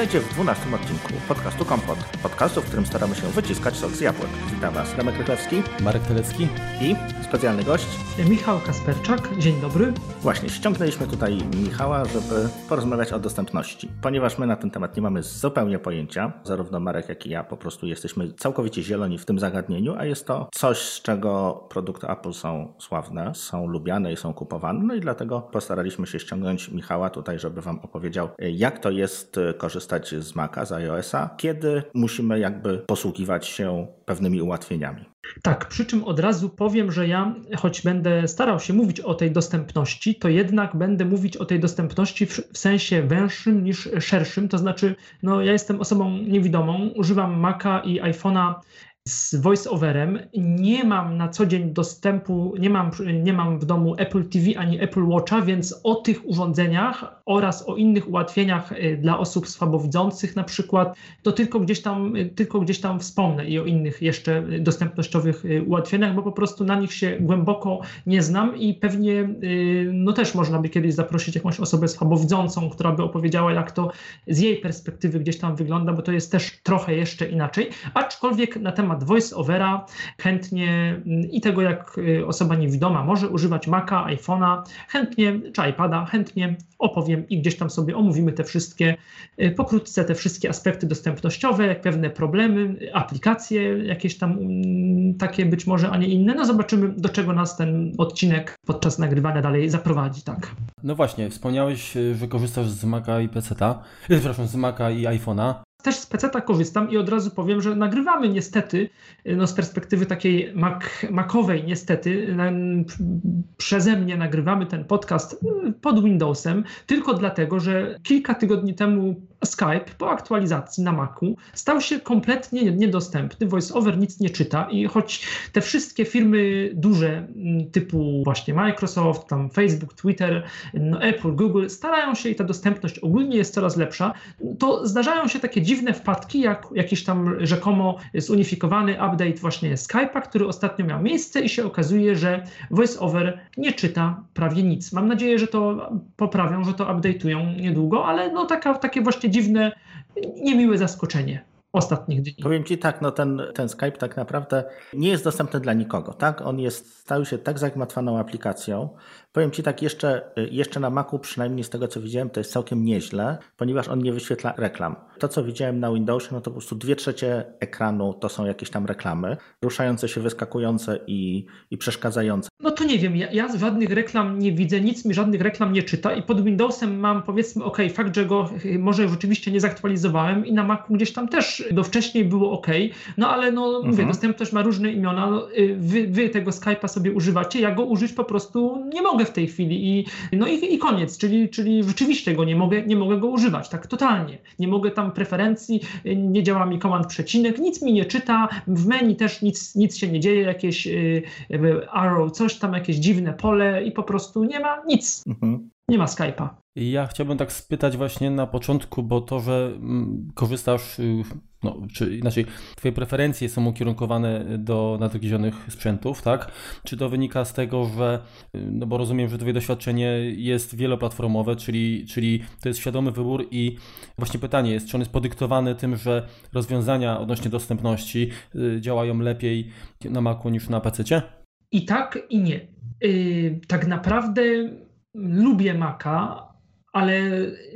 Witajcie w 12 odcinku podcastu Kompot. Podcastu, w którym staramy się wyciskać sok z jabłek. Witam Was Remek Rychlewski. Marek Telecki. I specjalny gość. Michał Kasperczak. Dzień dobry. Właśnie, ściągnęliśmy tutaj Michała, żeby porozmawiać o dostępności. Ponieważ my na ten temat nie mamy zupełnie pojęcia, zarówno Marek, jak i ja po prostu jesteśmy całkowicie zieloni w tym zagadnieniu, a jest to coś, z czego produkty Apple są sławne, są lubiane i są kupowane. No i dlatego postaraliśmy się ściągnąć Michała tutaj, żeby Wam opowiedział, jak to jest korzystać z Maca, z iOS-a, kiedy musimy jakby posługiwać się pewnymi ułatwieniami. Tak, przy czym od razu powiem, że ja, choć będę starał się mówić o tej dostępności, to jednak będę mówić o tej dostępności w, w sensie węższym niż szerszym. To znaczy, no, ja jestem osobą niewidomą, używam Maca i iPhone'a z voiceoverem. Nie mam na co dzień dostępu, nie mam, nie mam w domu Apple TV ani Apple Watcha, więc o tych urządzeniach oraz o innych ułatwieniach y, dla osób słabowidzących na przykład, to tylko gdzieś tam, y, tylko gdzieś tam wspomnę i o innych jeszcze dostępnościowych y, ułatwieniach, bo po prostu na nich się głęboko nie znam i pewnie no też można by kiedyś zaprosić jakąś osobę słabowidzącą, która by opowiedziała, jak to z jej perspektywy gdzieś tam wygląda, bo to jest też trochę jeszcze inaczej. Aczkolwiek na temat temat voice-overa chętnie i tego, jak y, osoba niewidoma może używać Maca, iPhone'a, chętnie, czy iPada, chętnie opowiem i gdzieś tam sobie omówimy te wszystkie, y, pokrótce te wszystkie aspekty dostępnościowe, jak pewne problemy, aplikacje jakieś tam mm, takie być może, a nie inne. No zobaczymy, do czego nas ten odcinek podczas nagrywania dalej zaprowadzi, tak. No właśnie, wspomniałeś, y, że korzystasz z Maca i PC-ta, przepraszam, z Maca i iPhone'a też z PC korzystam i od razu powiem, że nagrywamy niestety, no z perspektywy takiej Mac, macowej niestety, na, przeze mnie nagrywamy ten podcast y, pod Windowsem, tylko dlatego, że kilka tygodni temu Skype po aktualizacji na Macu stał się kompletnie niedostępny. VoiceOver nic nie czyta i choć te wszystkie firmy duże mm, typu właśnie Microsoft, tam Facebook, Twitter, no Apple, Google starają się i ta dostępność ogólnie jest coraz lepsza, to zdarzają się takie dziwne wpadki, jak jakiś tam rzekomo zunifikowany update właśnie Skype'a, który ostatnio miał miejsce i się okazuje, że VoiceOver nie czyta prawie nic. Mam nadzieję, że to poprawią, że to update'ują niedługo, ale no taka, takie właśnie dziwne, niemiłe zaskoczenie ostatnich dni. Powiem Ci tak, no ten, ten Skype tak naprawdę nie jest dostępny dla nikogo, tak? On jest, stał się tak zagmatwaną aplikacją. Powiem Ci tak, jeszcze, jeszcze na Macu, przynajmniej z tego co widziałem, to jest całkiem nieźle, ponieważ on nie wyświetla reklam. To co widziałem na Windowsie, no to po prostu dwie trzecie ekranu to są jakieś tam reklamy, ruszające się, wyskakujące i, i przeszkadzające. No to nie wiem, ja, ja żadnych reklam nie widzę, nic mi żadnych reklam nie czyta i pod Windowsem mam powiedzmy, ok, fakt, że go może rzeczywiście nie zaktualizowałem i na Macu gdzieś tam też do wcześniej było ok, no ale no mhm. mówię, dostępność ma różne imiona, no, y, wy, wy, tego Skype'a sobie używacie, ja go użyć po prostu nie mogę w tej chwili i no i, i koniec, czyli, czyli rzeczywiście go nie mogę, nie mogę go używać, tak totalnie. Nie mogę tam preferencji, nie działa mi komand przecinek, nic mi nie czyta, w menu też nic, nic się nie dzieje, jakieś y, arrow, coś tam, jakieś dziwne pole i po prostu nie ma nic. Mhm. Nie ma Skype'a. Ja chciałbym tak spytać właśnie na początku, bo to, że mm, korzystasz, y, no, czy inaczej, Twoje preferencje są ukierunkowane do nadgryzionych sprzętów, tak? Czy to wynika z tego, że, no bo rozumiem, że Twoje doświadczenie jest wieloplatformowe, czyli, czyli to jest świadomy wybór i właśnie pytanie jest, czy on jest podyktowany tym, że rozwiązania odnośnie dostępności y, działają lepiej na Macu niż na PC? I tak, i nie. Yy, tak naprawdę lubię Maca, ale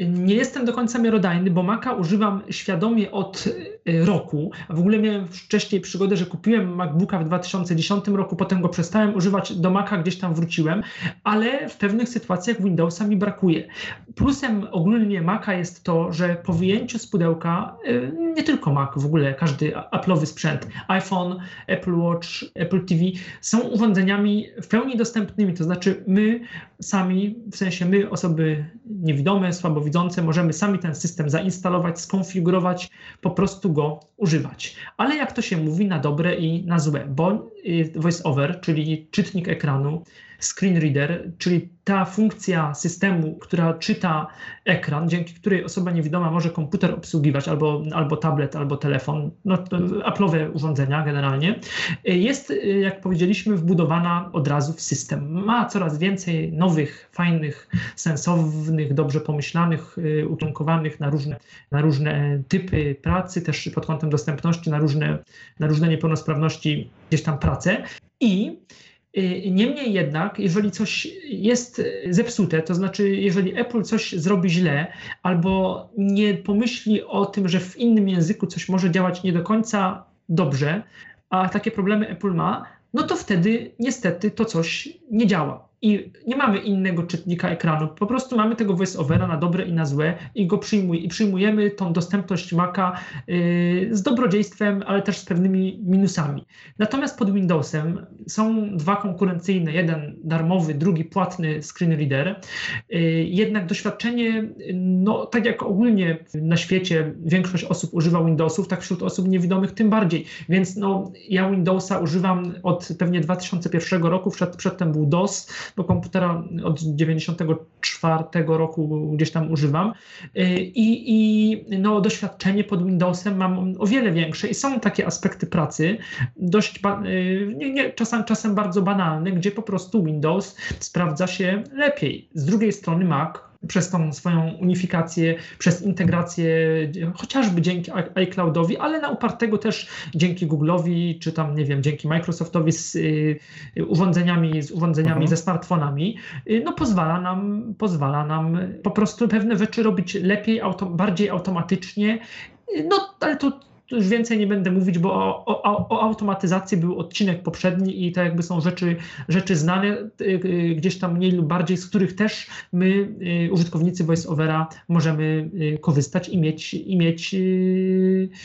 nie jestem do końca miarodajny, bo Maca używam świadomie od roku. W ogóle miałem wcześniej przygodę, że kupiłem MacBooka w 2010 roku, potem go przestałem używać, do Maca gdzieś tam wróciłem, ale w pewnych sytuacjach Windowsa mi brakuje. Plusem ogólnie Maca jest to, że po wyjęciu z pudełka, y, nie tylko Mac, w ogóle każdy Apple'owy sprzęt, iPhone, Apple Watch, Apple TV są urządzeniami w pełni dostępnymi, to znaczy my sami, w sensie my osoby niewidome, słabowidzące, możemy sami ten system zainstalować, skonfigurować, po prostu go używać. Ale jak to się mówi, na dobre i na złe, bo y, VoiceOver, czyli czytnik ekranu, screen reader, czyli ta funkcja systemu, która czyta ekran, dzięki której osoba niewidoma może komputer obsługiwać albo, albo tablet, albo telefon, no, Apple'owe urządzenia generalnie, jest, jak powiedzieliśmy, wbudowana od razu w system. Ma coraz więcej nowych, fajnych, sensownych, dobrze pomyślanych, y, ukierunkowanych na różne, na różne typy pracy, też pod kątem dostępności, na różne, na różne niepełnosprawności gdzieś tam pracę. I niemniej jednak, jeżeli coś jest zepsute, to znaczy, jeżeli Apple coś zrobi źle, albo nie pomyśli o tym, że w innym języku coś może działać nie do końca dobrze, a takie problemy Apple ma, no to wtedy niestety to coś nie działa i nie mamy innego czytnika ekranu. Po prostu mamy tego voiceovera na dobre i na złe i go przyjmuj, i przyjmujemy tą dostępność Maca yy, z dobrodziejstwem, ale też z pewnymi minusami. Natomiast pod Windowsem są dwa konkurencyjne, jeden darmowy, drugi płatny screen reader. Yy, jednak doświadczenie, no tak jak ogólnie na świecie większość osób używa Windowsów, tak wśród osób niewidomych tym bardziej. Więc no, ja Windowsa używam od pewnie 2001 roku, przed, przedtem był DOS, bo komputera od 94 roku gdzieś tam używam i, i no, doświadczenie pod Windowsem mam o wiele większe i są takie aspekty pracy, dość nie, nie, czasem, czasem bardzo banalne, gdzie po prostu Windows sprawdza się lepiej. Z drugiej strony Mac przez tą swoją unifikację, przez integrację, chociażby dzięki iCloudowi, ale na upartego też dzięki Google'owi, czy tam, nie wiem, dzięki Microsoftowi z y, urządzeniami, z urządzeniami, mhm. ze smartfonami, y, no pozwala nam, pozwala nam po prostu pewne rzeczy robić lepiej, auto, bardziej automatycznie, no ale to już więcej nie będę mówić, bo o, o, o, automatyzacji był odcinek poprzedni i to jakby są rzeczy, rzeczy znane y, y, gdzieś tam mniej lub bardziej, z których też my, y, użytkownicy VoiceOvera, możemy korzystać i mieć, i mieć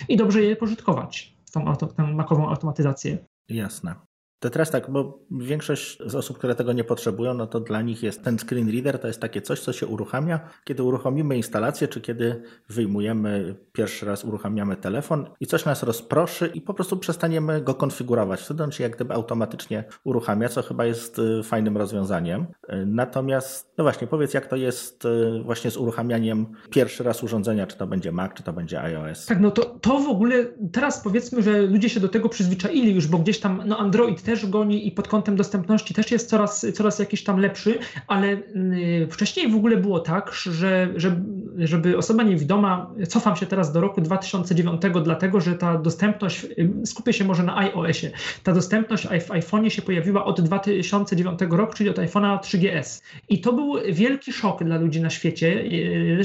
i dobrze je pożytkować, tą, tą makową automatyzację. Jasne. To teraz tak, bo większość z osób, które tego nie potrzebują, no to dla nich jest ten screen reader, to jest takie coś, co się uruchamia, kiedy uruchomimy instalację, czy kiedy wyjmujemy pierwszy raz, uruchamiamy telefon i coś nas rozproszy i po prostu przestaniemy go konfigurować. Wtedy on się jak gdyby automatycznie uruchamia, co chyba jest y, fajnym rozwiązaniem. Y, natomiast, no właśnie, powiedz, jak to jest y, właśnie z uruchamianiem pierwszy raz urządzenia, czy to będzie Mac, czy to będzie iOS. Tak, no to, to w ogóle teraz powiedzmy, że ludzie się do tego przyzwyczaili już, bo gdzieś tam no Android też goni i pod kątem dostępności też jest coraz, coraz jakiś tam lepszy, ale y, wcześniej w ogóle było tak, że, że żeby osoba niewidoma, cofam się teraz do roku 2009, dlatego że ta dostępność, y, skupię się może na iOSie, ta dostępność w iPhone'ie się pojawiła od 2009 roku, czyli od iPhone'a 3GS. I to był wielki szok dla ludzi na świecie,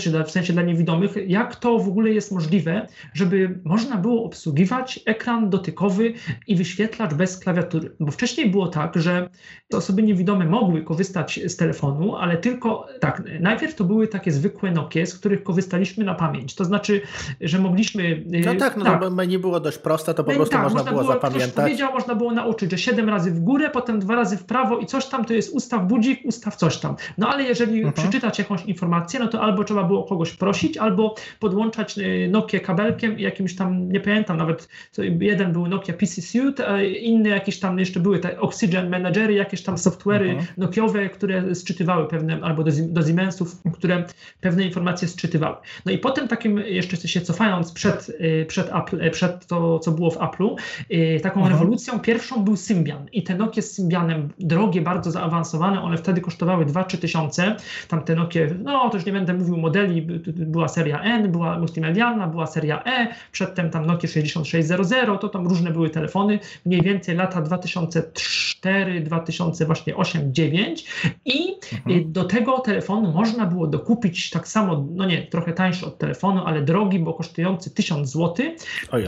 y, w sensie dla niewidomych, jak to w ogóle jest możliwe, żeby można było obsługiwać ekran dotykowy i wyświetlacz bez klawiatury bo wcześniej było tak, że osoby niewidome mogły korzystać z telefonu, ale tylko tak, najpierw to były takie zwykłe Nokie, z których korzystaliśmy na pamięć. To znaczy, że mogliśmy. No tak, no tak. bo menu było dość proste, to po prostu tak, można, można, było, zapamiętać. Ktoś powiedział, można było nauczyć, że 7 razy w górę, potem dwa razy w prawo i coś tam to jest ustaw budzik, ustaw coś tam. No ale jeżeli mhm. przeczytać jakąś informację, no to albo trzeba było kogoś prosić, albo podłączać y, Nokia kabelkiem i jakimś tam, nie pamiętam nawet, jeden był Nokia PC Suite, a inny jakiś tam jeszcze były te Oxygen Managery, jakieś tam software'y -huh. Nokiowe, które sczytywały pewne, albo do, do Siemensów, które pewne informacje sczytywały. No i potem takim, jeszcze się cofając przed, y, przed, Apple, y, przed to, co było w Apple'u, y, taką -huh. rewolucją pierwszą był Symbian i te Nokie z Symbianem, drogie, bardzo zaawansowane, one wtedy kosztowały 2-3 tysiące, tam te Nokie, no to już nie będę mówił modeli, była seria N, była multimedialna, była seria E, przedtem tam Nokia 6600, to tam różne były telefony, mniej więcej lata 2000 2004, 2008, 9 i mhm. do tego telefonu można było dokupić tak samo, no nie, trochę tańszy od telefonu, ale drogi, bo kosztujący 1000 zł,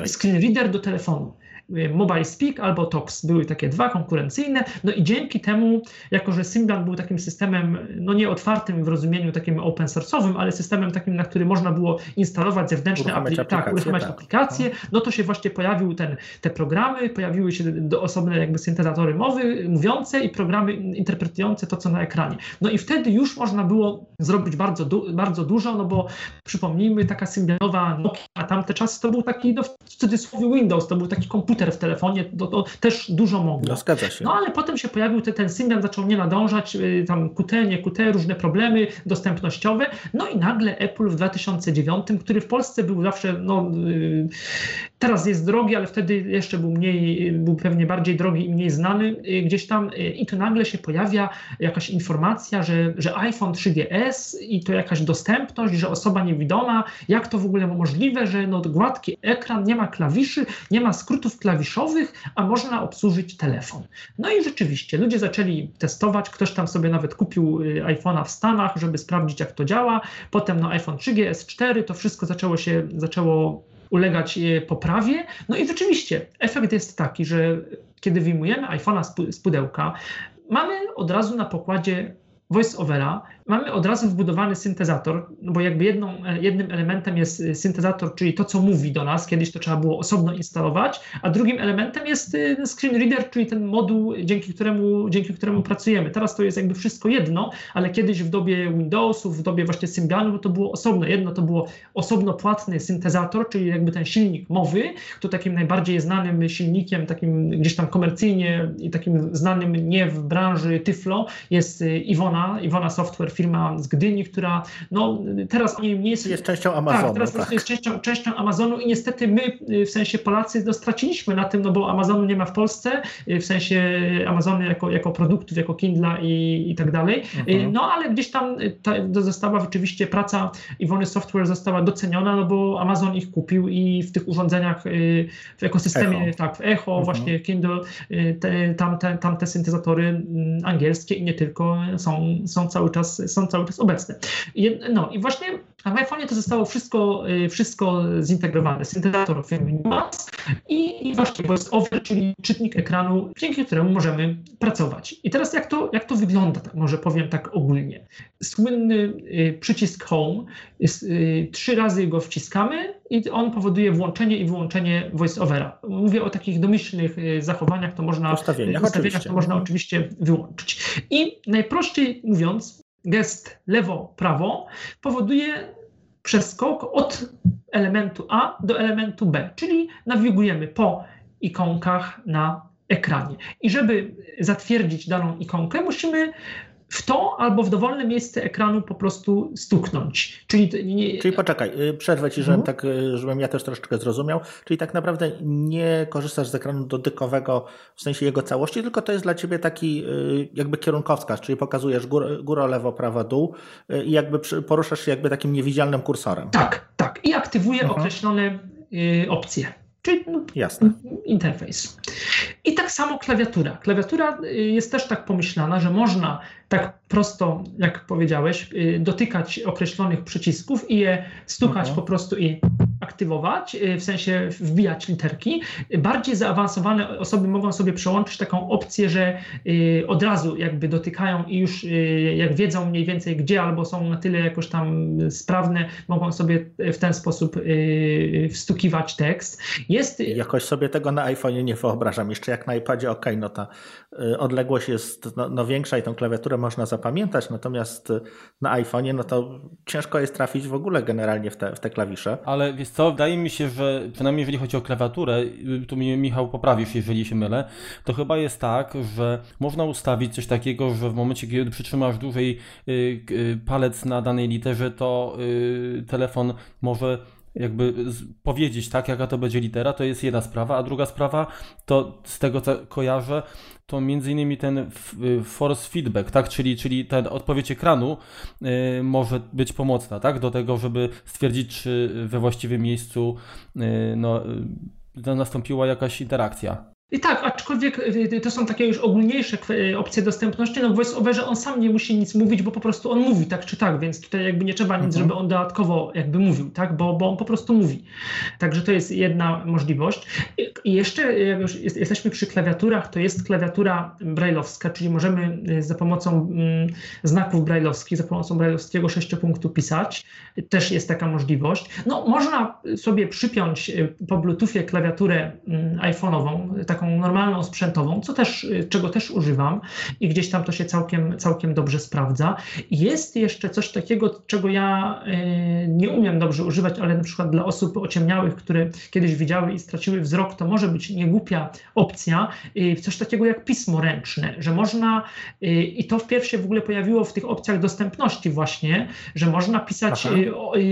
screen reader do telefonu. Y, Mobile Speak albo Tox. Były takie dwa konkurencyjne. No i dzięki temu, jako że Symbian był takim systemem, no nie otwartym w rozumieniu takim open source'owym, ale systemem takim, na który można było instalować zewnętrzne aplikacje, tak, uruchamiać tak. aplikacje, no to się właśnie pojawił ten, te programy, pojawiły się do osobne jakby syntezatory mowy mówiące i programy interpretujące to, co na ekranie. No i wtedy już można było zrobić bardzo, du bardzo dużo, no bo przypomnijmy, taka symbianowa Nokia, a tamte czasy to był taki, no w cudzysłowie Windows, to był taki komputer komputer w telefonie, to, to też dużo mogło. No, zgadza się. No ale potem się pojawił te, ten Symbian, zaczął nie nadążać, y, tam QT, nie QT, różne problemy dostępnościowe. No i nagle Apple w 2009, który w Polsce był zawsze, no y, teraz jest drogi, ale wtedy jeszcze był mniej, był pewnie bardziej drogi i mniej znany y, gdzieś tam i tu nagle się pojawia jakaś informacja, że, że iPhone 3GS i to jakaś dostępność, że osoba niewidoma, jak to w ogóle możliwe, że no gładki ekran, nie ma klawiszy, nie ma skrótów klawiszowych, a można obsłużyć telefon. No i rzeczywiście ludzie zaczęli testować, ktoś tam sobie nawet kupił y, iPhone'a w Stanach, żeby sprawdzić jak to działa, potem no iPhone 3GS 4, to wszystko zaczęło się, zaczęło ulegać y, poprawie. No i rzeczywiście efekt jest taki, że kiedy wyjmujemy iPhone'a z pudełka, mamy od razu na pokładzie voice-overa, mamy od razu wbudowany syntezator, no bo jakby jedną, e, jednym elementem jest e, syntezator, czyli to, co mówi do nas, kiedyś to trzeba było osobno instalować, a drugim elementem jest e, screen reader, czyli ten moduł, dzięki któremu, dzięki któremu pracujemy. Teraz to jest jakby wszystko jedno, ale kiedyś w dobie Windowsów, w dobie właśnie Symbianu to było osobno. Jedno to było osobno płatny syntezator, czyli jakby ten silnik mowy, to takim najbardziej znanym silnikiem, takim gdzieś tam komercyjnie i takim znanym nie w branży Tyflo jest Iwona, Iwona Software, firma z Gdyni, która no teraz oni nie jest... Jest częścią Amazonu. Tak, teraz tak. jest częścią, częścią Amazonu i niestety my, w sensie Polacy, no, straciliśmy na tym, no bo Amazonu nie ma w Polsce, w sensie Amazonu jako, jako produktów, jako Kindla i, i tak dalej. Mhm. No ale gdzieś tam ta, została rzeczywiście praca Iwony Software została doceniona, no bo Amazon ich kupił i w tych urządzeniach y, w ekosystemie, Echo. tak, w Echo, mhm. właśnie Kindle, y, te, tam, te, tam te syntezatory mm, angielskie i nie tylko są, są cały czas są cały czas obecne. No i właśnie w iPhone'ie to zostało wszystko, y, wszystko zintegrowane. Syntezator Nuance i, i właśnie VoiceOver, czyli czytnik ekranu, dzięki któremu możemy pracować. I teraz jak to, jak to wygląda, tak może powiem tak ogólnie. Słynny y, przycisk Home, y, trzy razy go wciskamy i on powoduje włączenie i wyłączenie voiceovera. Mówię o takich domyślnych zachowaniach, to można, ustawieniach, ustawieniach to można oczywiście wyłączyć. I najprościej mówiąc, gest lewo-prawo powoduje przeskok od elementu A do elementu B, czyli nawigujemy po ikonkach na ekranie. I żeby zatwierdzić daną ikonkę, musimy w to albo w dowolne miejsce ekranu po prostu stuknąć. Czyli, nie... Czyli poczekaj, y, przerwę ci, żebym, mhm. tak, y, żebym ja też troszeczkę zrozumiał. Czyli tak naprawdę nie korzystasz z ekranu dotykowego w sensie jego całości, tylko to jest dla ciebie taki y, jakby kierunkowskaz, czyli pokazujesz góra, góra lewo, prawo, dół i jakby poruszasz się jakby takim niewidzialnym kursorem. Tak, tak. I aktywuje mhm. określone opcje czyli no, Jasne. interfejs. I tak samo klawiatura. Klawiatura jest też tak pomyślana, że można tak prosto, jak powiedziałeś, y, dotykać określonych przycisków i je stukać mhm. po prostu i aktywować, y, w sensie wbijać literki. Bardziej zaawansowane osoby mogą sobie przełączyć taką opcję, że y, od razu jakby dotykają i już jak wiedzą mniej więcej gdzie albo są na tyle jakoś tam sprawne, mogą sobie w ten sposób wstukiwać tekst. Jest... Jakoś sobie tego na iPhone'ie nie wyobrażam. Jeszcze jak na iPadzie, ok, no ta odległość jest no, no większa i tą klawiaturę można zapamiętać, natomiast na iPhone'ie no to ciężko jest trafić w ogóle generalnie w te, w te klawisze. Ale wiesz co, wydaje mi się, że przynajmniej jeżeli chodzi o klawiaturę, tu mnie Michał poprawisz, jeżeli się mylę, to chyba jest tak, że można ustawić coś takiego, że w momencie, kiedy przytrzymasz dłużej y, y, palec na danej literze, to y, telefon może jakby powiedzieć, tak, jaka to będzie litera, to jest jedna sprawa, a druga sprawa, to z tego co kojarzę, to między innymi ten y, force feedback, tak, czyli, czyli ten odpowiedź ekranu y, może być pomocna, tak, do tego, żeby stwierdzić, czy we właściwym miejscu y, no, nastąpiła jakaś interakcja. I tak, aczkolwiek y, y, to są takie już ogólniejsze y, opcje dostępności, no w VoiceOverze on sam nie musi nic mówić, bo po prostu on mówi tak czy tak, więc tutaj jakby nie trzeba nic, mhm. żeby on dodatkowo jakby mówił, tak, bo, bo on po prostu mówi. Także to jest jedna możliwość. I jeszcze, jak już jesteśmy przy klawiaturach, to jest klawiatura brailleowska, czyli możemy za pomocą mm, znaków brailleowskich, za pomocą brailleowskiego sześciopunktu pisać. Też jest taka możliwość. No, można sobie przypiąć po Bluetoothie klawiaturę mm, iPhone'ową, tak taką normalną sprzętową, co też, czego też używam i gdzieś tam to się całkiem, całkiem dobrze sprawdza. Jest jeszcze coś takiego, czego ja nie umiem dobrze używać, ale na przykład dla osób ociemniałych, które kiedyś widziały i straciły wzrok, to może być niegłupia opcja, coś takiego jak pismo ręczne, że można, i to wpierw się w ogóle pojawiło w tych opcjach dostępności właśnie, że można pisać,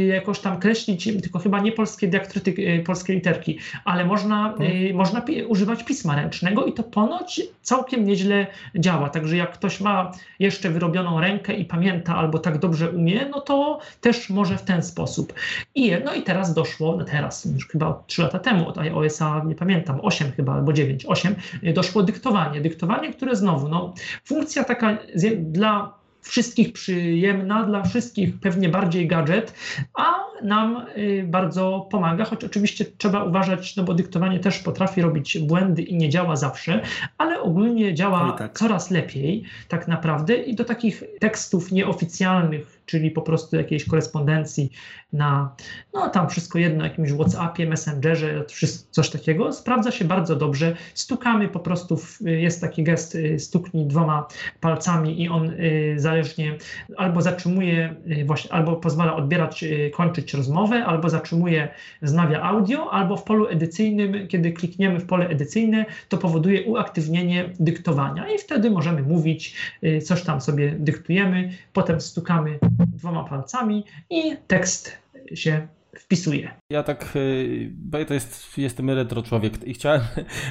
jakoś tam kreślić, tylko chyba nie polskie diakryty, polskie literki, ale można, hmm. można używać pisma ręcznego i to ponoć całkiem nieźle działa. Także jak ktoś ma jeszcze wyrobioną rękę i pamięta albo tak dobrze umie, no to też może w ten sposób. I, no i teraz doszło, no teraz, już chyba 3 lata temu od iOS-a, nie pamiętam, 8 chyba albo 9, 8, doszło dyktowanie. Dyktowanie, które znowu, no funkcja taka dla wszystkich przyjemna, dla wszystkich pewnie bardziej gadżet, a nam y, bardzo pomaga, choć oczywiście trzeba uważać, no bo dyktowanie też potrafi robić błędy i nie działa zawsze, ale ogólnie działa tak. coraz lepiej tak naprawdę i do takich tekstów nieoficjalnych, czyli po prostu jakiejś korespondencji na, no tam wszystko jedno, jakimś WhatsAppie, Messengerze, coś takiego, sprawdza się bardzo dobrze. Stukamy po prostu, w, jest taki gest, y, stuknij dwoma palcami i on y, zależnie albo zatrzymuje, właśnie, albo pozwala odbierać, kończyć rozmowę, albo zatrzymuje, wznawia audio, albo w polu edycyjnym, kiedy klikniemy w pole edycyjne, to powoduje uaktywnienie dyktowania i wtedy możemy mówić, y, coś tam sobie dyktujemy, potem stukamy dwoma palcami i tekst się wpisuje. Ja tak, y, bo to jest, jestem retro człowiek i chciałem,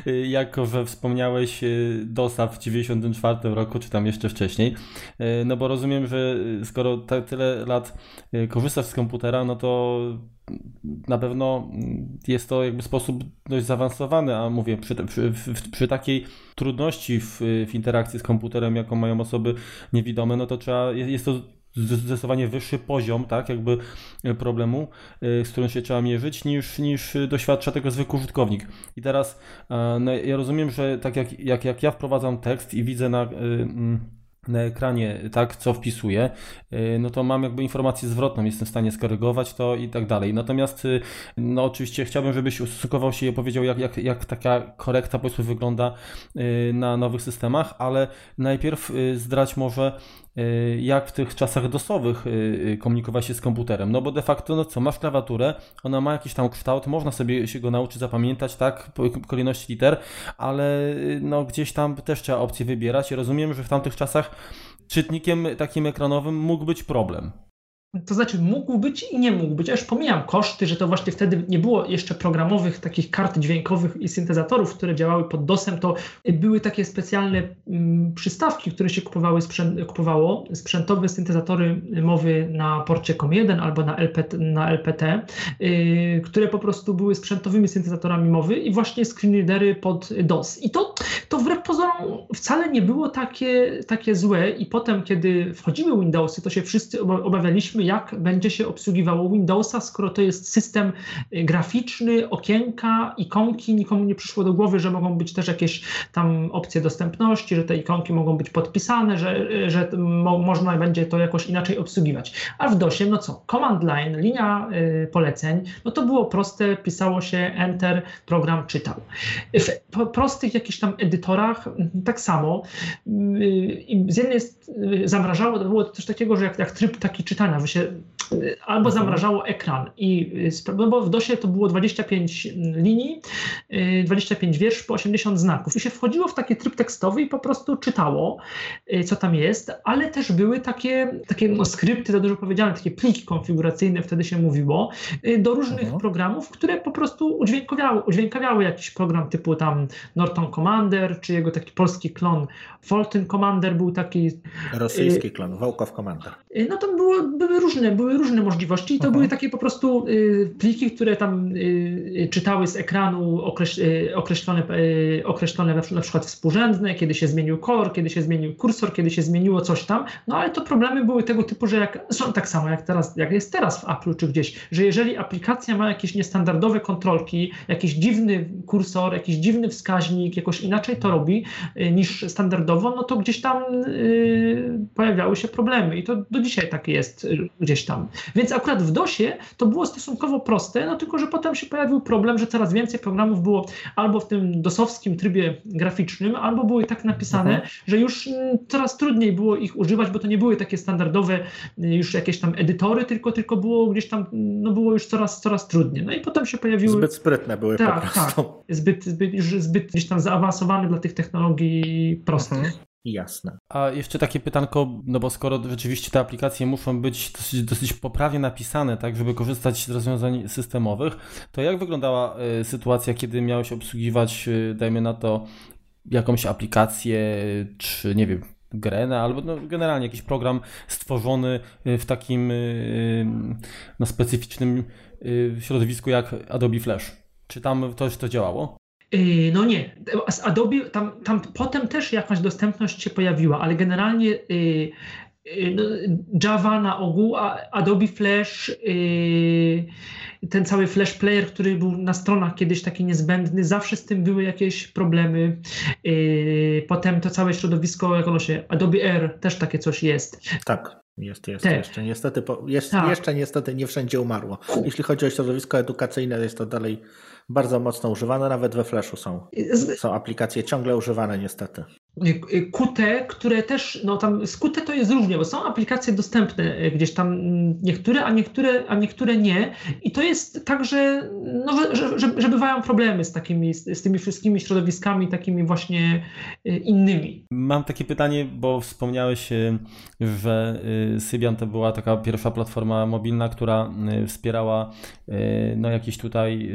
y, jako że wspomniałeś y, dostaw w 94 roku, czy tam jeszcze wcześniej, no bo rozumiem, że skoro tak tyle lat korzystasz z komputera, no to na pewno jest to jakby sposób dość zaawansowany, a mówię, przy, przy, przy takiej trudności w, w interakcji z komputerem, jaką mają osoby niewidome, no to trzeba, jest to zdecydowanie wyższy poziom, tak, jakby e, problemu, e, z którym się trzeba mierzyć, niż, niż doświadcza tego zwykły użytkownik. I teraz e, no, ja rozumiem, że tak jak, jak, jak ja wprowadzam tekst i widzę na na ekranie, tak, co wpisuję, no to mam jakby informację zwrotną, jestem w stanie skorygować to i tak dalej. Natomiast, no oczywiście chciałbym, żebyś ustosunkował się i opowiedział, jak, jak, jak taka korekta powiedzmy wygląda na nowych systemach, ale najpierw zdrać może, jak w tych czasach dosowych y, y, komunikować się z komputerem. No bo de facto, no co, masz klawiaturę, ona ma jakiś tam kształt, można sobie się go nauczyć zapamiętać, tak, kolejności liter, ale no gdzieś tam też trzeba opcję wybierać. Rozumiem, że w tamtych czasach czytnikiem takim ekranowym mógł być problem. To znaczy mógł być i nie mógł być. Aż pomijam koszty, że to właśnie wtedy nie było jeszcze programowych takich kart dźwiękowych i syntezatorów, które działały pod DOSem, to były takie specjalne mm, przystawki, które się kupowały sprzęt, kupowało, sprzętowe syntezatory mowy na porcie COM1 albo na, LPT, na LPT, yy, które po prostu były sprzętowymi syntezatorami mowy i właśnie screenreadery pod DOS. I to, to wbrew pozorom wcale nie było takie, takie złe i potem, kiedy wchodziły Windowsy, to się wszyscy obawialiśmy, jak będzie się obsługiwało Windowsa, skoro to jest system y, graficzny, okienka, ikonki. Nikomu nie przyszło do głowy, że mogą być też jakieś tam opcje dostępności, że te ikonki mogą być podpisane, że, że mo można będzie to jakoś inaczej obsługiwać. A w DOSie, no co, command line, linia y, poleceń, no to było proste, pisało się enter, program czytał. W prostych jakichś tam edytorach mm, tak samo. Y, z jednej zamrażało, to było coś takiego, że jak, jak tryb taki czytania, się y, albo mhm. zamrażało ekran i y, no bo w DOSie to było 25 linii, 25 y, wiersz po 80 znaków i się wchodziło w taki tryb tekstowy i po prostu czytało, co tam jest, ale też były takie, takie no, skrypty, za dużo powiedziane, takie pliki konfiguracyjne wtedy się mówiło, do różnych mhm. programów, które po prostu udźwiękawiały, udźwiękawiały jakiś program typu tam Norton Commander, czy jego taki polski klon Fulton Commander był taki. Rosyjski klon, Wołkow Commander. No to było, były różne, były różne możliwości i to Aha. były takie po prostu y, pliki, które tam y, y czytały z ekranu okreś, określone, określone na przykład współrzędne, kiedy się zmienił kolor, kiedy się zmienił kursor, kiedy się zmieniło coś tam, no ale to problemy były tego typu, że jak, są tak samo jak teraz, jak jest teraz w Apple czy gdzieś, że jeżeli aplikacja ma jakieś niestandardowe kontrolki, jakiś dziwny kursor, jakiś dziwny wskaźnik, jakoś inaczej to robi niż standardowo, no to gdzieś tam pojawiały się problemy i to do dzisiaj tak jest gdzieś tam. Więc akurat w DOSie to było stosunkowo proste, no tylko, że potem się pojawił problem, że coraz więcej programów było albo w tym dosowskim trybie graficznym, albo były tak napisane, mhm. że już mm, coraz trudniej było ich używać, bo to nie były takie standardowe y, już jakieś tam edytory, tylko, tylko było gdzieś tam, no było już coraz, coraz trudniej. No i potem się pojawiły... Zbyt sprytne były tak, po prostu. Tak, zbyt, zbyt, już zbyt gdzieś tam zaawansowane dla tych technologii prostych. Mhm. Jasne. A jeszcze takie pytanko, no bo skoro rzeczywiście te aplikacje muszą być dosyć, dosyć poprawnie napisane, tak, żeby korzystać z rozwiązań systemowych, to jak wyglądała y, sytuacja, kiedy miałeś obsługiwać, y, dajmy na to, jakąś aplikację, czy nie wiem, grę, no, albo no, generalnie jakiś program stworzony y, w takim no, specyficznym środowisku jak Adobe Flash. Czy tam to, to działało? Yy, no nie, z Adobe tam, tam potem też jakaś dostępność się pojawiła, ale generalnie yy, yy, no, Java na ogół, Adobe Flash, ten cały Flash Player, który był na stronach kiedyś taki niezbędny, zawsze z tym były jakieś problemy. Potem to całe środowisko, jak ono się, Adobe Air też takie coś jest. Tak. Jest, jest, Te. jeszcze. Niestety, jest, tak. jeszcze niestety nie wszędzie umarło. Jeśli chodzi o środowisko edukacyjne, jest to dalej bardzo mocno używane, nawet we Flashu są. Są aplikacje ciągle używane niestety. Qt, które też, no tam z Qt to jest różnie, bo są aplikacje dostępne e, gdzieś tam mm, niektóre, a niektóre, a niektóre nie. I to jest tak, że, no, że, że, że bywają problemy z takimi, z, z tymi wszystkimi środowiskami takimi właśnie innymi. Mam takie pytanie, bo wspomniałeś, że Sybian to była taka pierwsza platforma mobilna, która wspierała no jakieś tutaj,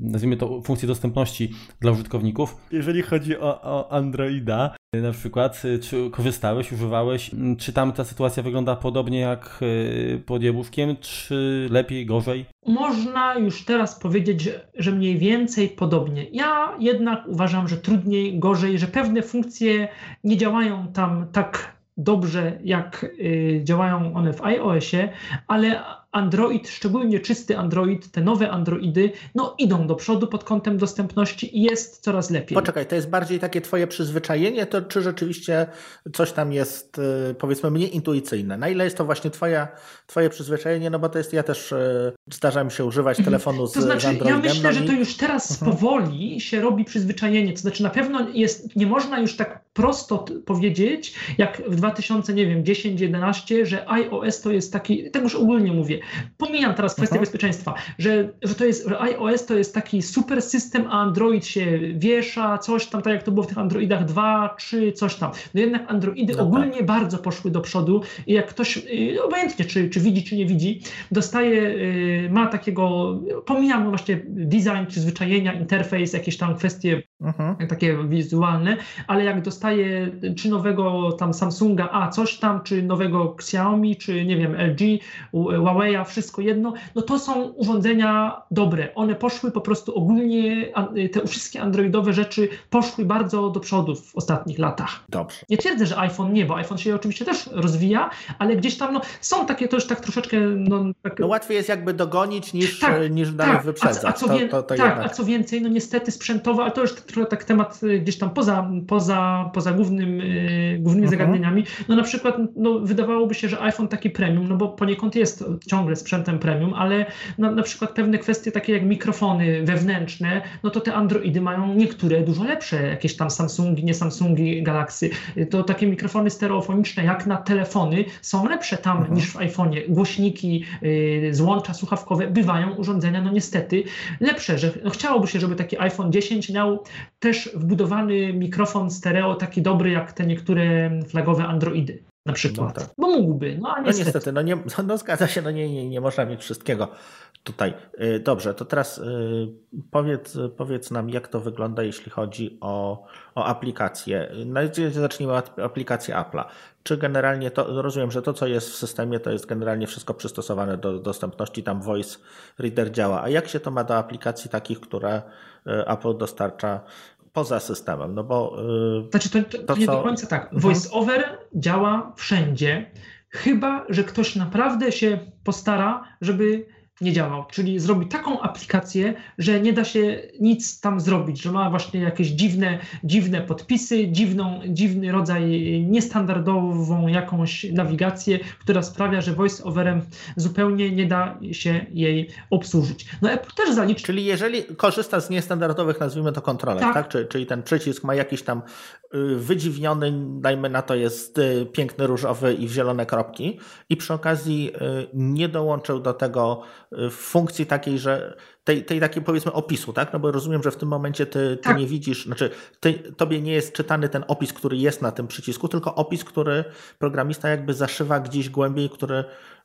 nazwijmy to, funkcje dostępności dla użytkowników. Jeżeli chodzi o, o Androida, na przykład, y, czy korzystałeś, używałeś, mm, czy tam ta sytuacja wygląda podobnie jak y, pod Jabłuszkiem, czy lepiej, gorzej? Można już teraz powiedzieć, że mniej więcej podobnie. Ja jednak uważam, że trudniej, gorzej, że pewne funkcje nie działają tam tak dobrze, jak y, działają one w iOSie, ale Android, szczególnie czysty Android, te nowe Androidy, no idą do przodu pod kątem dostępności i jest coraz lepiej. Poczekaj, to jest bardziej takie twoje przyzwyczajenie, to czy rzeczywiście coś tam jest y, powiedzmy mniej intuicyjne? Na ile jest to właśnie twoja, twoje przyzwyczajenie? No bo to jest, ja też y, zdarza mi się używać mhm. telefonu z, to znaczy, z Androidem. Ja myślę, no że to już teraz mhm. powoli się robi przyzwyczajenie, to znaczy na pewno jest, nie można już tak prosto powiedzieć, jak w 2010-11, że iOS to jest taki, tak już ogólnie mówię, Pomijam teraz kwestię Aha. bezpieczeństwa, że, że to jest, że iOS to jest taki super system, a Android się wiesza, coś tam, tak jak to było w tych Androidach 2, 3, coś tam. No jednak Androidy no ogólnie tak. bardzo poszły do przodu i jak ktoś, y, obojętnie czy, czy widzi, czy nie widzi, dostaje, y, ma takiego, pomijam właśnie design, przyzwyczajenia, interfejs, jakieś tam kwestie mhm. takie wizualne, ale jak dostaje czy nowego tam Samsunga, a coś tam, czy nowego Xiaomi, czy nie wiem, LG, Huawei, Huawei'a, wszystko jedno, no to są urządzenia dobre. One poszły po prostu ogólnie, te wszystkie androidowe rzeczy poszły bardzo do przodu w ostatnich latach. Dobrze. Nie twierdzę, że iPhone nie, bo iPhone się oczywiście też rozwija, ale gdzieś tam no, są takie też tak troszeczkę... No, tak... no łatwiej jest jakby dogonić niż, tak, niż dalej tak. wyprzedzać. A, a, co, to, to, to tak, a co więcej, no niestety sprzętowo, ale to już trochę tak temat y, gdzieś tam poza, poza, poza głównym, yy, głównymi mhm. zagadnieniami. No na przykład no, wydawałoby się, że iPhone taki premium, no bo poniekąd jest ciągle sprzętem premium, ale na, na przykład pewne kwestie takie jak mikrofony wewnętrzne, no to te Androidy mają niektóre dużo lepsze, jakieś tam Samsungi, nie Samsungi, Galaxy. To takie mikrofony stereofoniczne jak na telefony są lepsze tam mhm. niż w iPhone'ie. Głośniki, yy, złącza słuchawkowe bywają urządzenia, no niestety lepsze, że no chciałoby się, żeby taki iPhone 10 miał też wbudowany mikrofon stereo taki dobry jak te niektóre flagowe Androidy na przykład. No tak. Bo mógłby, no a niestety. No niestety, no, nie, no zgadza się, no nie, nie, nie można mieć wszystkiego tutaj. Y, dobrze, to teraz y, powiedz, powiedz nam, jak to wygląda, jeśli chodzi o, o aplikacje. Najpierw zacznijmy od aplikacji Apple'a. Czy generalnie to, rozumiem, że to, co jest w systemie, to jest generalnie wszystko przystosowane do dostępności, tam Voice Reader działa. A jak się to ma do aplikacji takich, które y, Apple dostarcza poza systemem, no bo... Yy, znaczy to, to, to nie co... do końca tak. Mhm. VoiceOver działa wszędzie, chyba, że ktoś naprawdę się postara, żeby nie działał, czyli zrobił taką aplikację, że nie da się nic tam zrobić, że ma właśnie jakieś dziwne, dziwne podpisy, dziwną, dziwny rodzaj, niestandardową jakąś nawigację, która sprawia, że voice-overem zupełnie nie da się jej obsłużyć. No Apple też zaliczy. Czyli jeżeli korzysta z niestandardowych, nazwijmy to kontrolek, tak? tak? Czyli, czyli ten przycisk ma jakiś tam y, wydziwniony, dajmy na to jest y, piękny różowy i w zielone kropki i przy okazji y, nie dołączył do tego funkcji takiej, że tej, tej takiej powiedzmy opisu, tak? No bo rozumiem, że w tym momencie ty, ty tak. nie widzisz, znaczy ty, tobie nie jest czytany ten opis, który jest na tym przycisku, tylko opis, który programista jakby zaszywa gdzieś głębiej, który Y,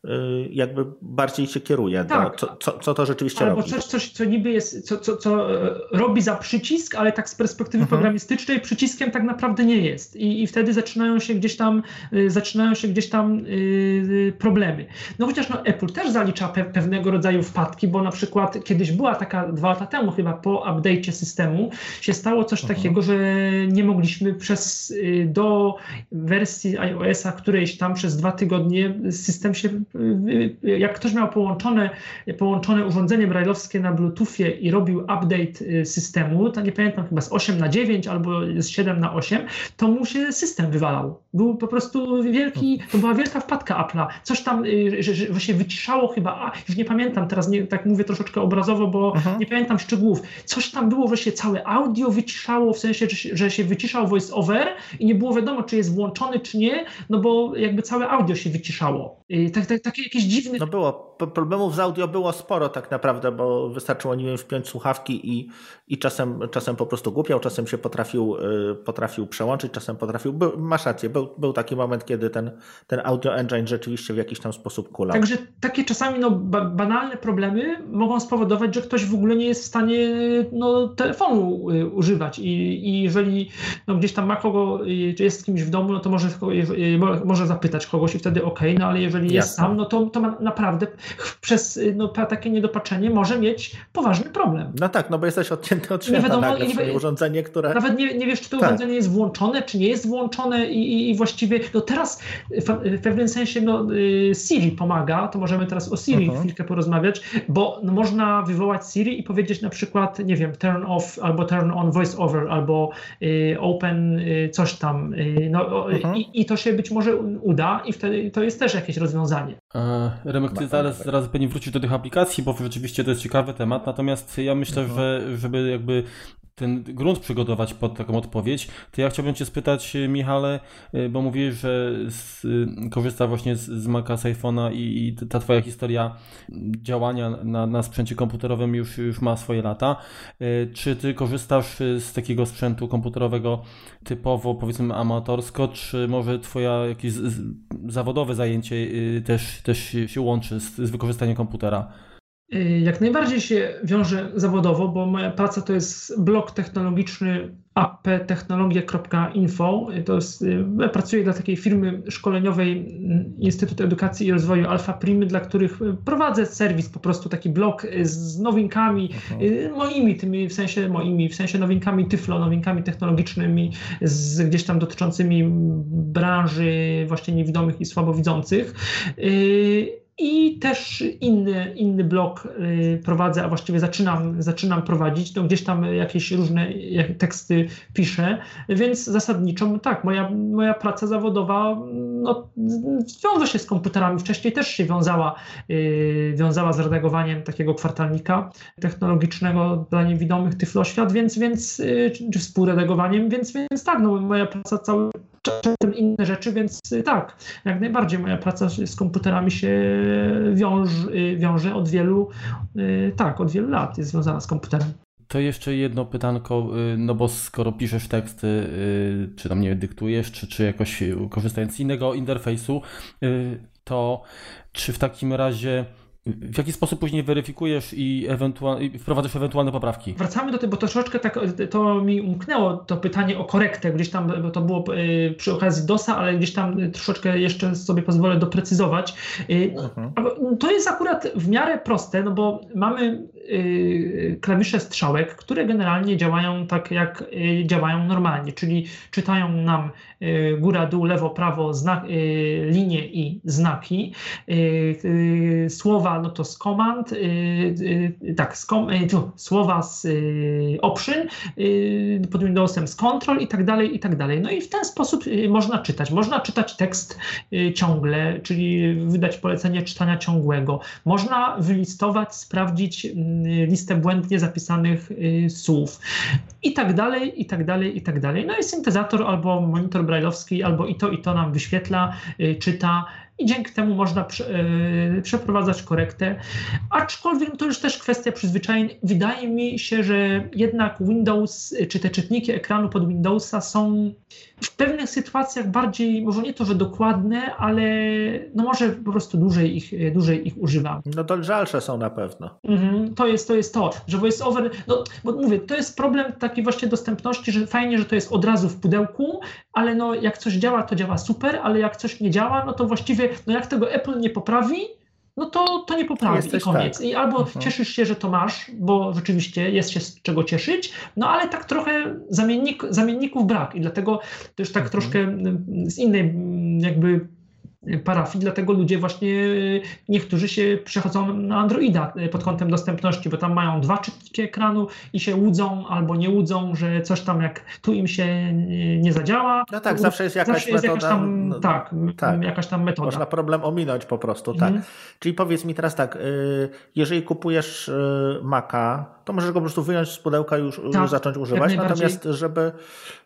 jakby bardziej cię kieruje, tak. do, co, co, co, to rzeczywiście Albo robi. coś, coś, co niby jest, co, co, co e, robi za przycisk, ale tak z perspektywy mhm. programistycznej przyciskiem tak naprawdę nie jest. I, I wtedy zaczynają się gdzieś tam, y, zaczynają się gdzieś tam yy, problemy. No chociaż no, Apple też zalicza pe pewnego rodzaju wpadki, bo na przykład kiedyś była taka dwa lata temu chyba po update'cie systemu się stało coś mhm. takiego, że nie mogliśmy przez y, do wersji iOS-a którejś tam przez dwa tygodnie system się jak ktoś miał połączone, połączone urządzenie brajlowskie na Bluetoothie i robił update y, systemu, to nie pamiętam chyba z 8 na 9 albo z 7 na 8, to mu się system wywalał. Był po prostu wielki, to była wielka wpadka Apple'a. Coś tam, y, że, że właśnie wyciszało chyba, a już nie pamiętam, teraz nie, tak mówię troszeczkę obrazowo, bo Aha. nie pamiętam szczegółów. Coś tam było, że się całe audio wyciszało, w sensie, że, że się wyciszał voice over i nie było wiadomo, czy jest włączony, czy nie, no bo jakby całe audio się wyciszało. Y, tak, tak, takie jakieś dziwne. No było, problemów z audio było sporo tak naprawdę, bo wystarczyło, nie wiem, wpiąć słuchawki i, i czasem, czasem po prostu głupiał, czasem się potrafił, y, potrafił przełączyć, czasem potrafił, był, masz rację, był, był taki moment, kiedy ten, ten audio engine rzeczywiście w jakiś tam sposób kulał. Także takie czasami no, ba banalne problemy mogą spowodować, że ktoś w ogóle nie jest w stanie no, telefonu y, używać i, i jeżeli no, gdzieś tam ma kogo, jest z kimś w domu, no to może, może zapytać kogoś i wtedy ok, no ale jeżeli Jasne. jest sam, no to, to ma naprawdę przez no, takie niedopatrzenie może mieć poważny problem. No tak, no bo jesteś odcięty od świata nie wiadomo, nagle, nie, urządzenie, które... Nawet nie, nie wiesz, czy to tak. urządzenie jest włączone, czy nie jest włączone i, i, właściwie, no teraz w, w, pewnym sensie no, y, Siri pomaga, to możemy teraz o Siri mhm. chwilkę porozmawiać, bo można wywołać Siri i powiedzieć na przykład, nie wiem, turn off albo turn on voice over albo y, open y, coś tam, y, no, -huh. i, i to się być może uda i wtedy to jest też jakieś rozwiązanie. E, Remek, ty zaraz, zaraz pewnie wrócić do tych aplikacji, bo rzeczywiście to jest ciekawy temat, natomiast ja myślę, mhm. że żeby jakby ten grunt przygotować pod taką odpowiedź, to ja chciałbym Cię spytać, Michale, y, bo mówisz, że z, y, korzysta właśnie z, z Maca, z iPhone'a i, i, ta Twoja historia działania na, na sprzęcie komputerowym już, już ma swoje lata. Czy Ty korzystasz z takiego sprzętu komputerowego typowo, powiedzmy, amatorsko, czy może Twoje jakieś zawodowe zajęcie też, też się łączy z, z wykorzystaniem komputera? Y, jak najbardziej się wiąże zawodowo, bo moja praca to jest blog technologiczny apptechnologie.info. To jest, y, ja pracuję dla takiej firmy szkoleniowej mm, Instytut Edukacji i Rozwoju Alfa Primy, dla których prowadzę serwis, po prostu taki blog z nowinkami y, moimi, tymi w sensie moimi, w sensie nowinkami Tyflo, nowinkami technologicznymi, z, gdzieś tam dotyczącymi branży właśnie niewidomych i słabowidzących. I też inny, inny blog y, prowadzę, a właściwie zaczynam, zaczynam prowadzić. No gdzieś tam jakieś różne teksty piszę, więc zasadniczo tak, moja, moja praca zawodowa no, wiąże się z komputerami. Wcześniej też się wiązała, yy, wiązała z redagowaniem takiego kwartalnika technologicznego dla niewidomych Tyfloświat, więc, więc yy, czy współredagowaniem, więc, więc tak, no, moja praca cały czasem inne rzeczy, więc y, tak, jak najbardziej moja praca z komputerami się wiąże, wiąże od wielu, y, tak, od wielu lat jest związana z komputerem. To jeszcze jedno pytanko, y, no bo skoro piszesz teksty, czy tam nie dyktujesz, czy, czy jakoś korzystając z innego interfejsu, to czy w takim razie w jaki sposób później weryfikujesz i, ewentualnie wprowadzasz ewentualne poprawki? Wracamy do tego, bo troszeczkę tak to mi umknęło to pytanie o korektę, gdzieś tam bo to było y, przy okazji DOSa, ale gdzieś tam troszeczkę jeszcze sobie pozwolę doprecyzować. Y, mhm. To jest akurat w miarę proste, no bo mamy klawisze strzałek, które generalnie działają tak, jak działają normalnie, czyli czytają nam góra, dół, lewo, prawo, znak, linie i znaki. Słowa, no to z komand, tak, z kom, słowa z option, pod Windowsem z control i tak dalej, i tak dalej. No i w ten sposób można czytać. Można czytać tekst ciągle, czyli wydać polecenie czytania ciągłego. Można wylistować, sprawdzić listę błędnie zapisanych y, słów i tak dalej, i tak dalej, i tak dalej. No i syntezator albo monitor brajlowski, albo i to, i to nam wyświetla, y, czyta i dzięki temu można yy, przeprowadzać korektę. Aczkolwiek to już też kwestia przyzwyczajeń. Wydaje mi się, że jednak Windows, czy te czytniki ekranu pod Windowsa są w pewnych sytuacjach bardziej, może nie to, że dokładne, ale no może po prostu dłużej ich, dłużej ich używam. No to żalsze są na pewno. Mhm, to jest to, jest to że VoiceOver, no bo mówię, to jest problem takiej właśnie dostępności, że fajnie, że to jest od razu w pudełku, ale no jak coś działa, to działa super, ale jak coś nie działa, no to właściwie, no jak tego Apple nie poprawi, no to, to nie poprawi Jesteś i koniec. Tak. I albo mhm. cieszysz się, że to masz, bo rzeczywiście jest się z czego cieszyć, no ale tak trochę zamiennik, zamienników brak i dlatego też tak mhm. troszkę mm, z innej mm, jakby parafii, dlatego ludzie właśnie, niektórzy się przechodzą na Androida e, pod kątem dostępności, bo tam mają dwa czytniki ekranu i się łudzą albo nie łudzą, że coś tam jak tu im się nie zadziała. No tak, zawsze jest jakaś zawsze jest metoda. Jakaś tam, no, tak, tak, jakaś tam metoda. Można problem ominąć po prostu, tak. Mhm. Czyli powiedz mi teraz tak, y, jeżeli kupujesz y, Maca, to możesz go po prostu wyjąć z pudełka i już, tak, już zacząć używać. Natomiast, żeby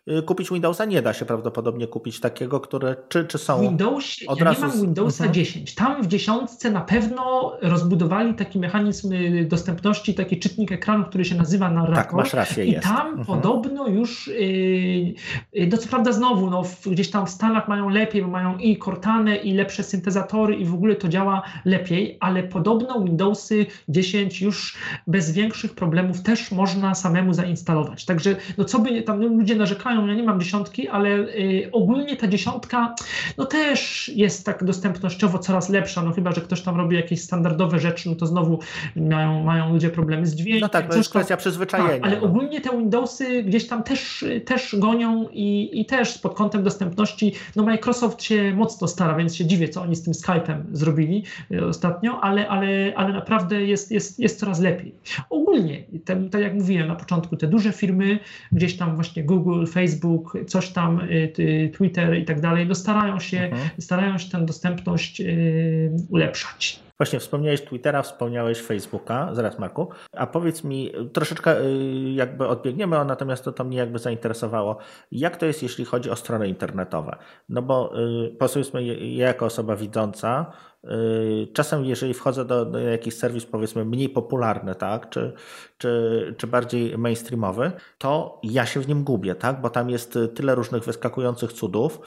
y, kupić Windowsa, nie da się prawdopodobnie kupić takiego, które czy, czy są Windows, od ja razu... nie mam Windowsa mhm. 10. Tam w dziesiątce na pewno rozbudowali taki mechanizm y, dostępności, taki czytnik ekranu, który się nazywa Narrator. Tak, masz rację, I jest. tam mhm. podobno już, yy, no co prawda znowu, no, gdzieś tam w Stanach mają lepiej, bo mają i Cortane, i lepsze syntezatory i w ogóle to działa lepiej, ale podobno Windowsy 10 już bez większych problemów problemów też można samemu zainstalować. Także no co by tam no, ludzie narzekają, ja nie mam dziesiątki, ale y, ogólnie ta dziesiątka no też jest tak dostępnościowo coraz lepsza, no chyba, że ktoś tam robi jakieś standardowe rzeczy, no to znowu mają, mają ludzie problemy z dźwiękiem. No tak, to jest kwestia przyzwyczajenia. Tak, ale no. ogólnie te Windowsy gdzieś tam też, też gonią i, i też pod kątem dostępności, no Microsoft się mocno stara, więc się dziwię, co oni z tym Skype'em zrobili y, ostatnio, ale, ale, ale naprawdę jest, jest, jest coraz lepiej. Ogólnie te, tak jak mówiłem na początku, te duże firmy, gdzieś tam właśnie Google, Facebook, coś tam, y, Twitter i tak dalej, no starają się, mhm. starają się tę dostępność y, ulepszać. Właśnie wspomniałeś Twittera, wspomniałeś Facebooka, zaraz Marku, a powiedz mi, troszeczkę y, jakby odbiegniemy, natomiast to, to mnie jakby zainteresowało, jak to jest, jeśli chodzi o strony internetowe? No bo powiedzmy, ja jako osoba widząca, Yy, czasem, jeżeli wchodzę do, do jakiś serwis, powiedzmy, mniej popularny, tak, czy, czy, czy bardziej mainstreamowy, to ja się w nim gubię, tak, bo tam jest tyle różnych wyskakujących cudów,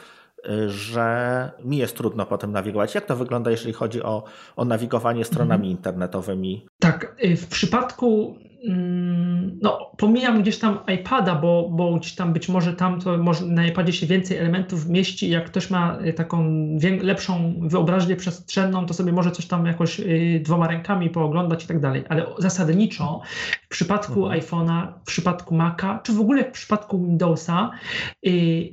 że mi jest trudno potem nawigować. Jak to wygląda, jeżeli chodzi o, o nawigowanie stronami mhm. internetowymi? Tak, y, w przypadku Mm, no, pomijam gdzieś tam iPada, bo, bo gdzieś tam być może tam to może na iPadzie się więcej elementów mieści. Jak ktoś ma y, taką lepszą wyobraźnię przestrzenną, to sobie może coś tam jakoś y, dwoma rękami pooglądać i tak dalej. Ale zasadniczo w przypadku mhm. iPhone'a, w przypadku Maca, czy w ogóle w przypadku Windowsa y,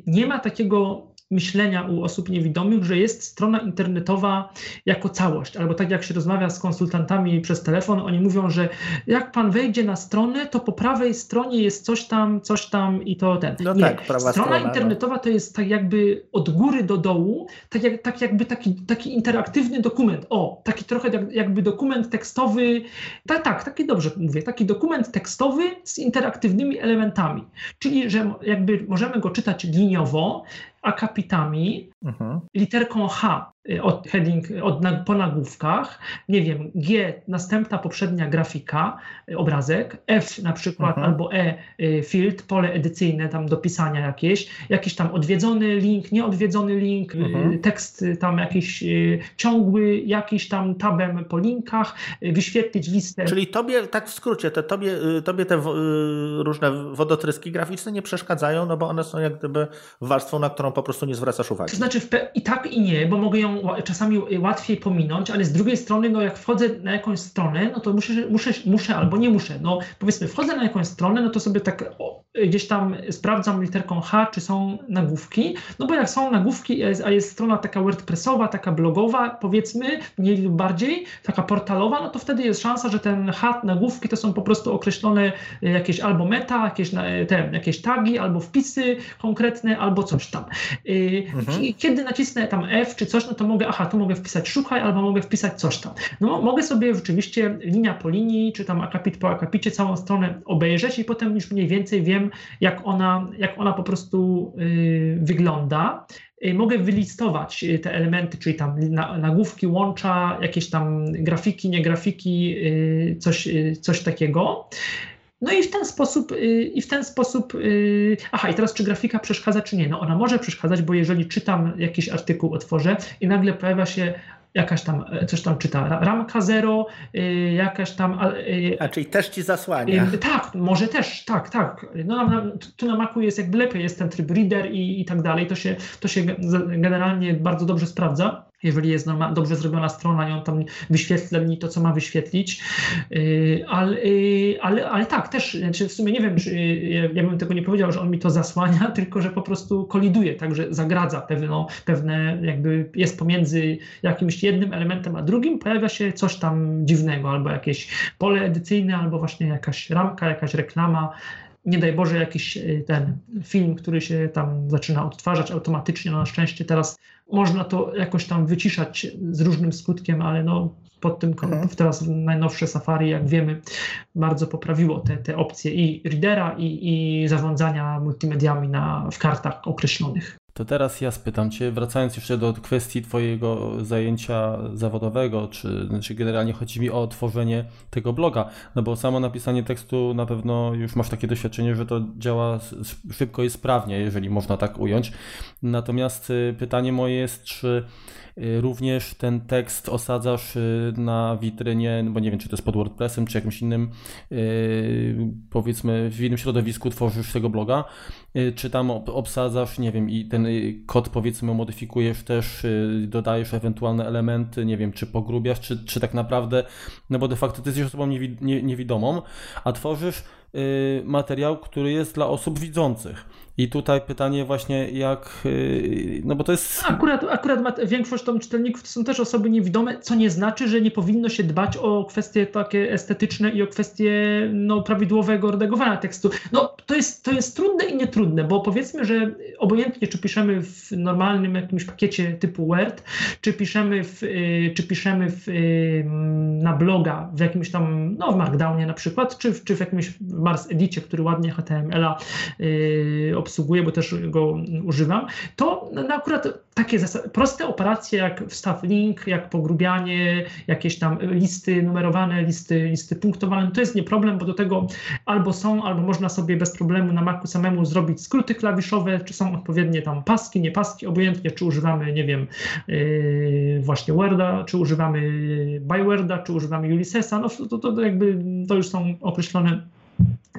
nie ma takiego myślenia u osób niewidomych, że jest strona internetowa jako całość, albo tak jak się rozmawia z konsultantami przez telefon, oni mówią, że jak pan wejdzie na stronę, to po prawej stronie jest coś tam, coś tam i to ten. No Nie. tak, strona strona, internetowa to jest tak jakby od góry do dołu, tak, jak, tak jakby taki, taki interaktywny dokument. O, taki trochę jak, jakby dokument tekstowy, tak, tak, taki dobrze mówię, taki dokument tekstowy z interaktywnymi elementami. Czyli, że jakby możemy go czytać liniowo, akapitami, mhm. literką H y, od heading, od, po nagłówkach, nie wiem, G, następna poprzednia grafika, y, obrazek, F na przykład, mhm. albo E, y, field, pole edycyjne tam do pisania jakieś, jakiś tam odwiedzony link, nieodwiedzony link, mhm. tekst tam jakiś ciągły, jakiś tam tabem po linkach, wyświetlić listę. Czyli tobie, tak w skrócie, te, tobie, tobie te różne wodotryski graficzne nie przeszkadzają, no bo one są jak gdyby warstwą, na którą po prostu nie zwracasz uwagi. To znaczy i tak i nie, bo mogę ją czasami łatwiej pominąć, ale z drugiej strony, no jak wchodzę na jakąś stronę, no to muszę, muszę, muszę albo nie muszę. No powiedzmy, wchodzę na jakąś stronę, no to sobie tak o, gdzieś tam sprawdzam literką H, czy są nagłówki, no bo jak są nagłówki, a jest strona taka wordpressowa, taka blogowa, powiedzmy, mniej lub bardziej, taka portalowa, no to wtedy jest szansa, że ten H, nagłówki to są po prostu określone jakieś albo meta, jakieś, te, jakieś tagi, albo wpisy konkretne, albo coś tam. Y, mhm. Kiedy nacisnę tam F czy coś, no to mogę, aha, tu mogę wpisać szukaj, albo mogę wpisać coś tam. No mogę sobie rzeczywiście linia po linii, czy tam akapit po akapicie całą stronę obejrzeć i potem już mniej więcej wiem, jak ona, jak ona po prostu yy, wygląda. Y, mogę wylistować y, te elementy, czyli tam nagłówki, łącza, jakieś tam grafiki, nie grafiki, y, coś, coś takiego. No i w ten sposób, i w ten sposób, aha, i teraz czy grafika przeszkadza, czy nie? No ona może przeszkadzać, bo jeżeli czytam jakiś artykuł, otworzę i nagle pojawia się jakaś tam, e, coś tam czyta, ramka zero, y, jakaś tam... Y, A czyli też ci zasłania. Y, tak, może też, tak, tak. No, na, tu na Macu jest jakby lepiej, jest ten tryb reader i, i tak dalej, to się, to się generalnie bardzo dobrze sprawdza jeżeli jest dobrze zrobiona strona i on tam wyświetla mi to, co ma wyświetlić. Yy, ale, yy, ale, ale tak, też, znaczy w sumie nie wiem, czy ja bym tego nie powiedział, że on mi to zasłania, tylko że po prostu koliduje, także zagradza pewne, pewne jakby jest pomiędzy jakimś jednym elementem a drugim, pojawia się coś tam dziwnego, albo jakieś pole edycyjne, albo właśnie jakaś ramka, jakaś reklama, nie daj Boże, jakiś ten film, który się tam zaczyna odtwarzać automatycznie. No na szczęście teraz można to jakoś tam wyciszać z różnym skutkiem, ale no pod tym mhm. teraz najnowsze Safari, jak wiemy, bardzo poprawiło te, te opcje i readera, i, i zarządzania multimediami na, w kartach określonych. To teraz ja spytam Cię, wracając jeszcze do kwestii Twojego zajęcia zawodowego, czy znaczy generalnie chodzi mi o tworzenie tego bloga, no bo samo napisanie tekstu na pewno już masz takie doświadczenie, że to działa szybko i sprawnie, jeżeli można tak ująć. Natomiast y, pytanie moje jest, czy również ten tekst osadzasz y, na witrynie, no bo nie wiem, czy to jest pod WordPressem, czy jakimś innym, y, powiedzmy, w innym środowisku tworzysz tego bloga, czy tam obsadzasz, nie wiem, i ten kod, powiedzmy, modyfikujesz też, dodajesz ewentualne elementy, nie wiem, czy pogrubiasz, czy, czy tak naprawdę, no bo de facto ty jesteś osobą niewidomą, a tworzysz materiał, który jest dla osób widzących. I tutaj pytanie właśnie jak, y, no bo to jest... Akurat, akurat większość tam czytelników to są też osoby niewidome, co nie znaczy, że nie powinno się dbać o kwestie takie estetyczne i o kwestie no, prawidłowego redagowania tekstu. No to jest, to jest trudne i nietrudne, bo powiedzmy, że obojętnie czy piszemy w normalnym jakimś pakiecie typu Word, czy piszemy, w, y, czy piszemy w, y, na bloga w jakimś tam, no w Markdownie na przykład, czy w, czy w jakimś Mars Edicie, który ładnie HTML-a yy, obsługuję, bo też go używam, to no akurat takie proste operacje jak wstaw link, jak pogrubianie, jakieś tam listy numerowane, listy, listy punktowane, no to jest nie problem, bo do tego albo są, albo można sobie bez problemu na Macu samemu zrobić skróty klawiszowe, czy są odpowiednie tam paski, nie paski, obojętnie czy używamy, nie wiem, yy, właśnie Worda, czy używamy Byworda, czy używamy Ulyssesa, no to, to, to jakby to już są określone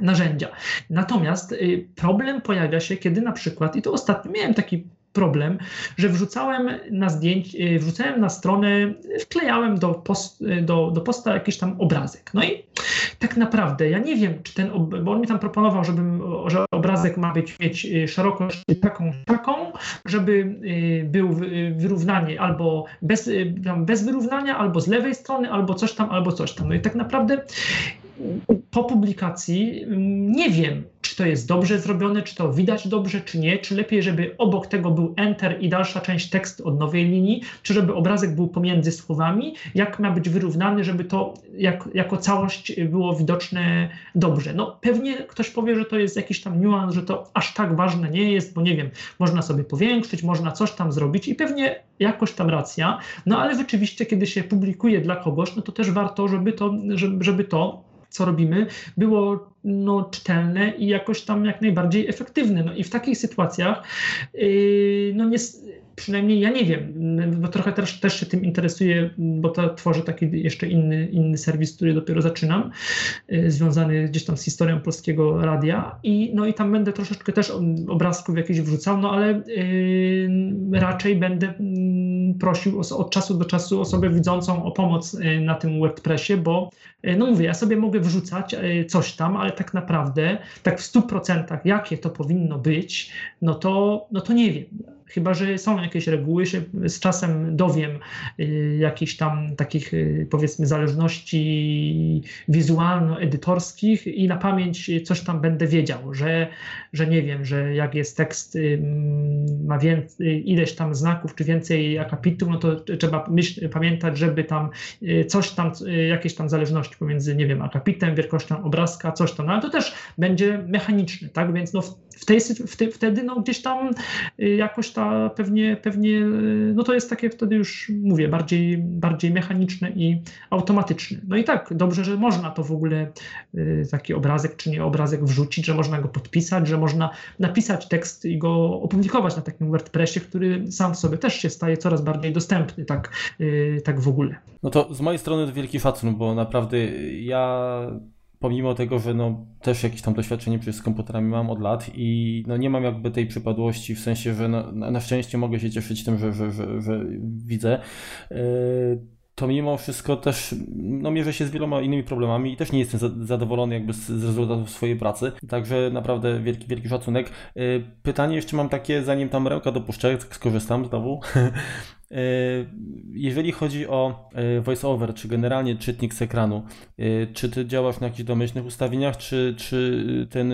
narzędzia. Natomiast y, problem pojawia się, kiedy na przykład, i to ostatnio miałem taki problem, że wrzucałem na zdjęcie, wrzucałem na stronę, wklejałem do, post, do, do posta jakiś tam obrazek. No i tak naprawdę ja nie wiem, czy ten, bo on mi tam proponował, żebym, że obrazek ma być, mieć y, szerokość taką, taką, żeby y, był wyrównanie albo bez, bez wyrównania, albo z lewej strony, albo coś tam, albo coś tam. No i tak naprawdę po publikacji mm, nie wiem, czy to jest dobrze zrobione, czy to widać dobrze, czy nie, czy lepiej, żeby obok tego był enter i dalsza część tekstu od nowej linii, czy żeby obrazek był pomiędzy słowami, jak ma być wyrównany, żeby to jak, jako całość było widoczne dobrze. No pewnie ktoś powie, że to jest jakiś tam niuans, że to aż tak ważne nie jest, bo nie wiem, można sobie powiększyć, można coś tam zrobić i pewnie jakoś tam racja, no ale rzeczywiście, kiedy się publikuje dla kogoś, no to też warto, żeby to, żeby, żeby to co robimy, było no, czytelne i jakoś tam jak najbardziej efektywne. No i w takich sytuacjach, yy, no nie, przynajmniej ja nie wiem, bo trochę też, też się tym interesuję, bo to tworzę taki jeszcze inny, inny serwis, który dopiero zaczynam, yy, związany gdzieś tam z historią polskiego radia i no i tam będę troszeczkę też obrazków jakichś wrzucał, no ale yy, raczej będę mm, prosił od czasu do czasu osobę widzącą o pomoc na tym WordPressie, bo no mówię, ja sobie mogę wrzucać coś tam, ale tak naprawdę, tak w 100% jakie to powinno być, no to, no to nie wiem. Chyba, że są jakieś reguły, się z czasem dowiem y, jakichś tam takich y, powiedzmy zależności wizualno-edytorskich i na pamięć coś tam będę wiedział, że, że nie wiem, że jak jest tekst ma więcej, ileś tam znaków czy więcej akapitu, no to trzeba myśl, pamiętać, żeby tam y, coś tam, jakieś tam zależności pomiędzy, nie wiem, akapitem, wielkością obrazka, coś tam, no ale to też będzie mechaniczne, tak, więc no w tej, w te, wtedy no gdzieś tam jakoś tam pewnie, pewnie no to jest takie wtedy już, mówię, bardziej, bardziej mechaniczne i automatyczne. No i tak, dobrze, że można to w ogóle y, taki obrazek czy nie obrazek wrzucić, że można go podpisać, że można napisać tekst i go opublikować na takim WordPressie, który sam w sobie też się staje coraz bardziej dostępny, tak, y, tak w ogóle. No to z mojej strony to wielki szacun, bo naprawdę ja pomimo tego, że no, też jakieś tam doświadczenie z komputerami mam od lat i no, nie mam jakby tej przypadłości, w sensie, że no, na szczęście mogę się cieszyć tym, że, że, że, że widzę, yy, to mimo wszystko też no, mierzę się z wieloma innymi problemami i też nie jestem zadowolony jakby z, z rezultatów swojej pracy, także naprawdę wielki, wielki szacunek. Yy, pytanie jeszcze mam takie, zanim tam Remka dopuszczę, skorzystam znowu. E, jeżeli chodzi o e, voiceover, czy generalnie czytnik z ekranu, e, czy ty działasz na jakichś domyślnych ustawieniach, czy, czy ten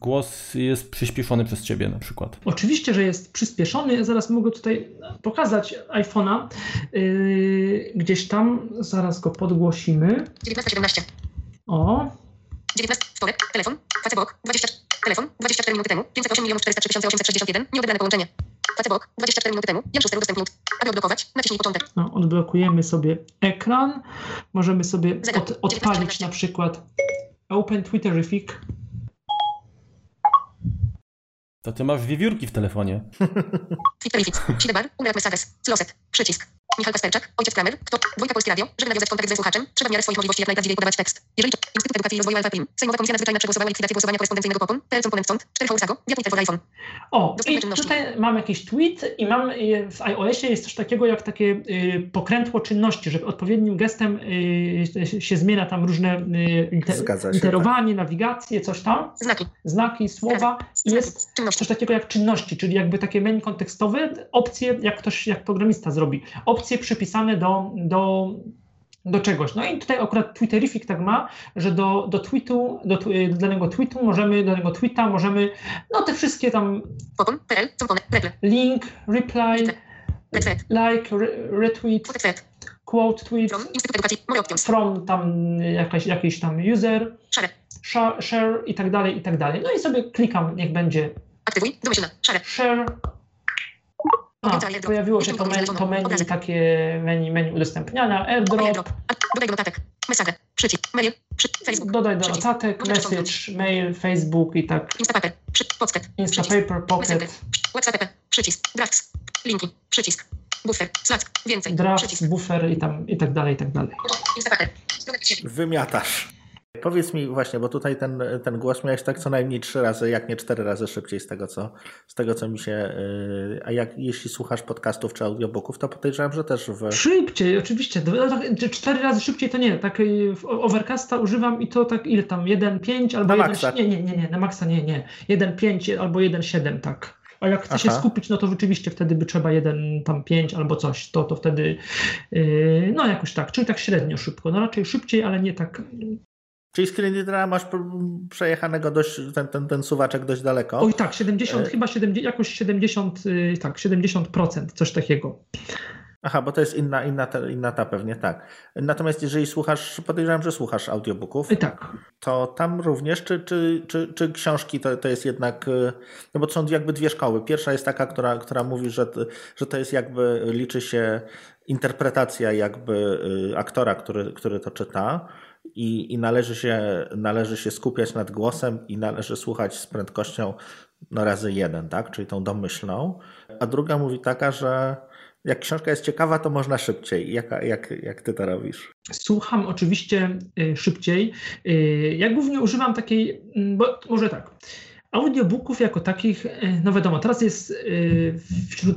głos jest przyspieszony przez ciebie na przykład? Oczywiście, że jest przyspieszony. Zaraz mogę tutaj pokazać iPhone'a. Gdzieś tam, zaraz go podgłosimy. 1917. O. 19, wtorek, telefon, Facebook, 20, telefon, 24 minuty temu, 508 milionów 403 861, nieodebrane połączenie. Facebook, 24 minuty temu. Jan Szuster, udostępnił. Aby odblokować, naciśnij początek. No, odblokujemy sobie ekran. Możemy sobie od, odpalić na przykład Open Twitterific. To ty masz wiewiórki w telefonie. Twitterific, Sidebar, Umerat Messages, Sloset, przycisk. Michał Kasperczak, ojciec Kramer, kto, dwójka Polskie Radio, żeby nawiązać kontakt ze słuchaczem, trzeba w miarę swoich możliwości jak najprawdziwiej podawać tekst. Jeżeli Instytut Edukacji i Rozwoju Alfa Prim, Sejmowa Komisja Nadzwyczajna przegłosowała likwidację głosowania korespondencyjnego POPON, PL Component Sąd, 4 Usago, Wiatr for iPhone. O, i tutaj mam jakiś tweet i mam w iOSie jest coś takiego jak takie y, pokrętło czynności, że odpowiednim gestem y, się zmienia tam różne y, literowanie, tak. nawigację, coś tam. Znaki. Znaki, słowa. I jest coś takiego jak czynności, czyli jakby takie menu kontekstowe, opcje, jak ktoś, jak programista zrobi. Opcje przypisane do, do do czegoś. No i tutaj akurat Twitterific tak ma, że do, do tweetu, do, do danego tweetu możemy, do danego tweeta możemy, no te wszystkie tam link, reply, like, retweet, quote tweet, from tam jakaś, jakiś tam user, share, share i tak dalej, i tak dalej. No i sobie klikam, niech będzie. Aktywuj, domyślna, share, share a, pojawiło się to menu, to menu takie menu, menu udostępniania, airdrop. Dodaj do notatek, message, przycisk, mail, Facebook. Dodaj do notatek, message, mail, Facebook i tak. Instapaper, pocket, Instapaper, pocket. WhatsApp, przycisk, drafts, linki, przycisk, buffer, slack, więcej, Draft, przycisk. buffer i tam, i tak dalej, i tak dalej. Wymiatasz. Powiedz mi właśnie, bo tutaj ten, ten głos miałeś tak co najmniej trzy razy, jak nie cztery razy szybciej z tego, co, z tego, co mi się. Yy, a jak jeśli słuchasz podcastów czy audiobooków, to podejrzewam, że też w. Szybciej, oczywiście. No tak, cztery razy szybciej to nie. Tak overcasta używam i to tak ile tam? 1,5 albo 1. Nie, nie, nie, nie, na maksa nie, nie. 1,5 albo 1,7, tak. A jak chce się skupić, no to rzeczywiście wtedy by trzeba jeden tam pięć albo coś, to, to wtedy yy, no jakoś tak, czyli tak średnio szybko. No raczej szybciej, ale nie tak Czyli screen readera masz przejechanego dość, ten, ten, ten suwaczek dość daleko. Oj tak, 70, e... chyba 70, jakoś 70, y, tak, 70%, coś takiego. Aha, bo to jest inna, inna, ta, inna ta pewnie, tak. Natomiast jeżeli słuchasz, podejrzewam, że słuchasz audiobooków. I tak. To tam również, czy, czy, czy, czy książki to, to jest jednak, y, no bo to są jakby dwie szkoły. Pierwsza jest taka, która, która mówi, że, że to jest jakby, liczy się interpretacja jakby y, aktora, który, który to czyta i, i należy, się, należy się skupiać nad głosem i należy słuchać z prędkością no razy jeden, tak? czyli tą domyślną. A druga mówi taka, że jak książka jest ciekawa, to można szybciej. Jak, jak, jak ty to robisz? Słucham oczywiście y, szybciej. Y, ja głównie używam takiej, mm, bo może tak. Audiobooków jako takich, no wiadomo, teraz jest wśród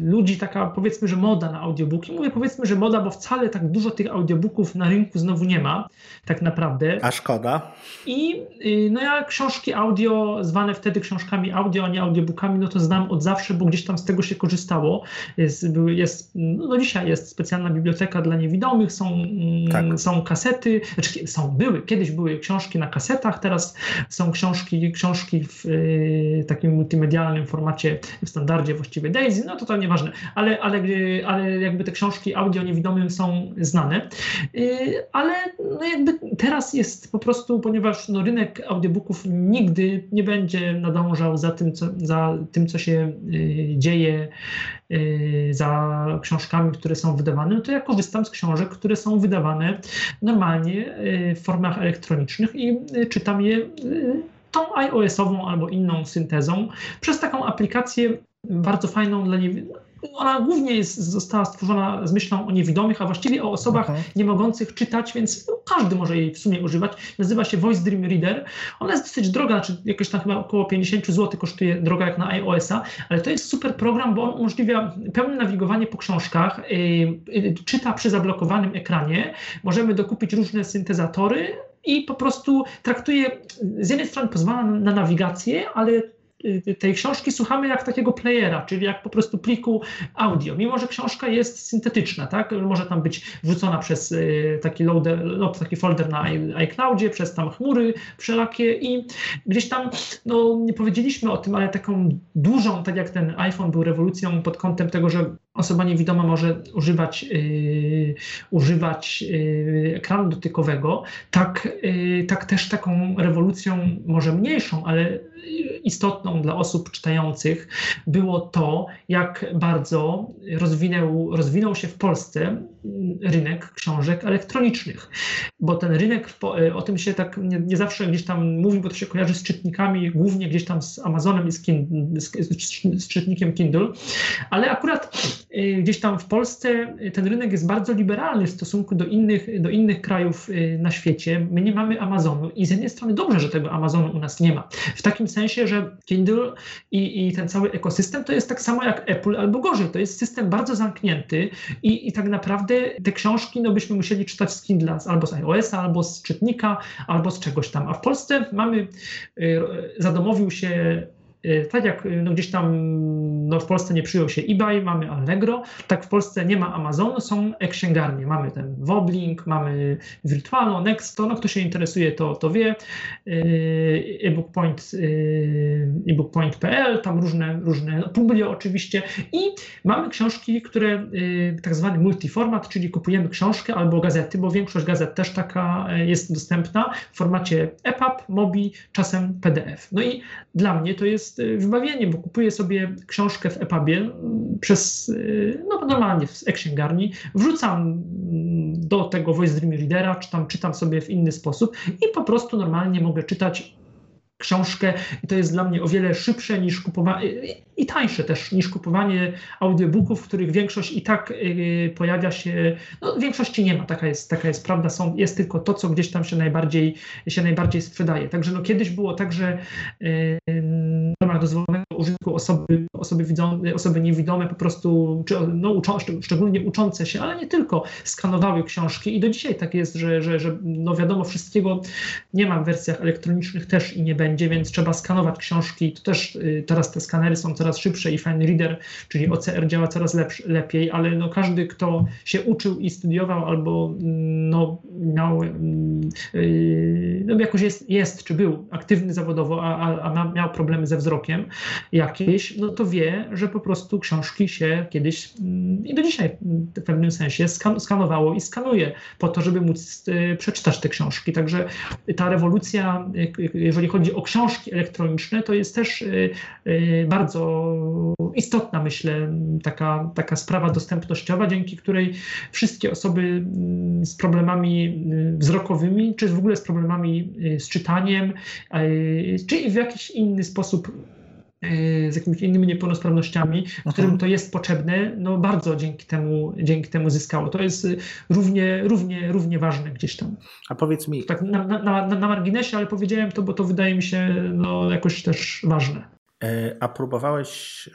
ludzi taka powiedzmy, że moda na audiobooki. Mówię powiedzmy, że moda, bo wcale tak dużo tych audiobooków na rynku znowu nie ma, tak naprawdę. A szkoda. I no ja książki audio, zwane wtedy książkami audio, a nie audiobookami, no to znam od zawsze, bo gdzieś tam z tego się korzystało. Jest, jest no dzisiaj jest specjalna biblioteka dla niewidomych, są, mm, tak. są kasety, znaczy są, były, kiedyś były książki na kasetach, teraz są książki, książki w y, takim multimedialnym formacie, w standardzie właściwie Daisy, no to to nieważne, ale, ale, ale jakby te książki audio niewidomym są znane, y, ale no jakby teraz jest po prostu, ponieważ no rynek audiobooków nigdy nie będzie nadążał za tym, co, za tym, co się y, dzieje za książkami, które są wydawane, no to ja korzystam z książek, które są wydawane normalnie w formach elektronicznych i czytam je tą iOS-ową albo inną syntezą przez taką aplikację bardzo fajną dla niej. Ona głównie jest, została stworzona z myślą o niewidomych, a właściwie o osobach mhm. nie mogących czytać, więc każdy może jej w sumie używać. Nazywa się Voice Dream Reader. Ona jest dosyć droga, znaczy jakieś tam chyba około 50 zł kosztuje droga jak na iOS-a, ale to jest super program, bo on umożliwia pełne nawigowanie po książkach, yy, yy, czyta przy zablokowanym ekranie. Możemy dokupić różne syntezatory, i po prostu traktuje, z jednej strony pozwala na nawigację, ale tej książki słuchamy jak takiego playera, czyli jak po prostu pliku audio. Mimo, że książka jest syntetyczna, tak? Może tam być wrzucona przez y, taki loader, no, taki folder na iCloudzie, przez tam chmury wszelakie i gdzieś tam, no nie powiedzieliśmy o tym, ale taką dużą, tak jak ten iPhone był rewolucją pod kątem tego, że osoba niewidoma może używać, yy, używać yy, ekranu dotykowego, tak, yy, tak też taką rewolucją, może mniejszą, ale istotną dla osób czytających było to, jak bardzo rozwinął, rozwinął się w Polsce rynek książek elektronicznych. Bo ten rynek, o tym się tak nie, nie zawsze gdzieś tam mówi, bo to się kojarzy z czytnikami, głównie gdzieś tam z Amazonem i z, Kindle, z, z czytnikiem Kindle, ale akurat y, gdzieś tam w Polsce ten rynek jest bardzo liberalny w stosunku do innych, do innych krajów na świecie. My nie mamy Amazonu i z jednej strony dobrze, że tego Amazonu u nas nie ma. W takim sensie, że Kindle i, i ten cały ekosystem to jest tak samo jak Apple albo gorzej. To jest system bardzo zamknięty i, i tak naprawdę te książki no, byśmy musieli czytać z Kindle albo z iOS-a, albo z czytnika, albo z czegoś tam. A w Polsce mamy, y, zadomowił się tak jak y, no gdzieś tam no w Polsce nie przyjął się eBay, mamy Allegro, tak w Polsce nie ma Amazonu, są e-księgarnie. Mamy ten Woblink, mamy Virtualo, Nexto, no kto się interesuje to, to wie, y, ebookpoint, ebookpoint.pl, tam różne, różne no, Publio oczywiście i mamy książki, które tak zwany multiformat, czyli kupujemy książkę albo gazety, bo większość gazet też taka jest dostępna w formacie EPUB, MOBI, czasem PDF. No i dla mnie to jest jest y, wybawienie, bo kupuję sobie książkę w EPUBie mm, przez, y, no normalnie w e-księgarni, wrzucam mm, do tego Voice Dream Readera, czy tam czytam sobie w inny sposób i po prostu normalnie mogę czytać książkę i to jest dla mnie o wiele szybsze niż kupowanie i tańsze też niż kupowanie audiobooków, których większość i tak y, pojawia się, no większości nie ma, taka jest, taka jest prawda, są, jest tylko to, co gdzieś tam się najbardziej, się najbardziej sprzedaje. Także no kiedyś było tak, że y, w ramach dozwolonego użytku osoby, osoby, widzą, osoby niewidome po prostu, czy, no, uczą, szczególnie uczące się, ale nie tylko, skanowały książki. I do dzisiaj tak jest, że, że, że no wiadomo, wszystkiego nie ma w wersjach elektronicznych też i nie będzie, więc trzeba skanować książki. To też y, teraz te skanery są coraz szybsze i Fine Reader, czyli OCR działa coraz lepszy, lepiej, ale no każdy, kto się uczył i studiował albo mm, no, miał, yy, no jakoś jest, jest, czy był aktywny zawodowo, a, a miał problemy ze wzrokiem jakieś, no to wie, że po prostu książki się kiedyś yy, i do dzisiaj w pewnym sensie skan skanowało i skanuje po to, żeby móc yy, przeczytać te książki. Także ta rewolucja, y, jeżeli chodzi o książki elektroniczne, to jest też y, y, bardzo istotna, myślę, taka, taka sprawa dostępnościowa, dzięki której wszystkie osoby mm, z problemami y, wzrokowymi, czy w ogóle z problemami z czytaniem, czy w jakiś inny sposób z jakimiś innymi niepełnosprawnościami, w którym to jest potrzebne, no bardzo dzięki temu, dzięki temu zyskało. To jest równie, równie, równie ważne gdzieś tam. A powiedz mi... Tak na, na, na, na marginesie, ale powiedziałem to, bo to wydaje mi się no, jakoś też ważne. A próbowałeś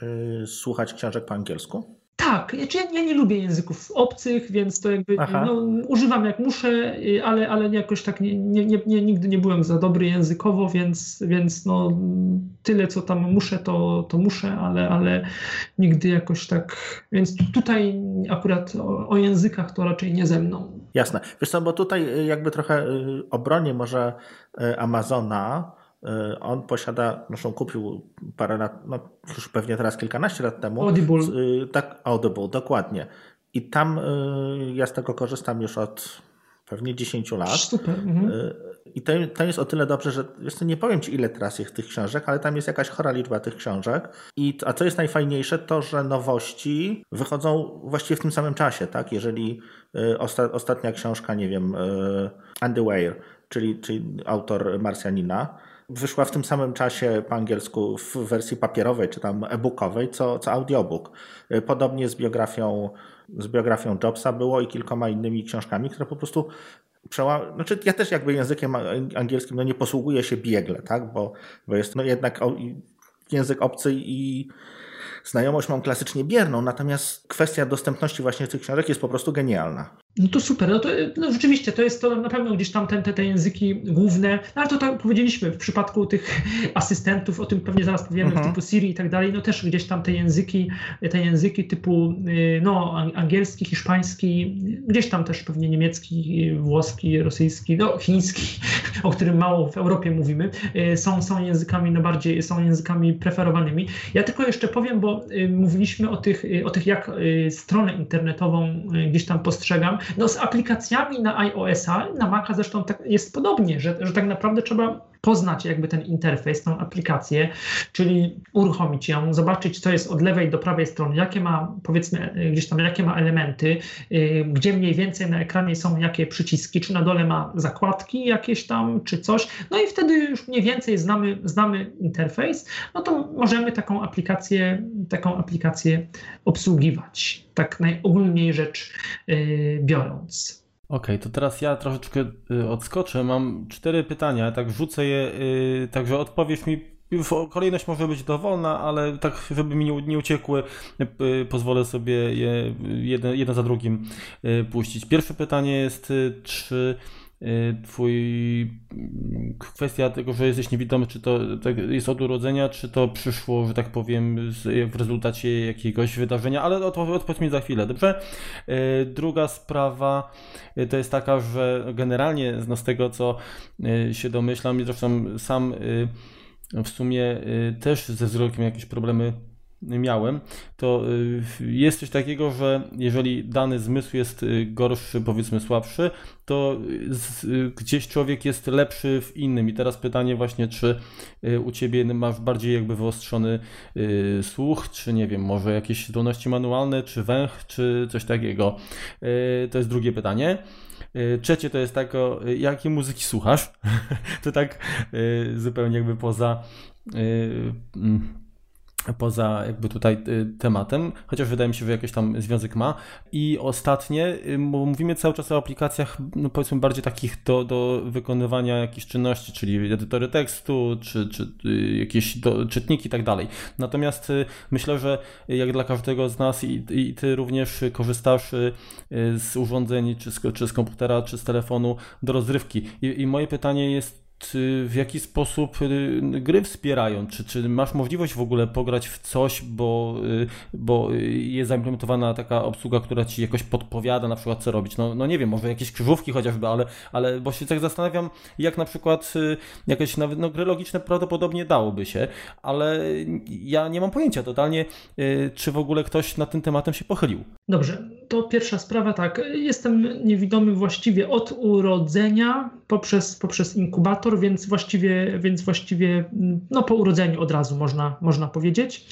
słuchać książek po angielsku? Tak, znaczy ja, ja, nie lubię języków obcych, więc to jakby no, używam jak muszę, ale, ale jakoś tak nie, nie, nie, nigdy nie byłem za dobry językowo, więc, więc no, tyle co tam muszę, to, to muszę, ale, ale nigdy jakoś tak. Więc tutaj akurat o, o językach to raczej nie ze mną. Jasne. Wiesz co, bo tutaj jakby trochę y, obronię może y, Amazona on posiada, zresztą kupił parę lat, no już pewnie teraz kilkanaście lat temu. Audible. E, tak, Audible, dokładnie. I tam e, ja z tego korzystam już od pewnie 10 lat. Super. Mhm. I to, to jest o tyle dobrze, że wiesz, nie powiem ci ile teraz jest tych książek, ale tam jest jakaś chora liczba tych książek. I, a co jest najfajniejsze, to że nowości wychodzą właściwie w tym samym czasie, tak? Jeżeli osta, ostatnia książka, nie wiem, Andy Weir, czyli, czyli autor Marsjanina, wyszła w tym samym czasie po angielsku w wersji papierowej czy tam e-bookowej, co, co audiobook. Podobnie z biografią, z biografią Jobsa było i kilkoma innymi książkami, które po prostu przełam... Znaczy ja też jakby językiem angielskim no nie posługuję się biegle, tak? bo, bo jest no jednak język obcy i znajomość mam klasycznie bierną, natomiast kwestia dostępności właśnie tych książek jest po prostu genialna. No to super, no to no rzeczywiście to jest to na pewno gdzieś tam te, te, te języki główne, no ale to tak powiedzieliśmy w przypadku tych asystentów, o tym pewnie zaraz powiemy, mhm. typu Siri i tak dalej, no też gdzieś tam te języki, te języki typu y, no angielski, hiszpański, gdzieś tam też pewnie niemiecki, włoski, rosyjski, no chiński, o którym mało w Europie mówimy, y, są, są językami najbardziej, są językami preferowanymi. Ja tylko jeszcze powiem, bo y, mówiliśmy o tych, o tych jak stronę internetową gdzieś tam postrzegam, no z aplikacjami na iOS-a, na Maca zresztą tak jest podobnie, że, że tak naprawdę trzeba poznać jakby ten interfejs, tą aplikację, czyli uruchomić ją, zobaczyć, co jest od lewej do prawej strony, jakie ma, powiedzmy, gdzieś tam, jakie ma elementy, yy, gdzie mniej więcej na ekranie są jakie przyciski, czy na dole ma zakładki jakieś tam, czy coś. No i wtedy już mniej więcej znamy, znamy interfejs, no to możemy taką aplikację, taką aplikację obsługiwać, tak najogólniej rzecz yy, biorąc. Okej, okay, to teraz ja troszeczkę y, odskoczę. Mam cztery pytania, tak rzucę je, yy, także odpowiesz mi. Kolejność może być dowolna, ale tak, żeby mi nie, uciekły, yy, pozwolę sobie je jeden za drugim puścić. Pierwsze pytanie jest, czy Y, twój mm, kwestia tego, że jesteś niewidomy, czy to jest od urodzenia, czy to przyszło, że tak powiem, w rezultacie jakiegoś wydarzenia, ale odpowiedz mi za chwilę, dobrze? Y, druga sprawa y, to jest taka, że generalnie no z tego, co się domyślam, zresztą sam w sumie też ze wzrokiem jakieś problemy miałem, to y, jest coś takiego, że jeżeli dany zmysł jest y, gorszy, powiedzmy słabszy, to y, gdzieś człowiek jest lepszy w innym. I teraz pytanie właśnie, czy u Ciebie masz bardziej jakby wyostrzony słuch, czy nie wiem, może jakieś zdolności manualne, czy węch, czy coś takiego. To jest drugie pytanie. Trzecie to jest tak, jakie muzyki słuchasz? to tak zupełnie jakby poza mm, poza jakby tutaj y, tematem, chociaż wydaje mi się, że jakiś tam związek ma. I ostatnie, y, mówimy cały czas o aplikacjach, no powiedzmy bardziej takich do, do wykonywania jakichś czynności, czyli edytory tekstu, czy, czy y, jakieś do, czytniki i tak dalej. Natomiast myślę, że jak dla każdego z nas i, i ty również korzystasz z urządzeń, czy z, czy z komputera, czy z telefonu do rozrywki. I, i moje pytanie jest w jaki sposób y, gry wspierają? Czy, czy masz możliwość w ogóle pograć w coś, bo, y, bo jest zaimplementowana taka obsługa, która ci jakoś podpowiada na przykład co robić? No, no nie wiem, może jakieś krzyżówki chociażby, ale, ale bo się tak zastanawiam, jak na przykład y, jakieś nawet no, gry logiczne prawdopodobnie dałoby się, ale ja nie mam pojęcia totalnie, czy w ogóle ktoś nad tym tematem się pochylił. Dobrze, to pierwsza sprawa, tak. Jestem niewidomy właściwie od urodzenia poprzez, poprzez inkubator, więc właściwie, więc właściwie no, po urodzeniu od razu można, można powiedzieć.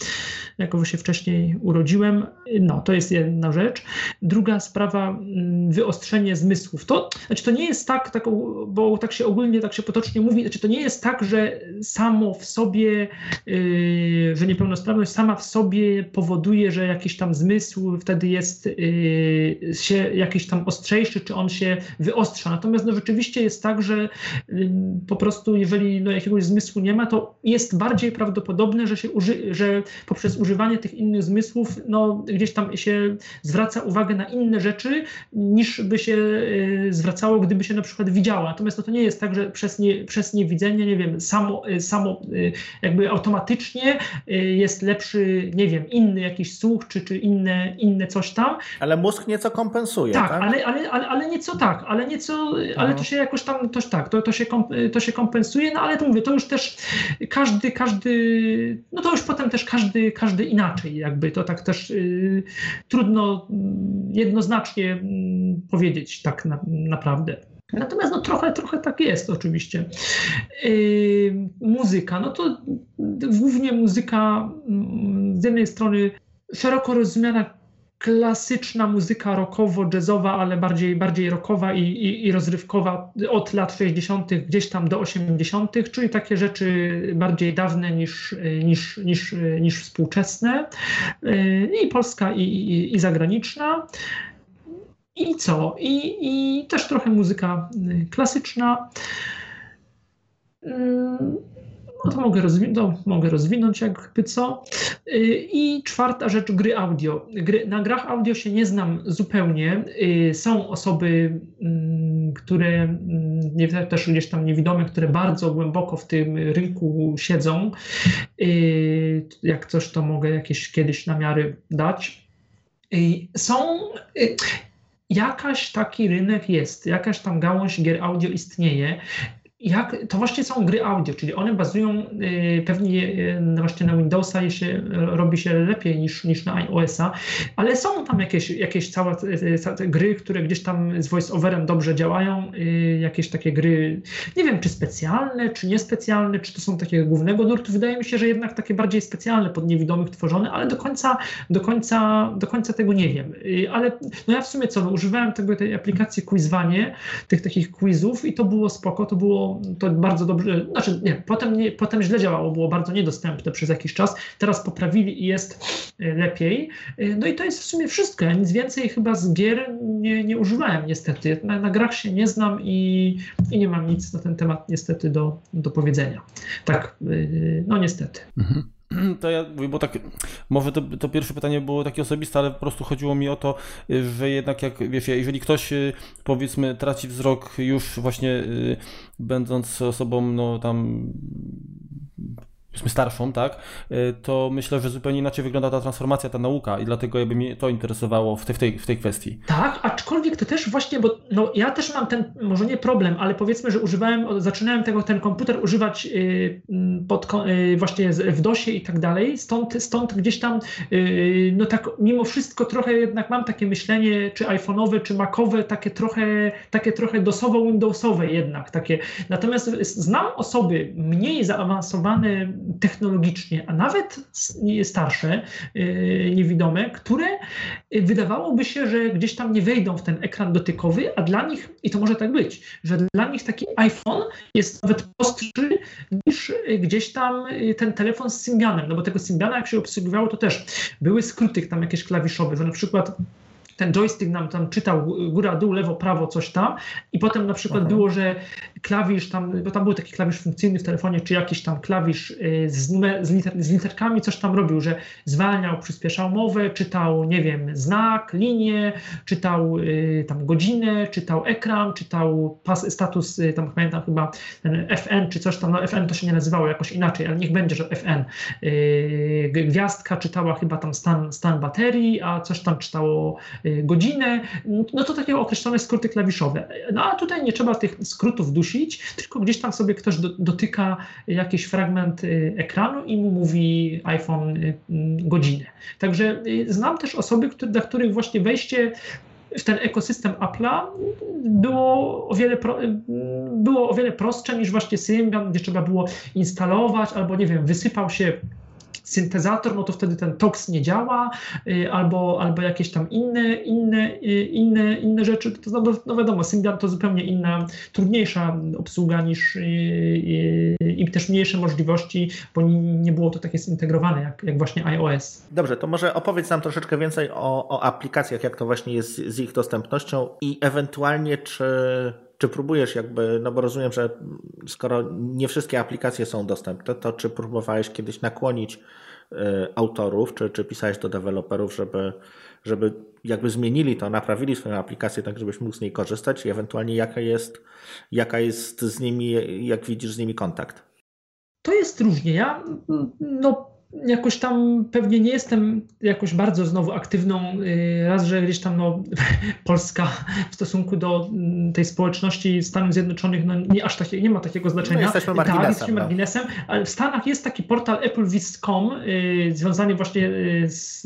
jako się wcześniej urodziłem. No, to jest jedna rzecz. Druga sprawa, mm, wyostrzenie zmysłów. To, znaczy to nie jest tak, tak, bo tak się ogólnie, tak się potocznie mówi, znaczy to nie jest tak, że samo w sobie, yy, że niepełnosprawność sama w sobie powoduje, że jakiś tam zmysł wtedy jest yy, się jakiś tam ostrzejszy, czy on się wyostrza. Natomiast no, rzeczywiście jest tak, że yy, po prostu jeżeli no, jakiegoś zmysłu nie ma, to jest bardziej prawdopodobne, że, się uży że poprzez używanie tych innych zmysłów no, gdzieś tam się zwraca uwagę na inne rzeczy, niż by się y, zwracało, gdyby się na przykład widziało. Natomiast no, to nie jest tak, że przez, nie, przez niewidzenie, nie wiem, samo, y, samo y, jakby automatycznie jest lepszy, nie wiem, inny jakiś słuch, czy, czy inne, inne coś tam. Ale mózg nieco kompensuje, tak? tak? Ale, ale, ale, ale nieco tak, ale nieco, ale to się jakoś tam, to, tak, to, to, się, to się kompensuje, no ale to mówię, to już też każdy, każdy, no to już potem też każdy, każdy inaczej, jakby to tak też y, trudno mm, jednoznacznie mm, powiedzieć tak na, naprawdę. Natomiast no, trochę, trochę tak jest oczywiście. Yy, muzyka, no to głównie muzyka mm, z jednej strony szeroko rozumiana klasyczna muzyka rockowo-jazzowa, ale bardziej, bardziej rockowa i, i, i, rozrywkowa od lat 60. gdzieś tam do 80., czyli takie rzeczy bardziej dawne niż, niż, niż, niż współczesne. I polska, i, i, i zagraniczna. I co? I, I też trochę muzyka klasyczna no to mogę, rozwi to mogę rozwinąć jakby co. Y, I czwarta rzecz, gry audio. Gry, na grach audio się nie znam zupełnie. Y, są osoby, mm, które mm, też gdzieś tam niewidome, które bardzo głęboko w tym rynku siedzą. Y, jak coś, to mogę jakieś kiedyś namiary dać. Są jakaś taki rynek jest, jakaś tam gałąź gier audio istnieje jak, to właśnie są gry audio, czyli one bazują y, pewnie y, właśnie na Windowsa i się, robi się lepiej niż, niż na iOS-a, ale są tam jakieś, jakieś całe, całe gry, które gdzieś tam z voice-overem dobrze działają, y, jakieś takie gry, nie wiem czy specjalne, czy niespecjalne, czy to są takie głównego nurtu. Wydaje mi się, że jednak takie bardziej specjalne pod niewidomych tworzone, ale do końca, do końca, do końca tego nie wiem. Ale no ja w sumie co, no, używałem tego, tej aplikacji Quizwanie, tych takich quizów i to było spoko, to było to bardzo dobrze, znaczy nie, potem, nie, potem źle działało, było bardzo niedostępne przez jakiś czas, teraz poprawili i jest e, lepiej. E, no i to jest w sumie wszystko. Ja nic więcej chyba z gier nie, nie używałem niestety. Na, na grach się nie znam i, i nie mam nic na ten temat niestety do, do powiedzenia. Tak, e, no niestety. Mhm. To ja mówię, bo tak, może to, to, pierwsze pytanie było takie osobiste, ale po prostu chodziło mi o to, że jednak jak, wiesz, jeżeli ktoś powiedzmy traci wzrok już właśnie będąc osobą, no tam powiedzmy starszą, tak, y, to myślę, że zupełnie inaczej wygląda ta transformacja, ta nauka i dlatego jakby mnie to interesowało w tej, w tej, kwestii. Tak, aczkolwiek to też właśnie, bo no, ja też mam ten, może nie problem, ale powiedzmy, że używałem, zaczynałem tego, ten komputer używać yy, pod, yy, właśnie w DOSie i tak dalej, stąd, stąd gdzieś tam, no tak mimo wszystko trochę jednak mam takie myślenie, czy iPhone'owe, czy Macowe, takie trochę, takie trochę DOSowo-Windowsowe jednak, takie. Natomiast znam osoby mniej zaawansowane technologicznie, a nawet starsze, y, niewidome, które wydawałoby się, że gdzieś tam nie wejdą w ten ekran dotykowy, a dla nich, i to może tak być, że dla nich taki iPhone jest nawet prostszy niż gdzieś tam ten telefon z Symbianem, no bo tego Symbiana jak się obsługiwało, to też były skróty tam jakieś klawiszowe, że na przykład ten joystick nam tam czytał góra, dół, lewo, prawo, coś tam i potem na przykład Aha. było, że klawisz tam, bo tam był taki klawisz funkcyjny w telefonie, czy jakiś tam klawisz y, z, z, liter, z literkami coś tam robił, że zwalniał, przyspieszał mowę, czytał, nie wiem, znak, linię, czytał y, tam godzinę, czytał ekran, czytał pas, status, y, tam pamiętam chyba ten FN czy coś tam, no FN to się nie nazywało jakoś inaczej, ale niech będzie, że FN. Gwiazdka czytała chyba tam stan, stan baterii, a coś tam czytało Y, godzinę, no to takie określone skróty klawiszowe. No a tutaj nie trzeba tych skrótów dusić, tylko gdzieś tam sobie ktoś do, dotyka jakiś fragment y, ekranu i mu mówi iPhone y, godzinę. Także znam też osoby, które, dla których właśnie wejście w ten ekosystem Apple'a było o wiele, było o wiele prostsze niż właśnie Symbian, gdzie trzeba było instalować albo nie wiem, wysypał się syntezator, no to wtedy ten TOX nie działa, albo, albo jakieś tam inne, inne, inne, inne rzeczy. To, no, no wiadomo, Symbian to zupełnie inna, trudniejsza obsługa niż i też mniejsze możliwości, bo nie było to takie zintegrowane jak, jak właśnie iOS. Dobrze, to może opowiedz nam troszeczkę więcej o, o aplikacjach, jak to właśnie jest z ich dostępnością i ewentualnie czy czy próbujesz jakby, no bo rozumiem, że skoro nie wszystkie aplikacje są dostępne, to czy próbowałeś kiedyś nakłonić y, autorów, czy, czy pisałeś do deweloperów, żeby, żeby jakby zmienili to, naprawili swoją aplikację tak, żebyś mógł z niej korzystać i ewentualnie jaka jest, jaka jest z nimi, jak widzisz z nimi kontakt? To jest różnie. Ja no, jakoś tam pewnie nie jestem jakoś bardzo znowu aktywną, y, raz, że gdzieś tam no, Polska w stosunku do mm, tej społeczności Stanów Zjednoczonych no, nie aż takie, nie ma takiego znaczenia. No, jesteśmy marginesem. Tak, jesteśmy no. marginesem, ale w Stanach jest taki portal applevis.com y, związany właśnie y, z,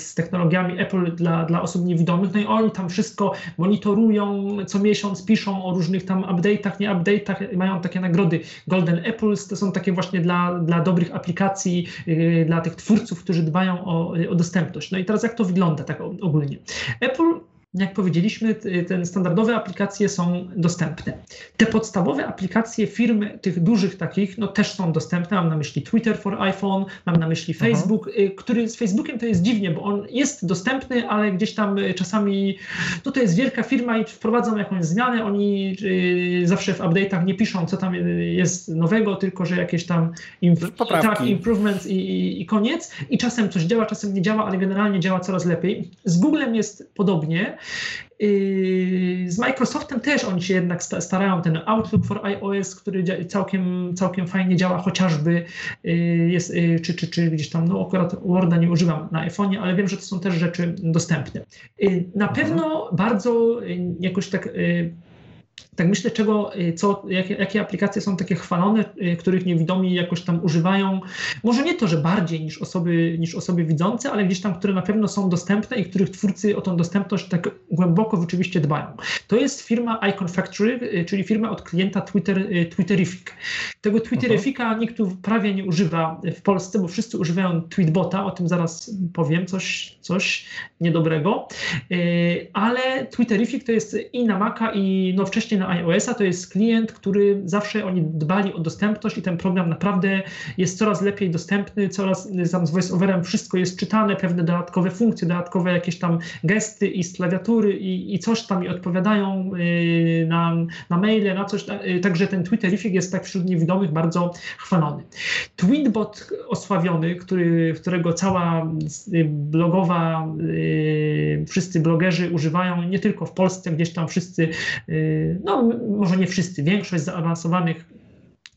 z, technologiami Apple dla, dla osób niewidomych, no i oni tam wszystko monitorują, co miesiąc piszą o różnych tam update'ach, nie update'ach, mają takie nagrody Golden Apples, to są takie właśnie dla, dla dobrych aplikacji, Y, dla tych twórców, którzy dbają o, o dostępność. No i teraz jak to wygląda tak ogólnie? Apple jak powiedzieliśmy, te standardowe aplikacje są dostępne. Te podstawowe aplikacje firm, tych dużych takich, no też są dostępne. Mam na myśli Twitter for iPhone, mam na myśli mhm. Facebook, Aha. który z Facebookiem to jest dziwnie, bo on jest dostępny, ale gdzieś tam y, czasami, no to jest wielka firma i wprowadzą jakąś zmianę. Oni y, zawsze w update'ach nie piszą, co tam y, jest nowego, tylko że jakieś tam tak, improvements i, i, i koniec. I czasem coś działa, czasem nie działa, ale generalnie działa coraz lepiej. Z Googlem jest podobnie. Yy, z Microsoftem też oni się jednak starają. Ten Outlook for iOS, który całkiem, całkiem fajnie działa, chociażby yy, jest, yy, czy, czy, czy gdzieś tam, no akurat Worda nie używam na iPhone'ie, ale wiem, że to są też rzeczy dostępne. Na mhm. pewno bardzo jakoś tak tak myślę, czego, y, co, jakie, jakie aplikacje są takie chwalone, y, których niewidomi jakoś tam używają. Może nie to, że bardziej niż osoby, niż osoby widzące, ale gdzieś tam, które na pewno są dostępne i których twórcy o tą dostępność tak głęboko rzeczywiście dbają. To jest firma Icon Factory, y, czyli firma od klienta Twitter, Twitterific. Tego Twitterifica nikt tu prawie nie używa w Polsce, bo wszyscy używają Tweetbota, o tym zaraz powiem, coś, coś niedobrego. Ale Twitterific to jest i na Maca, i no wcześniej na iOS-a to jest klient, który zawsze oni dbali o dostępność i ten program naprawdę jest coraz lepiej dostępny, coraz tam z voiceoverem wszystko jest czytane, pewne dodatkowe funkcje, dodatkowe jakieś tam gesty i z klawiatury i, i coś tam i odpowiadają yy, na, na maile, na coś, yy, także ten Twitterific jest tak wśród niewidomych bardzo chwalony. Tweetbot osławiony, który, którego cała yy, blogowa, yy, wszyscy blogerzy używają, nie tylko w Polsce, gdzieś tam wszyscy, yy, no może nie wszyscy, większość zaawansowanych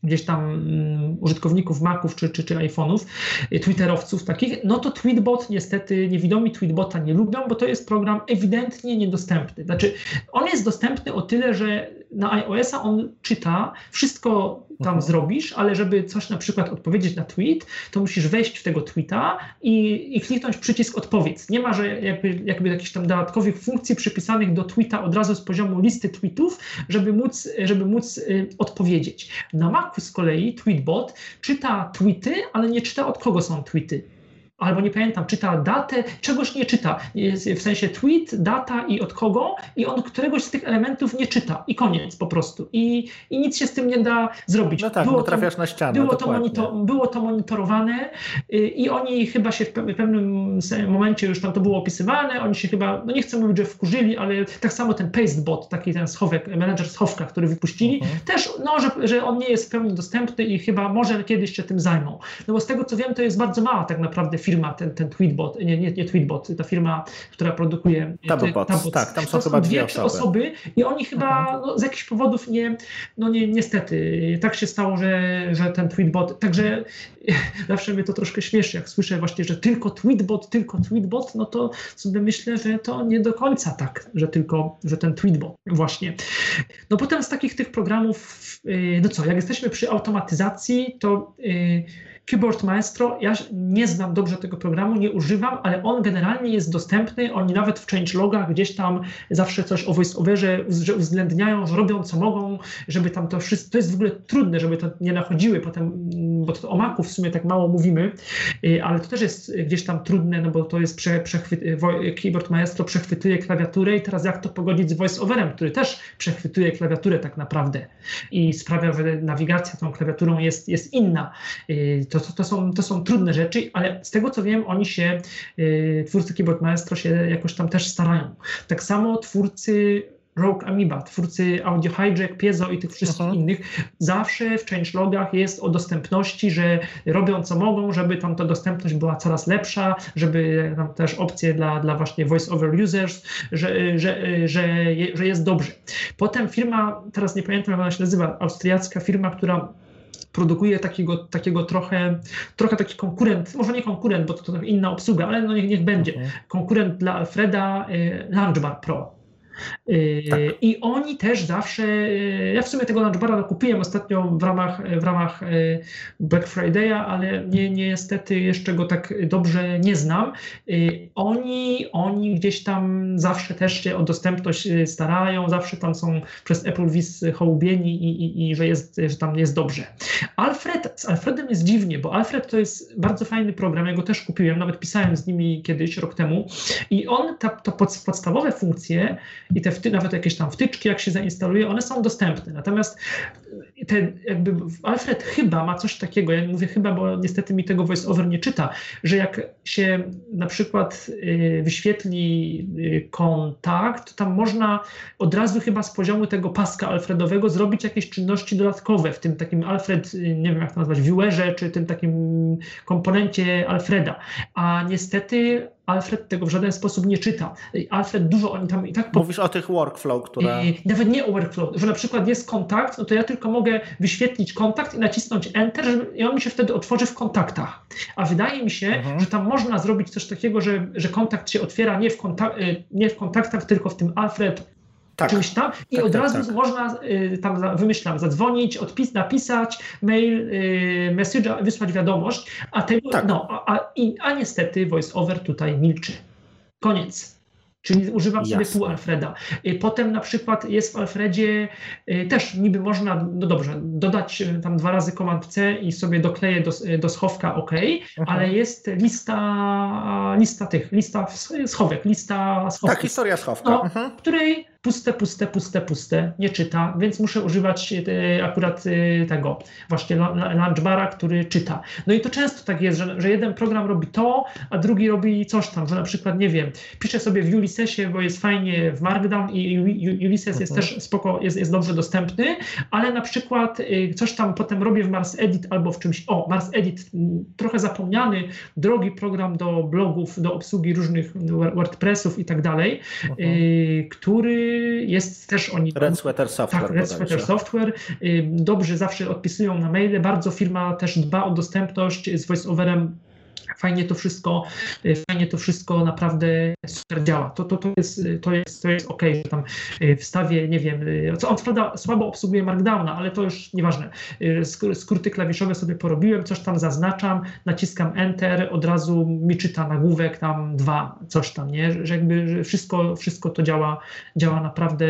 gdzieś tam um, użytkowników Maców czy, czy, czy iPhone'ów, y, Twitterowców takich, no to Tweetbot niestety, niewidomi Tweetbota nie lubią, bo to jest program ewidentnie niedostępny. Znaczy, on jest dostępny o tyle, że na iOS-a on czyta, wszystko tam mhm. zrobisz, ale żeby coś na przykład odpowiedzieć na tweet, to musisz wejść w tego tweeta i, i kliknąć przycisk odpowiedz. Nie ma, że jakby, jakby jakichś tam dodatkowych funkcji przypisanych do tweeta od razu z poziomu listy tweetów, żeby móc, żeby móc y, odpowiedzieć. Na Macu z kolei Tweetbot czyta tweety, ale nie czyta od kogo są tweety albo nie pamiętam, czyta datę, czegoś nie czyta, w sensie tweet, data i od kogo i on któregoś z tych elementów nie czyta i koniec po prostu i, i nic się z tym nie da zrobić. No tak, było trafiasz to, na ścianę, było to, monitor, było to monitorowane y, i oni chyba się w pewnym momencie już tam to było opisywane, oni się chyba, no nie chcę mówić, że wkurzyli, ale tak samo ten pastebot, taki ten schowek, menedżer schowka, który wypuścili, mhm. też, no, że, że on nie jest w pełni dostępny i chyba może kiedyś się tym zajmą. No bo z tego co wiem, to jest bardzo mała tak naprawdę firma, ten, ten Tweetbot, nie, nie, nie Tweetbot, ta firma, która produkuje Tabobots, Tabobots. tak, tam są to chyba są dwie osoby. osoby i oni chyba no, z jakichś powodów nie, no nie, niestety, tak się stało, że, że ten Tweetbot, także zawsze mnie to troszkę śmieszy, jak słyszę właśnie, że tylko Tweetbot, tylko Tweetbot, no to sobie myślę, że to nie do końca tak, że tylko, że ten Tweetbot właśnie. No potem z takich tych programów, y, no co, jak jesteśmy przy automatyzacji, to yy, Keyboard Maestro, ja nie znam dobrze tego programu, nie używam, ale on generalnie jest dostępny. Oni nawet w changelogach gdzieś tam zawsze coś o voice-overze uwzględniają, że robią co mogą, żeby tam to wszystko. To jest w ogóle trudne, żeby to nie nachodziły potem, bo to o Macu w sumie tak mało mówimy, y, ale to też jest gdzieś tam trudne, no bo to jest prze, przechwyt, Keyboard Maestro przechwytuje klawiaturę i teraz jak to pogodzić z voice-overem, który też przechwytuje klawiaturę tak naprawdę i sprawia, że nawigacja tą klawiaturą jest, jest inna. Y, to, to, to, są, to są trudne rzeczy, ale z tego co wiem, oni się, y, twórcy Keyboard Maestro się jakoś tam też starają. Tak samo twórcy Rogue Amoeba, twórcy Audio Hijack, Piezo i tych wszystkich Aha. innych, zawsze w changelogach jest o dostępności, że robią co mogą, żeby tam ta dostępność była coraz lepsza, żeby tam też opcje dla, dla właśnie voice over users, że, że, że, że jest dobrze. Potem firma, teraz nie pamiętam jak ona się nazywa, austriacka firma, która produkuje takiego, takiego trochę, trochę taki konkurent, może nie konkurent, bo to, to inna obsługa, ale no niech, niech będzie. Okay. Konkurent dla Alfreda y, Launchbar Pro. Y, tak. I oni też zawsze, y, ja w sumie tego lunchbara kupiłem ostatnio w ramach, w ramach y, Black Friday'a, ale nie, niestety jeszcze go tak dobrze nie znam. Oni, oni gdzieś tam zawsze też się o dostępność starają, zawsze tam są przez Apple Viz hołubieni i, i, i że, jest, że tam jest dobrze. Alfred, z Alfredem jest dziwnie, bo Alfred to jest bardzo fajny program, ja go też kupiłem, nawet pisałem z nimi kiedyś, rok temu i on, ta, to podstawowe funkcje i te wty, nawet jakieś tam wtyczki, jak się zainstaluje, one są dostępne. Natomiast te, jakby Alfred chyba ma coś takiego, ja mówię chyba, bo niestety mi tego voice-over nie czyta, że jak się na przykład y, wyświetli y, kontakt, to tam można od razu chyba z poziomu tego paska alfredowego zrobić jakieś czynności dodatkowe w tym takim Alfred, nie wiem jak to nazwać, viewerze, czy tym takim komponencie Alfreda. A niestety Alfred tego w żaden sposób nie czyta. Alfred dużo oni tam i tak. Mówisz o tych workflow, które. Nawet nie o workflow, że na przykład jest kontakt, no to ja tylko mogę wyświetlić kontakt i nacisnąć Enter, i on mi się wtedy otworzy w kontaktach. A wydaje mi się, mhm. że tam można zrobić coś takiego, że, że kontakt się otwiera nie w, kontak y, nie w kontaktach, tylko w tym Alfred tak. czymś tam i tak, od tak, razu tak. można y, tam, wymyślam, zadzwonić, odpis, napisać mail, y, message, wysłać wiadomość, a, tego, tak. no, a, a, a niestety voice-over tutaj milczy. Koniec. Czyli używam Jasne. sobie pół Alfreda. Y, potem na przykład jest w Alfredzie y, też niby można, no dobrze, dodać y, tam dwa razy Command C i sobie dokleję do, do schowka OK, mhm. ale jest lista, lista tych, lista schowek, lista schowków. Tak, historia schowka. No, mhm. której puste, puste, puste, puste, nie czyta, więc muszę używać e, akurat e, tego właśnie launchbara, który czyta. No i to często tak jest, że, że jeden program robi to, a drugi robi coś tam, że na przykład, nie wiem, piszę sobie w Ulyssesie, bo jest fajnie w Markdown i Ulysses jest mhm. też spoko, jest, jest dobrze dostępny, ale na przykład e, coś tam potem robię w Mars Edit albo w czymś, o, Mars Edit, trochę zapomniany, drogi program do blogów, do obsługi różnych WordPressów i tak dalej, który jest też oni... Red Sweater Software. Tak, Red Sweater Software. Dobrze zawsze odpisują na maile. Bardzo firma też dba o dostępność z voiceoverem fajnie to wszystko, y, fajnie to wszystko naprawdę super działa. To, to, to, jest, to, jest, to jest ok, że tam y, wstawię, nie wiem, y, co on prawda słabo obsługuje Markdowna, ale to już nieważne. Skróty klawiszowe sobie porobiłem, coś tam zaznaczam, naciskam Enter, od razu mi czyta nagłówek tam dwa, coś tam, nie? Że jakby wszystko, wszystko to działa, działa naprawdę,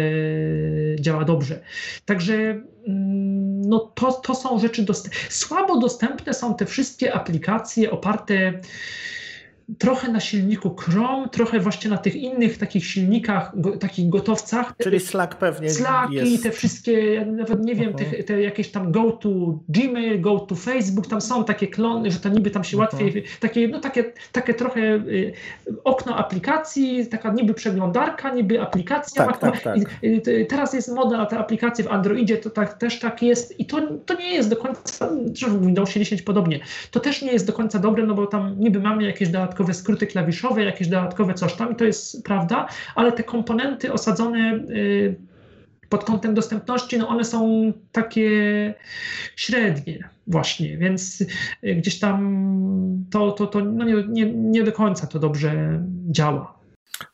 działa dobrze. Także no to, to są rzeczy dostępne. Słabo dostępne są te wszystkie aplikacje oparte trochę na silniku Chrome, trochę właśnie na tych innych takich silnikach, go, takich gotowcach. Czyli Slack pewnie Slacki, jest. te wszystkie, ja nawet nie wiem, te, te, jakieś tam go to Gmail, go to Facebook, tam są takie klony, że to niby tam się łatwiej, takie, no takie, takie trochę y, okno aplikacji, taka niby przeglądarka, niby aplikacja. Tak, tak, tak. I, y, teraz jest moda na te aplikacje w Androidzie, to tak, też tak jest i to, to nie jest do końca, w Windowsie 10 podobnie, to też nie jest do końca dobre, no bo tam niby mamy jakieś dodatkowe dodatkowe skróty klawiszowe, jakieś dodatkowe coś tam i to jest prawda, ale te komponenty osadzone y, pod kątem dostępności, no one są takie średnie właśnie, więc y, gdzieś tam to, to, to no nie, nie, nie do końca to dobrze działa.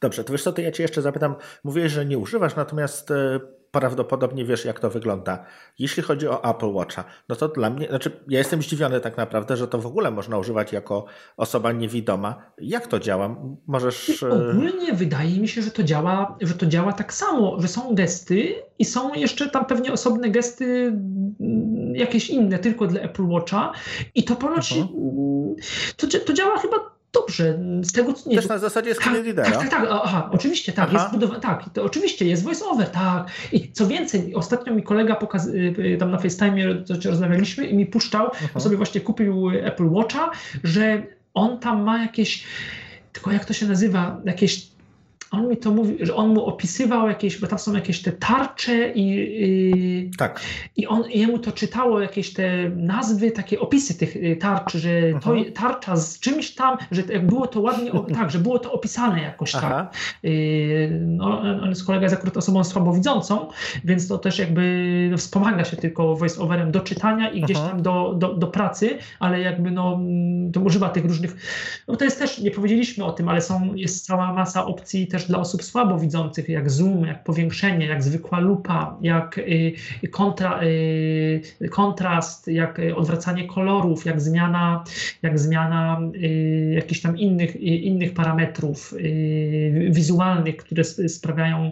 Dobrze, to wiesz co, to ja cię jeszcze zapytam. Mówiłeś, że nie używasz, natomiast e, prawdopodobnie wiesz, jak to wygląda. Jeśli chodzi o Apple Watcha, no to dla mnie, znaczy ja jestem zdziwiony tak naprawdę, że to w ogóle można używać jako osoba niewidoma. Jak to działa? Możesz... E, ogólnie wydaje mi się, że to działa, że to działa tak samo, że są gesty i są jeszcze tam pewnie osobne gesty mm, jakieś inne, tylko dla Apple Watcha i to ponoć, mhm. to, to działa chyba Dobrze, z tego co nie. Też na zasadzie screen tak, readera. Tak, tak, tak, aha, oczywiście, tak, jest budowa, tak, to oczywiście jest voice over, tak. I co więcej, ostatnio mi kolega pokaz, y, y, tam na FaceTime rozmawialiśmy i mi puszczał, aha. sobie właśnie kupił Apple Watcha, że on tam ma jakieś, tylko jak to się nazywa, jakieś on mi to mówi, że on mu opisywał jakieś, bo tam są jakieś te tarcze i, i, tak. i on jemu to czytało jakieś te nazwy, takie opisy tych y, tarcz, że to tarcza z czymś tam, że było to ładnie, tak, że było to opisane jakoś tak. Aha. tak. No, on jest kolega jest akurat osobą słabowidzącą, więc to też jakby no, wspomaga się tylko voice-overem do czytania i gdzieś Aha. tam do, do, do pracy, ale jakby no, to używa tych różnych, no to jest też, nie powiedzieliśmy o tym, ale są, jest cała masa opcji też też dla osób słabowidzących, jak zoom, jak powiększenie, jak zwykła lupa, jak y, kontra, y, kontrast, jak odwracanie kolorów, jak zmiana, jak zmiana y, jakichś tam innych, innych parametrów wizualnych, które sprawiają,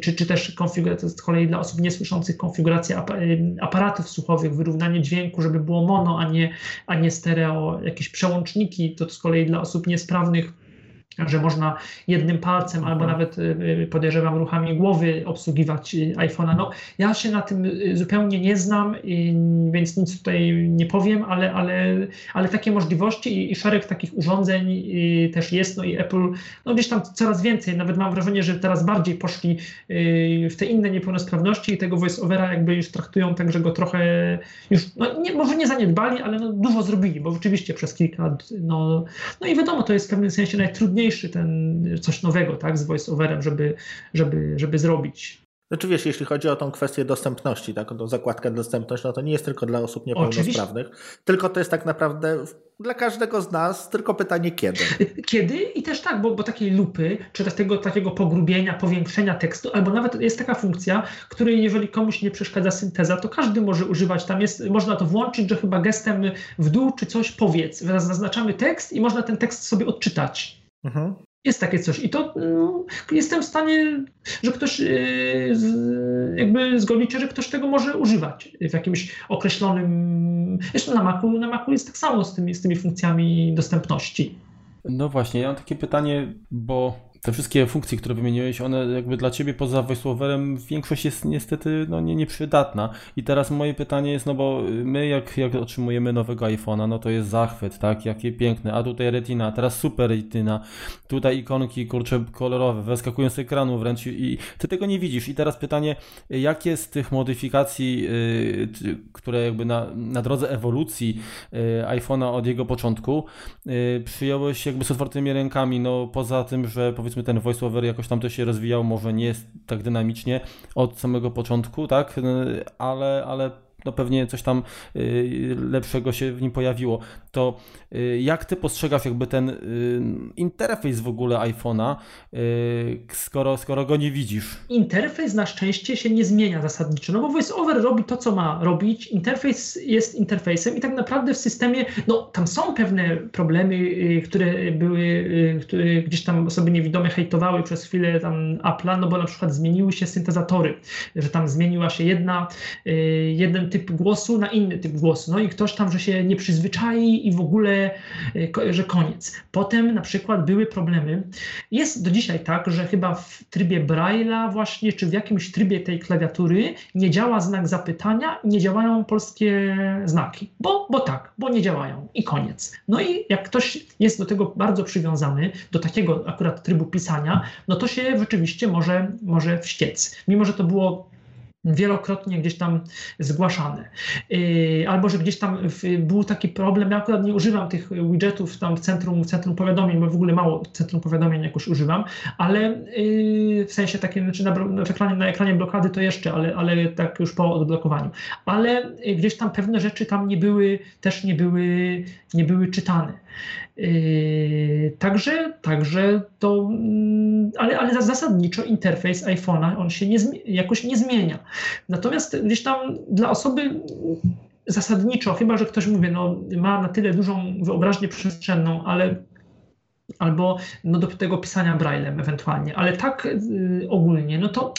czy, czy też konfiguracja, z kolei dla osób niesłyszących konfiguracja aparatów słuchowych, wyrównanie dźwięku, żeby było mono, a nie, a nie stereo, jakieś przełączniki, to z kolei dla osób niesprawnych że można jednym palcem albo mhm. nawet y, y, podejrzewam ruchami głowy obsługiwać y, iPhone'a. No, ja się na tym zupełnie nie znam, więc nic tutaj nie powiem, ale, ale, ale takie możliwości i, i szereg takich urządzeń też jest. No i Apple no gdzieś tam coraz więcej, nawet mam wrażenie, że teraz bardziej poszli w te inne niepełnosprawności i tego voice-overa jakby już traktują tak, że go trochę już, no nie, może nie zaniedbali, ale no dużo zrobili, bo rzeczywiście przez kilka lat, no, no i wiadomo, to jest w pewnym sensie najtrudniejsze trudniejszy ten, coś nowego, tak, z voice-overem, żeby, żeby, żeby zrobić. Znaczy wiesz, jeśli chodzi o tą kwestię dostępności, tak, tą zakładkę dostępność, no to nie jest tylko dla osób niepełnosprawnych, Oczywiście. tylko to jest tak naprawdę dla każdego z nas, tylko pytanie kiedy. Kiedy i też tak, bo, bo takiej lupy, czy też tego takiego pogrubienia, powiększenia tekstu, albo nawet jest taka funkcja, której jeżeli komuś nie przeszkadza synteza, to każdy może używać. Tam jest, można to włączyć, że chyba gestem w dół czy coś powiedz. Zaznaczamy tekst i można ten tekst sobie odczytać. Mhm. Jest takie coś. I to no, jestem w stanie, że ktoś yy, jakby zgodzić się, że ktoś tego może używać w jakimś określonym. Jeszcze na Macu, na Macu jest tak samo z tymi, z tymi funkcjami dostępności. No właśnie, ja mam takie pytanie, bo te wszystkie funkcje, które wymieniłeś, one jakby dla ciebie poza voiceoverem większość jest niestety no, nie, nieprzydatna. I teraz moje pytanie jest, no bo my jak, jak otrzymujemy nowego iPhone'a, no to jest zachwyt, tak, jakie piękne, a tutaj retina, teraz super retina, tutaj ikonki, kurcze kolorowe, wyskakują z ekranu wręcz i ty tego nie widzisz. I teraz pytanie, jakie z tych modyfikacji, yy, które jakby na, na drodze ewolucji yy, iPhone'a od jego początku, yy, przyjąłeś jakby z otwartymi rękami, no poza tym, że powiedzmy powiedzmy ten voiceover jakoś tam to się rozwijał, może nie jest tak dynamicznie od samego początku, tak, ale, ale no pewnie coś tam y, lepszego się w nim pojawiło. To y, jak ty postrzegasz jakby ten y, interfejs w ogóle iPhone'a, skoro, skoro go nie widzisz? Interfejs na szczęście się nie zmienia zasadniczo, no bo VoiceOver robi to, co ma robić, interfejs jest interfejsem i tak naprawdę w systemie, no tam są pewne problemy, które były, które gdzieś tam osoby niewidome hejtowały przez chwilę tam Apple'a, no bo na przykład zmieniły się syntezatory, że tam zmieniła się jedna, jeden typ głosu na inny typ głosu. No i ktoś tam, że się nie przyzwyczai i w ogóle, e, że koniec. Potem na przykład były problemy. Jest do dzisiaj tak, że chyba w trybie Braille'a właśnie, czy w jakimś trybie tej klawiatury nie działa znak zapytania nie działają polskie znaki. Bo, bo tak, bo nie działają i koniec. No i jak ktoś jest do tego bardzo przywiązany, do takiego akurat trybu pisania, no to się rzeczywiście może, może wściec. Mimo, że to było wielokrotnie gdzieś tam zgłaszane. Yy, albo, że gdzieś tam był taki problem, ja akurat nie używam tych widgetów tam w centrum, w centrum powiadomień, bo w ogóle mało centrum powiadomień jakoś używam, ale yy, w sensie takim, znaczy na, na, ekranie, na ekranie blokady to jeszcze, ale, ale tak już po odblokowaniu. Ale gdzieś tam pewne rzeczy tam nie były, też nie były, nie były czytane. Yy, także, także to, mm, ale, ale zasadniczo interfejs iPhone'a on się nie, jakoś nie zmienia. Natomiast gdzieś tam dla osoby zasadniczo, chyba że ktoś mówi, no, ma na tyle dużą wyobraźnię przestrzenną, ale albo no, do tego pisania braillem ewentualnie, ale tak y, ogólnie, no to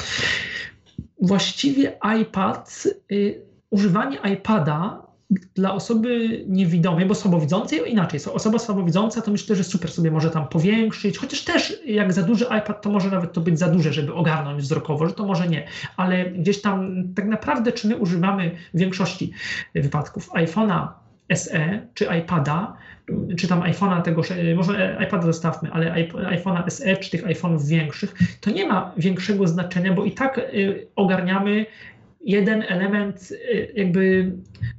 właściwie iPad, y, używanie iPada dla osoby niewidomej, bo słabowidzącej inaczej. Osoba słabowidząca to myślę, że super sobie może tam powiększyć, chociaż też jak za duży iPad, to może nawet to być za duże, żeby ogarnąć wzrokowo, że to może nie, ale gdzieś tam tak naprawdę, czy my używamy w większości wypadków iPhone'a SE czy iPada, czy tam iPhone'a tego, może iPada zostawmy, ale iPhone'a SE czy tych iPhone'ów większych, to nie ma większego znaczenia, bo i tak y, ogarniamy jeden element, y, jakby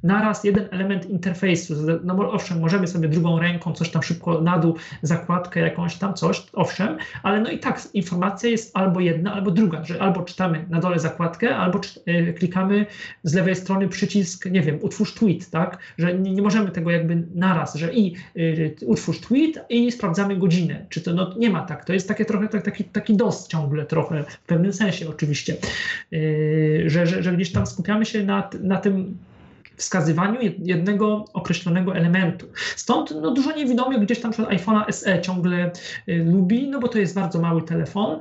naraz jeden element interfejsu. No bo owszem, możemy sobie drugą ręką coś tam szybko na dół, zakładkę jakąś tam, coś, owszem, ale no i tak informacja jest albo jedna, albo druga, że albo czytamy na dole zakładkę, albo y, klikamy z lewej strony przycisk, nie wiem, utwórz tweet, tak, że nie, nie możemy tego jakby naraz, że i y, utwórz tweet i sprawdzamy godzinę, czy to, no nie ma tak, to jest takie trochę tak, taki, taki dos ciągle trochę, w pewnym sensie oczywiście, y, że, że, że gdzieś tam skupiamy się na, na tym wskazywaniu jednego określonego elementu. Stąd no, dużo niewidomych gdzieś tam przed iPhone'a SE ciągle y, lubi, no bo to jest bardzo mały telefon,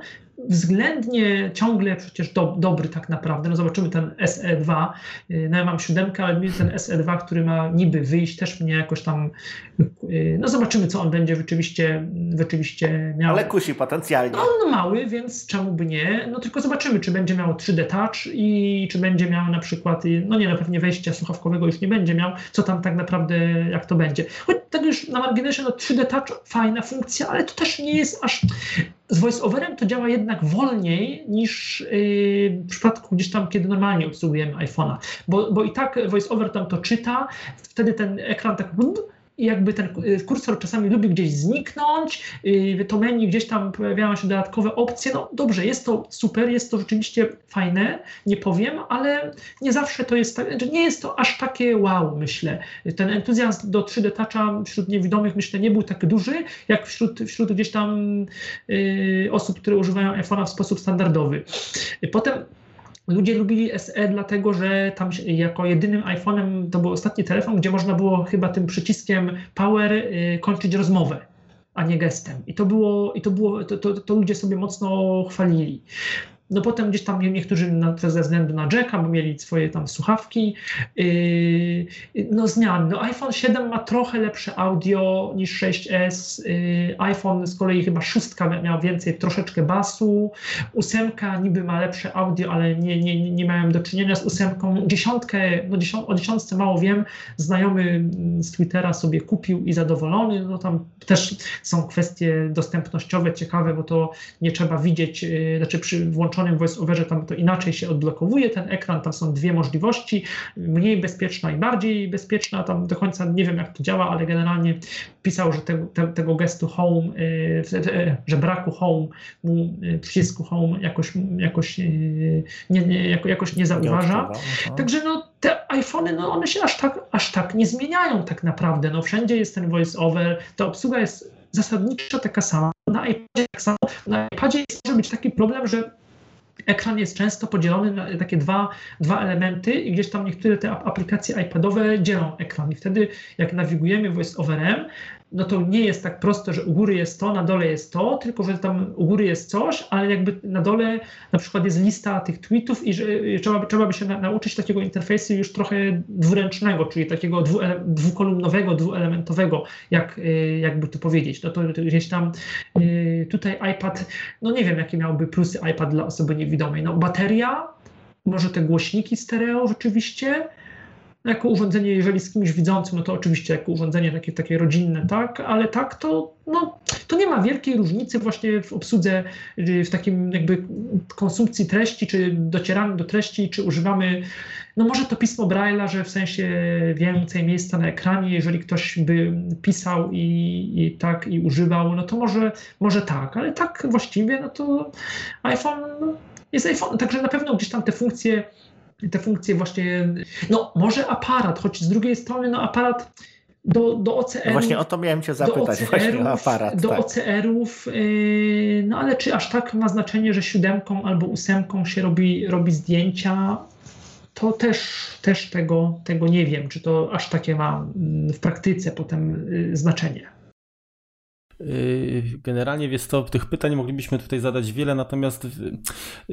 względnie ciągle przecież do, dobry tak naprawdę. No zobaczymy ten SE2. Y, no ja mam siódemkę, ale ten SE2, który ma niby wyjść, też mnie jakoś tam. Y, no zobaczymy, co on będzie rzeczywiście, rzeczywiście miał. Ale kusi potencjalnie. No, no mały, więc czemu by nie? No tylko zobaczymy, czy będzie miał 3D Touch i czy będzie miał na przykład, no nie, no pewnie wejścia słuchawkowego już nie będzie miał, co tam tak naprawdę, jak to będzie. Choć tak już na marginesie, no 3D Touch fajna funkcja, ale to też nie jest aż z voiceoverem to działa jednak wolniej niż yy, w przypadku gdzieś tam, kiedy normalnie obsługujemy iPhone'a, bo, bo i tak voiceover tam to czyta, wtedy ten ekran tak jakby ten y, kursor czasami lubi gdzieś zniknąć, y, to menu gdzieś tam pojawiają się dodatkowe opcje. No dobrze, jest to super, jest to rzeczywiście fajne, nie powiem, ale nie zawsze to jest tak, znaczy nie jest to aż takie wow, myślę. Ten entuzjazm do 3D Toucha wśród niewidomych myślę nie był tak duży, jak wśród, wśród gdzieś tam y, osób, które używają iPhone'a w sposób standardowy. Potem Ludzie lubili SE dlatego, że tam jako jedynym iPhone'em to był ostatni telefon, gdzie można było chyba tym przyciskiem power y, kończyć rozmowę, a nie gestem. I to było, i to, było to, to, to ludzie sobie mocno chwalili. No potem gdzieś tam niektórzy na, ze względu na jacka, mieli swoje tam słuchawki. Yy, no zmiany. No iPhone 7 ma trochę lepsze audio niż 6S. Yy, iPhone z kolei chyba szóstka miał więcej, troszeczkę basu. Ósemka niby ma lepsze audio, ale nie, nie, nie miałem do czynienia z ósemką. Dziesiątkę, no dziesiąt, o dziesiątce mało wiem. Znajomy z Twittera sobie kupił i zadowolony. No tam też są kwestie dostępnościowe ciekawe, bo to nie trzeba widzieć, yy, znaczy przy włączonym włączonym voice-overze tam to inaczej się odblokowuje ten ekran, tam są dwie możliwości, mniej bezpieczna i bardziej bezpieczna, tam do końca nie wiem jak to działa, ale generalnie pisał, że te, te, tego gestu home, yy, że braku home, mu, yy, przycisku home jakoś, jakoś, yy, nie, nie, jako, jakoś nie zauważa. Nie Także no, te iPhony, no one się aż tak, aż tak nie zmieniają tak naprawdę. No, wszędzie jest ten voice-over, ta obsługa jest zasadniczo taka sama. Na iPadzie tak samo. Na iPadzie może być taki problem, że ekran jest często podzielony na takie dwa, dwa elementy i gdzieś tam niektóre te aplikacje iPadowe dzielą ekran. I wtedy jak nawigujemy voice-overem, no to nie jest tak prosto, że u góry jest to, na dole jest to, tylko że tam u góry jest coś, ale jakby na dole na przykład jest lista tych tweetów i że trzeba, trzeba by się na, nauczyć takiego interfejsu już trochę dwuręcznego, czyli takiego dwu, dwukolumnowego, dwuelementowego, jak, y, jakby to powiedzieć. No to, to gdzieś tam y, tutaj iPad, no nie wiem jakie miałby plusy iPad dla osoby niewidomej. No bateria, może te głośniki stereo rzeczywiście, jako urządzenie, jeżeli z kimś widzącym, no to oczywiście jako urządzenie takie, takie rodzinne, tak, ale tak to, no, to nie ma wielkiej różnicy właśnie w obsłudze, w takim jakby konsumpcji treści, czy docieramy do treści, czy używamy, no może to pismo Braille'a, że w sensie więcej miejsca na ekranie, jeżeli ktoś by pisał i, i tak i używał, no to może, może tak, ale tak właściwie, no to iPhone jest iPhone, także na pewno gdzieś tam te funkcje te funkcje właśnie, no może aparat, choć z drugiej strony no aparat do, do OCR-ów. No właśnie o to miałem Cię zapytać, właśnie o aparat. Do tak. OCR-ów, yy, no ale czy aż tak ma znaczenie, że siódemką albo ósemką się robi, robi zdjęcia? To też, też tego, tego nie wiem, czy to aż takie ma mm, w praktyce potem yy, znaczenie. Yy, generalnie jest to, tych pytań moglibyśmy tutaj zadać wiele, natomiast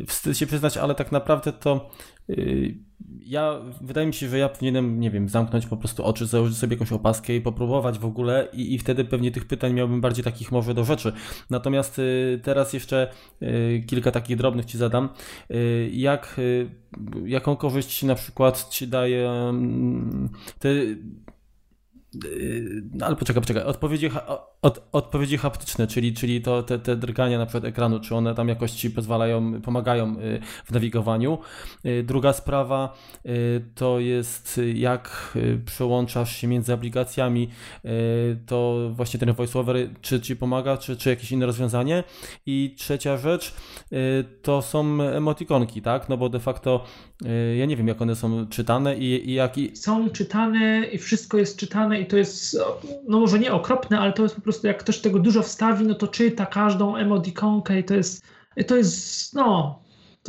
wstyd się przyznać, ale tak naprawdę to yy, ja, wydaje mi się, że ja powinienem, nie wiem, zamknąć po prostu oczy, założyć sobie jakąś opaskę i popróbować w ogóle i, i wtedy pewnie tych pytań miałbym bardziej takich może do rzeczy. Natomiast yy, teraz jeszcze kilka takich drobnych Ci zadam. Jak, jaką korzyść na przykład Ci daje mm, te no ale poczekaj, poczekaj. Odpowiedzi, od, odpowiedzi haptyczne, czyli, czyli to, te, te drgania na przykład ekranu, czy one tam jakoś ci pozwalają, pomagają y, w nawigowaniu. Y, druga sprawa to jest jak przełączasz się między aplikacjami, to właśnie ten voiceover czy ci pomaga, czy, czy jakieś inne rozwiązanie. I trzecia rzecz to są emotikonki, tak? No bo de facto ja nie wiem jak one są czytane i, i jak... Są czytane i wszystko jest czytane i to jest, no może nie okropne, ale to jest po prostu, jak ktoś tego dużo wstawi, no to czyta każdą emotikonkę i to jest, to jest, no,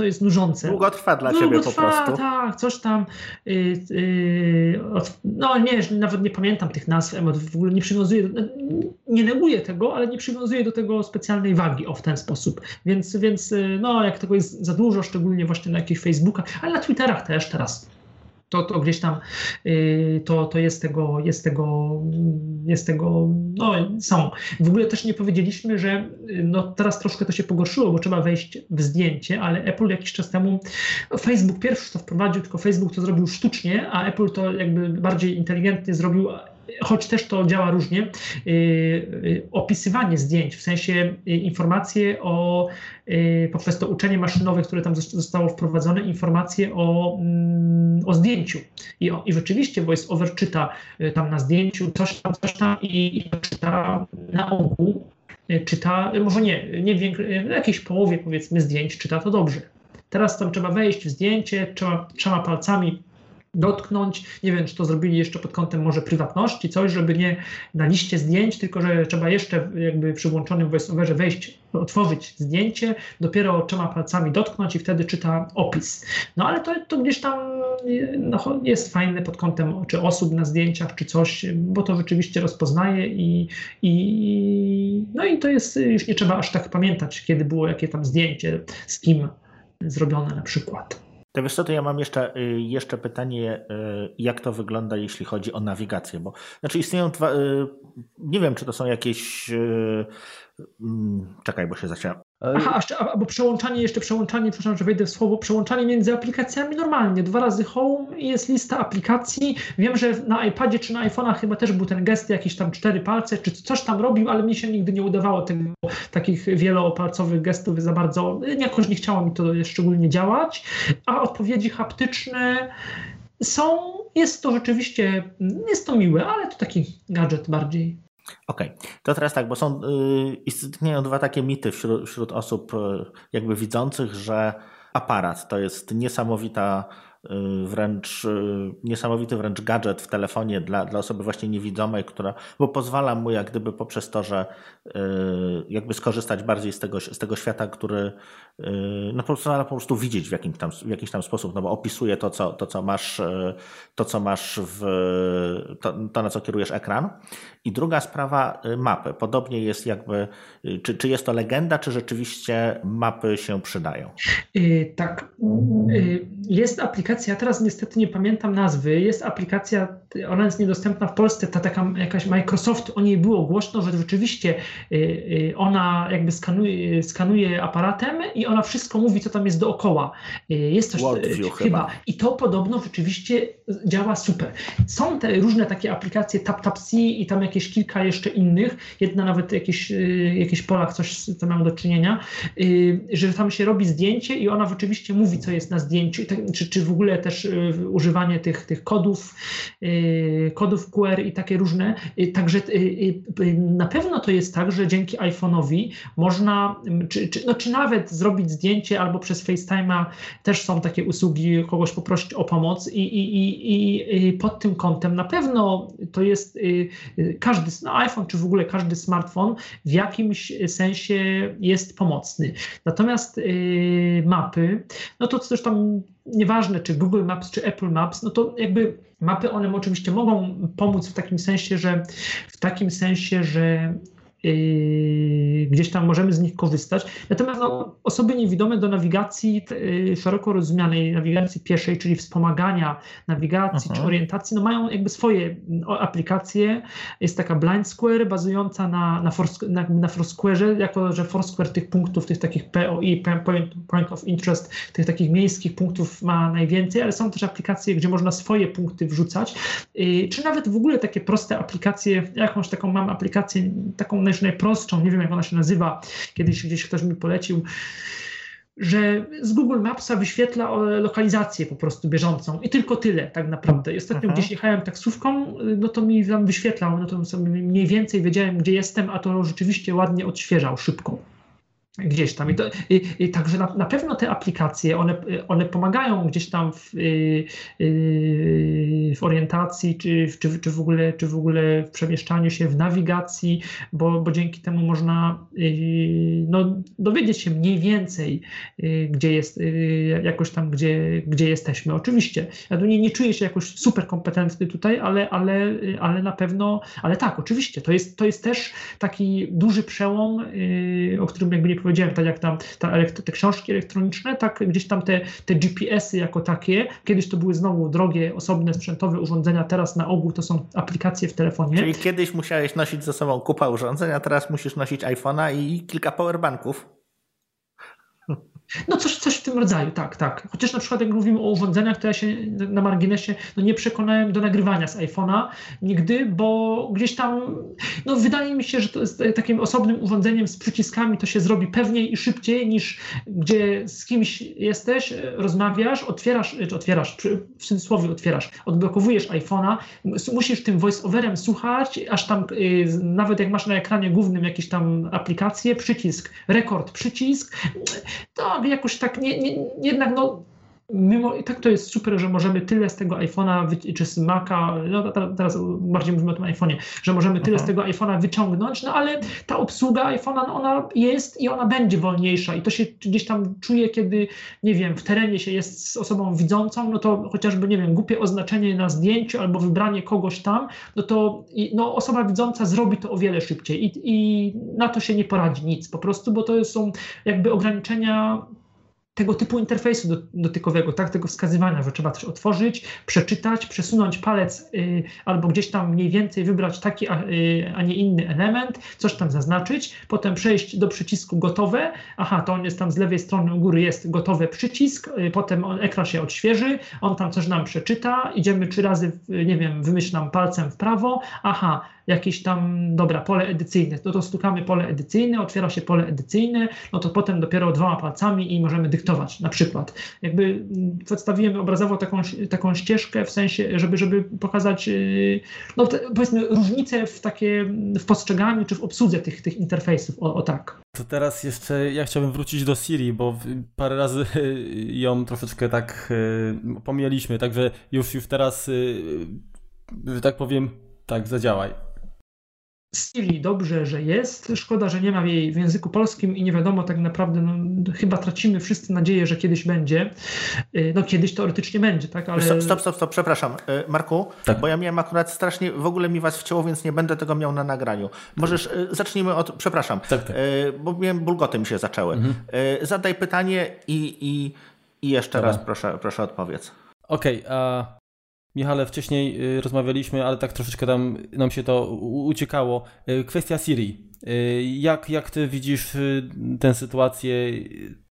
to jest nużące. Długo trwa dla Długo ciebie trwa, po prostu. tak, coś tam, yy, yy, no nie, nawet nie pamiętam tych nazw emot, w ogóle nie przywiązuję, nie neguję tego, ale nie przywiązuję do tego specjalnej wagi, o w ten sposób, więc, więc y, no jak tego jest za dużo, szczególnie właśnie na jakichś Facebookach, ale na Twitterach też teraz to, to gdzieś tam y, to, to jest tego, jest tego, jest tego, no są. W ogóle też nie powiedzieliśmy, że y, no teraz troszkę to się pogorszyło, bo trzeba wejść w zdjęcie, ale Apple jakiś czas temu, no Facebook pierwszy to wprowadził, tylko Facebook to zrobił sztucznie, a Apple to jakby bardziej inteligentnie zrobił choć też to działa różnie, y, y, opisywanie zdjęć, w sensie y, informacje o, poprzez to uczenie maszynowe, które tam zostało wprowadzone, informacje o, mm, o zdjęciu. I, I rzeczywiście VoiceOver czyta tam na zdjęciu coś tam, coś tam i, i czyta na ogół, czyta, może nie, nie w jakiejś połowie powiedzmy zdjęć czyta to dobrze. Teraz tam trzeba wejść w zdjęcie, trzeba trzema palcami dotknąć. Nie wiem, czy to zrobili jeszcze pod kątem może prywatności, coś, żeby nie na liście zdjęć, tylko że trzeba jeszcze jakby przy włączonym voiceoverze wejść, otworzyć zdjęcie, dopiero trzema palcami dotknąć i wtedy czyta opis. No ale to, to gdzieś tam no, jest fajne pod kątem czy osób na zdjęciach, czy coś, bo to rzeczywiście rozpoznaje i, i no i to jest, już nie trzeba aż tak pamiętać, kiedy było jakie tam zdjęcie, z kim zrobione na przykład. To wiesz co, to ja mam jeszcze, y, jeszcze pytanie, y, jak to wygląda, jeśli chodzi o nawigację, bo znaczy istnieją dwa, y, nie wiem, czy to są jakieś, czekaj, bo się zaczęłam, Aha, jeszcze, albo przełączanie, jeszcze przełączanie, przepraszam, że wejdę w słowo, przełączanie między aplikacjami normalnie. Dwa razy home i jest lista aplikacji. Wiem, że na iPadzie czy na iPhone'ach chyba też był ten gest, jakieś tam cztery palce, czy coś tam robił, ale mi się nigdy nie udawało tego, takich wielopalcowych gestów za bardzo. Jakoś nie chciało mi to szczególnie działać. A odpowiedzi haptyczne są, jest to rzeczywiście, jest to miłe, ale to taki gadżet bardziej. Okej, okay. to teraz tak, bo są, yy, istnieją dwa takie mity wśród, wśród osób yy, jakby widzących, że aparat to jest niesamowita wręcz y, niesamowity wręcz gadżet w telefonie dla, dla osoby właśnie niewidomej, która, bo pozwala mu jak gdyby poprzez to, że y, jakby skorzystać bardziej z tego, z tego świata, który no pozwala po prostu widzieć w jakimś tam, w jakimś tam sposób, no bo opisuje to, co, to, co masz, to, co masz w, to, to, na co kierujesz ekran. I druga sprawa, mapy. Podobnie jest jakby, czy, czy jest to legenda, czy rzeczywiście mapy się przydają? Yy, tak. Yy, jest aplikacja aplikacja, teraz niestety nie pamiętam nazwy, jest aplikacja, ona jest niedostępna w Polsce, ta taka jakaś Microsoft, o niej było głośno, że rzeczywiście y, y, ona jakby skanuje, skanuje aparatem i ona wszystko mówi, co tam jest dookoła. Y, jest coś chyba. chyba. I to podobno rzeczywiście działa super. Są te różne takie aplikacje TapTapC i tam jakieś kilka jeszcze innych, jedna nawet jakieś, jakiś Polak coś z tym miał do czynienia, że tam się robi zdjęcie i ona rzeczywiście mówi, co jest na zdjęciu, tak, czy, czy w ogóle też używanie tych, tych kodów, kodów QR i takie różne. Y, także na pewno to jest tak, że dzięki iPhone'owi można, czy, czy, no, czy nawet zrobić zdjęcie albo przez FaceTime'a też są takie usługi, kogoś poprosić o pomoc i, i, i, i pod tym kątem na pewno to jest każdy no iPhone, czy w ogóle każdy smartfon w jakimś sensie jest pomocny. Natomiast mapy, no to coś tam nieważne czy Google Maps, czy Apple Maps, no to jakby mapy one oczywiście mogą pomóc w takim sensie, że w takim sensie, że gdzieś tam możemy z nich korzystać. Natomiast no, osoby niewidome do nawigacji yy, szeroko rozumianej, nawigacji pieszej, czyli wspomagania nawigacji Aha. czy orientacji, no mają jakby swoje aplikacje. Jest taka Blind Square bazująca na, na, Foursquare, na, na Foursquare, jako że Foursquare tych punktów, tych takich POI, point, point of Interest, tych takich miejskich punktów ma najwięcej, ale są też aplikacje, gdzie można swoje punkty wrzucać, yy, czy nawet w ogóle takie proste aplikacje, jakąś taką mam aplikację, taką już najprostszą, nie wiem jak ona się nazywa, kiedyś gdzieś ktoś mi polecił, że z Google Mapsa wyświetla lokalizację po prostu bieżącą i tylko tyle tak naprawdę. I ostatnio Aha. gdzieś jechałem taksówką, no to mi tam wyświetlał, no to sobie mniej więcej wiedziałem, gdzie jestem, a to rzeczywiście ładnie odświeżał szybko gdzieś tam. I, to, i, i także na, na, pewno te aplikacje, one, one pomagają gdzieś tam w, y, y, w orientacji, czy, czy, czy, w ogóle, czy w ogóle w przemieszczaniu się, w nawigacji, bo, bo dzięki temu można y, no, dowiedzieć się mniej więcej, gdzie jest, jakoś tam, gdzie, gdzie jesteśmy. Oczywiście, ja tu nie, nie czuję się jakoś super kompetentny tutaj, ale, ale, ale na pewno, ale tak, oczywiście, to jest, to jest też taki duży przełom, o którym jakby nie powiedziałem, tak jak tam ta te książki elektroniczne, tak gdzieś tam te, te GPS-y jako takie, kiedyś to były znowu drogie, osobne sprzętowe urządzenia, teraz na ogół to są aplikacje w telefonie. Czyli kiedyś musiałeś nosić ze sobą kupa urządzeń, a teraz musisz nosić iPhone'a i kilka powerbanków. No coś, coś w tym rodzaju, tak, tak. Chociaż na przykład jak mówimy o urządzeniach, to ja się na marginesie no nie przekonałem do nagrywania z iPhone'a nigdy, bo gdzieś tam, no wydaje mi się, że to jest takim osobnym urządzeniem z przyciskami to się zrobi pewniej i szybciej niż gdzie z kimś jesteś, rozmawiasz, otwierasz, czy otwierasz, w cudzysłowie otwierasz, odblokowujesz iPhone'a, musisz tym voice-overem słuchać, aż tam nawet jak masz na ekranie głównym jakieś tam aplikacje, przycisk, rekord, przycisk, to jakoś tak nie, nie, jednak no, mimo, i tak to jest super, że możemy tyle z tego iPhone'a czy z Maca, no teraz bardziej mówimy o tym iPhone'ie, że możemy tyle Aha. z tego iPhone'a wyciągnąć, no ale ta obsługa iPhone'a, no ona jest i ona będzie wolniejsza i to się gdzieś tam czuje, kiedy, nie wiem, w terenie się jest z osobą widzącą, no to chociażby, nie wiem, głupie oznaczenie na zdjęciu albo wybranie kogoś tam, no to no, osoba widząca zrobi to o wiele szybciej i, i na to się nie poradzi nic po prostu, bo to są jakby ograniczenia tego typu interfejsu dotykowego, tak, tego wskazywania, że trzeba coś otworzyć, przeczytać, przesunąć palec y, albo gdzieś tam mniej więcej wybrać taki, a, y, a, nie inny element, coś tam zaznaczyć, potem przejść do przycisku gotowe, aha, to on jest tam z lewej strony u góry jest gotowy przycisk, y, potem on, ekran się odświeży, on tam coś nam przeczyta, idziemy trzy razy, nie wiem, wymyślam palcem w prawo, aha, jakieś tam, dobra, pole edycyjne, no to stukamy pole edycyjne, otwiera się pole edycyjne, no to potem dopiero dwoma palcami i możemy dyktować na przykład. Jakby mm, przedstawiłem obrazowo taką, taką ścieżkę w sensie, żeby, żeby pokazać, yy, no powiedzmy, różnice w takie, w postrzeganiu czy w obsłudze tych, tych interfejsów, o, o tak. To teraz jeszcze ja chciałbym wrócić do Siri, bo parę razy ją troszeczkę tak yy, pomijaliśmy, także już, już teraz, że tak powiem, tak, zadziałaj. Siri dobrze, że jest. Szkoda, że nie ma jej w języku polskim i nie wiadomo tak naprawdę, no, chyba tracimy wszyscy nadzieję, że kiedyś będzie. Y, no kiedyś teoretycznie będzie, tak? Ale... Stop, stop, stop, stop, przepraszam. Y, Marku, tak. bo ja miałem akurat strasznie, w ogóle mi was wcięło, więc nie będę tego miał na nagraniu. Możesz, y, zacznijmy od, przepraszam, tak, tak. bo miałem, bulgoty mi się zaczęły. Mhm. Zadaj pytanie i, i, i jeszcze Dobra. raz proszę, proszę odpowiedz. Okej, okay, a Michale, wcześniej y, rozmawialiśmy, ale tak troszeczkę tam nam się to uciekało. Y, kwestia Siri. Y, jak, jak ty widzisz tę sytuację?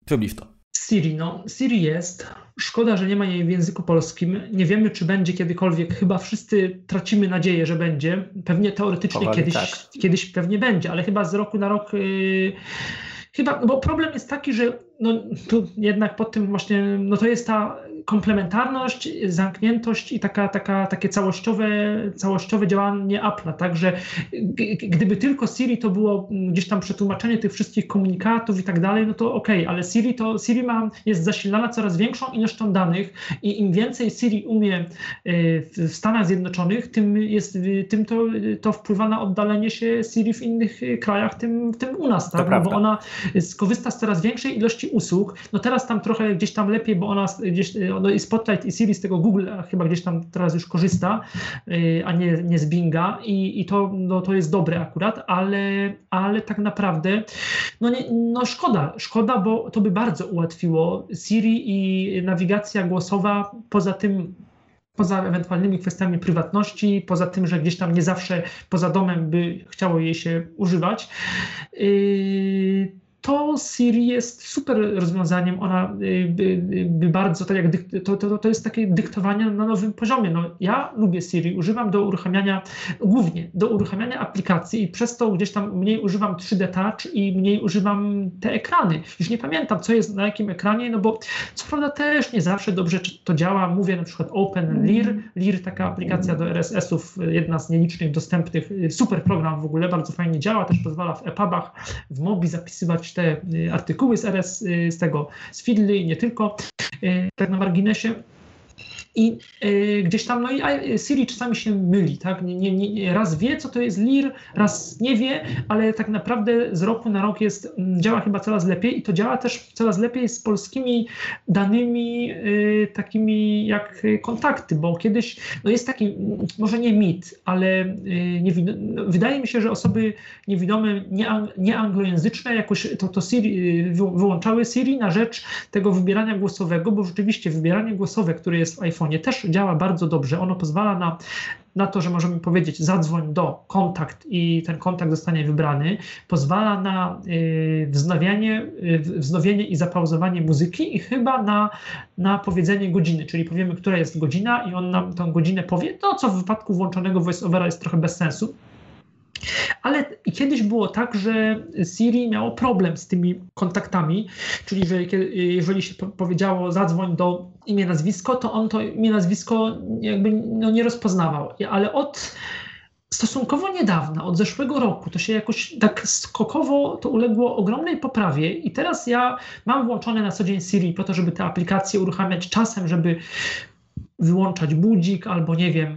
Przybliż to. Siri, no Siri jest. Szkoda, że nie ma jej w języku polskim. Nie wiemy, czy będzie kiedykolwiek. Chyba wszyscy tracimy nadzieję, że będzie. Pewnie teoretycznie kiedyś, tak. kiedyś pewnie będzie, ale chyba z roku na rok. Yy, chyba, bo problem jest taki, że no, tu jednak pod tym właśnie, no to jest ta komplementarność, zamkniętość i taka, taka, takie całościowe, całościowe działanie Apple'a. Także gdyby tylko Siri to było gdzieś tam przetłumaczenie tych wszystkich komunikatów i tak dalej, no to okej, okay, ale Siri to Siri ma, jest zasilana coraz większą ilością danych i im więcej Siri umie y, w Stanach Zjednoczonych, tym, jest, tym to, to wpływa na oddalenie się Siri w innych krajach, tym, tym u nas, tak? No bo ona skorzysta z coraz większej ilości usług. No teraz tam trochę gdzieś tam lepiej, bo ona gdzieś no i Spotlight i Siri z tego Google chyba gdzieś tam teraz już korzysta, y, a nie, nie z Binga i, i to, no, to jest dobre akurat, ale, ale tak naprawdę no, nie, no szkoda, szkoda, bo to by bardzo ułatwiło Siri i nawigacja głosowa poza tym poza ewentualnymi kwestiami prywatności, poza tym, że gdzieś tam nie zawsze poza domem by chciało jej się używać. Yy, to Siri jest super rozwiązaniem. Ona y, by, by bardzo, tak jak to, to, to jest takie dyktowanie na nowym poziomie. No, ja lubię Siri, używam do uruchamiania, głównie do uruchamiania aplikacji i przez to gdzieś tam mniej używam 3D Touch i mniej używam te ekrany. Już nie pamiętam, co jest na jakim ekranie, no bo co prawda też nie zawsze dobrze to działa. Mówię na przykład Open Lear, Lear taka aplikacja do RSS-ów, jedna z nielicznych dostępnych, super program w ogóle, bardzo fajnie działa, też pozwala w EPUBach, w Mobi zapisywać te y, artykuły z RS, y, z tego, z Fidly i nie tylko, y, tak na marginesie. I y, gdzieś tam, no i Siri czasami się myli, tak? Nie, nie, nie, raz wie, co to jest LIR, raz nie wie, ale tak naprawdę z roku na rok jest, mm, działa chyba coraz lepiej i to działa też coraz lepiej z polskimi danymi y, takimi jak kontakty, bo kiedyś, no jest taki, może nie mit, ale y, nie, wydaje mi się, że osoby niewidome, nieanglojęzyczne jakoś to, to Siri, wyłączały Siri na rzecz tego wybierania głosowego, bo rzeczywiście wybieranie głosowe, które jest w iPhone telefonie też działa bardzo dobrze. Ono pozwala na, na to, że możemy powiedzieć zadzwoń do kontakt i ten kontakt zostanie wybrany. Pozwala na y, wznowienie, y, wznowienie i zapauzowanie muzyki i chyba na, na powiedzenie godziny, czyli powiemy, która jest godzina i on nam tą godzinę powie, to co w wypadku włączonego voiceovera jest trochę bez sensu. Ale kiedyś było tak, że Siri miało problem z tymi kontaktami, czyli że jeżeli się powiedziało zadzwoń do imię, nazwisko, to on to imię, nazwisko jakby no nie rozpoznawał. Ale od stosunkowo niedawna, od zeszłego roku, to się jakoś tak skokowo to uległo ogromnej poprawie i teraz ja mam włączone na co dzień Siri po to, żeby te aplikacje uruchamiać czasem, żeby wyłączać budzik albo nie wiem,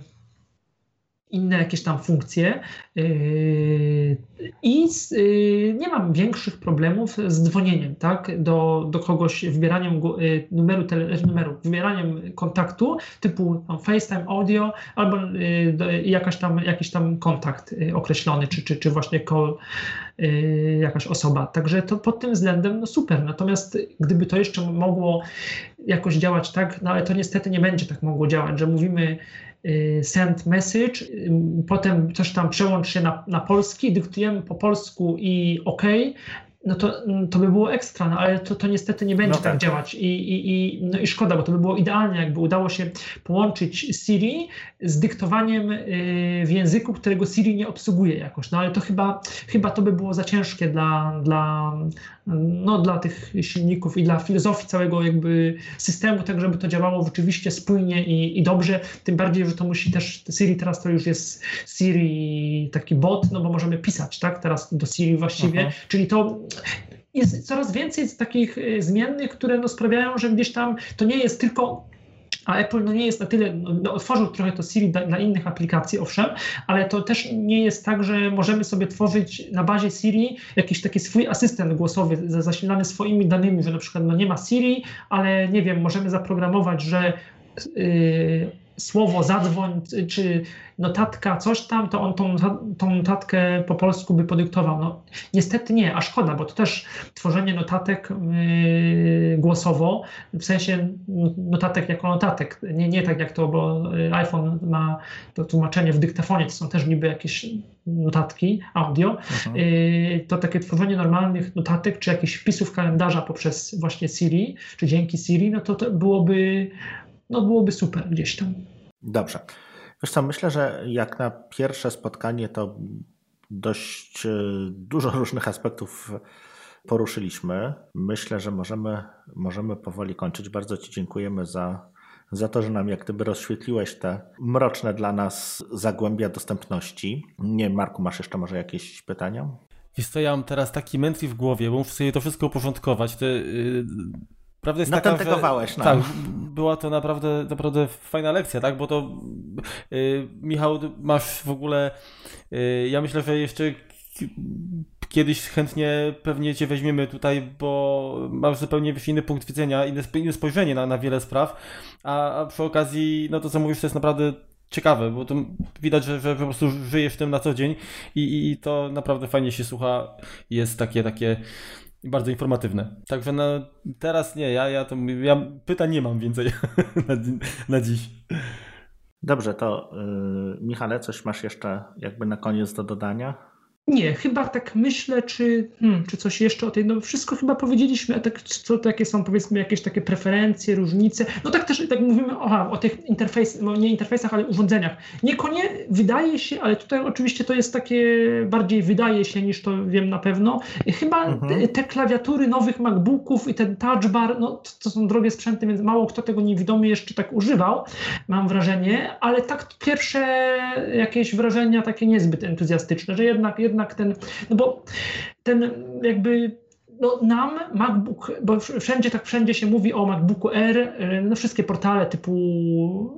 inne jakieś tam funkcje yy, i yy, nie mam większych problemów z dzwonieniem tak, do, do kogoś, wybieraniem yy, numeru, tele, numeru, wybieraniem kontaktu typu FaceTime Audio albo jakaś tam, jakiś tam kontakt określony, czy, czy, czy właśnie call jakaś osoba. Także to pod tym względem no super. Natomiast gdyby to jeszcze mogło jakoś działać tak, no ale to niestety nie będzie tak mogło działać, że mówimy send message, y, potem coś tam przełącz się na, na polski, dyktujemy po polsku i OK, no to, mm, to by było ekstra, no ale to, to niestety nie będzie no tak. tak działać I, i, i, no i szkoda, bo to by było idealnie, jakby udało się połączyć Siri z dyktowaniem y, w języku, którego Siri nie obsługuje jakoś, no ale to chyba, chyba to by było za ciężkie dla, dla, no, dla tych silników i dla filozofii całego jakby systemu, tak żeby to działało rzeczywiście spójnie i, i dobrze, tym bardziej, że to musi też, Siri teraz to już jest Siri taki bot, no bo możemy pisać, tak, teraz do Siri właściwie, Aha. czyli to jest coraz więcej takich e, zmiennych, które no sprawiają, że gdzieś tam to nie jest tylko a Apple no nie jest na tyle, no, no otworzył trochę to Siri dla, dla, innych aplikacji, owszem, ale to też nie jest tak, że możemy sobie tworzyć na bazie Siri jakiś taki swój asystent głosowy zasilany swoimi danymi, że na przykład no nie ma Siri, ale nie wiem, możemy zaprogramować, że yy, słowo zadzwoń, czy notatka, coś tam, to on tą, tą notatkę po polsku by podyktował. No, niestety nie, a szkoda, bo to też tworzenie notatek yy, głosowo, w sensie notatek jako notatek, nie, nie tak jak to, bo iPhone ma to tłumaczenie w dyktafonie, to są też niby jakieś notatki, audio, mhm. yy, to takie tworzenie normalnych notatek, czy jakichś wpisów kalendarza poprzez właśnie Siri, czy dzięki Siri, no to, to byłoby, no byłoby super gdzieś tam. Dobrze. Wiesz co, myślę, że jak na pierwsze spotkanie to dość e, dużo różnych aspektów poruszyliśmy. Myślę, że możemy, możemy powoli kończyć. Bardzo Ci dziękujemy za, za to, że nam jak gdyby rozświetliłeś te mroczne dla nas zagłębia dostępności. Nie Marku, masz jeszcze może jakieś pytania? Wiesz co, ja mam teraz taki mętli w głowie, bo muszę sobie to wszystko uporządkować. Te, yy Prawda jest taka, że, no. Tak, była to naprawdę, naprawdę fajna lekcja, tak? Bo to yy, Michał, masz w ogóle. Yy, ja myślę, że jeszcze kiedyś chętnie pewnie cię weźmiemy tutaj, bo masz zupełnie inny punkt widzenia, inne, inne spojrzenie na, na wiele spraw. A, a przy okazji, no to co mówisz, to jest naprawdę ciekawe, bo to widać, że, że po prostu żyjesz w tym na co dzień i, i, i to naprawdę fajnie się słucha. Jest takie, takie i bardzo informatywne. Także no, teraz nie, ja, ja, to, ja pytań nie mam więcej na, na dziś. Dobrze, to yy, Michale, coś masz jeszcze jakby na koniec do dodania? Nie, chyba tak myślę, czy, hmm, czy coś jeszcze o tej, no wszystko chyba powiedzieliśmy, a tak, co takie są powiedzmy jakieś takie preferencje, różnice. No tak też, tak mówimy aha, o tych interfejsach, no nie interfejsach, ale urządzeniach. Niekonie wydaje się, ale tutaj oczywiście to jest takie bardziej wydaje się niż to wiem na pewno. Chyba mhm. te, te, klawiatury nowych MacBooków i ten touch bar, no to, to są drogie sprzęty, więc mało kto tego niewidomy jeszcze tak używał, mam wrażenie, ale tak pierwsze jakieś wrażenia takie niezbyt entuzjastyczne, że jednak, jednak jednak ten, no bo ten jakby no, nam MacBook, bo wszędzie tak wszędzie się mówi o MacBooku R, y, no wszystkie portale typu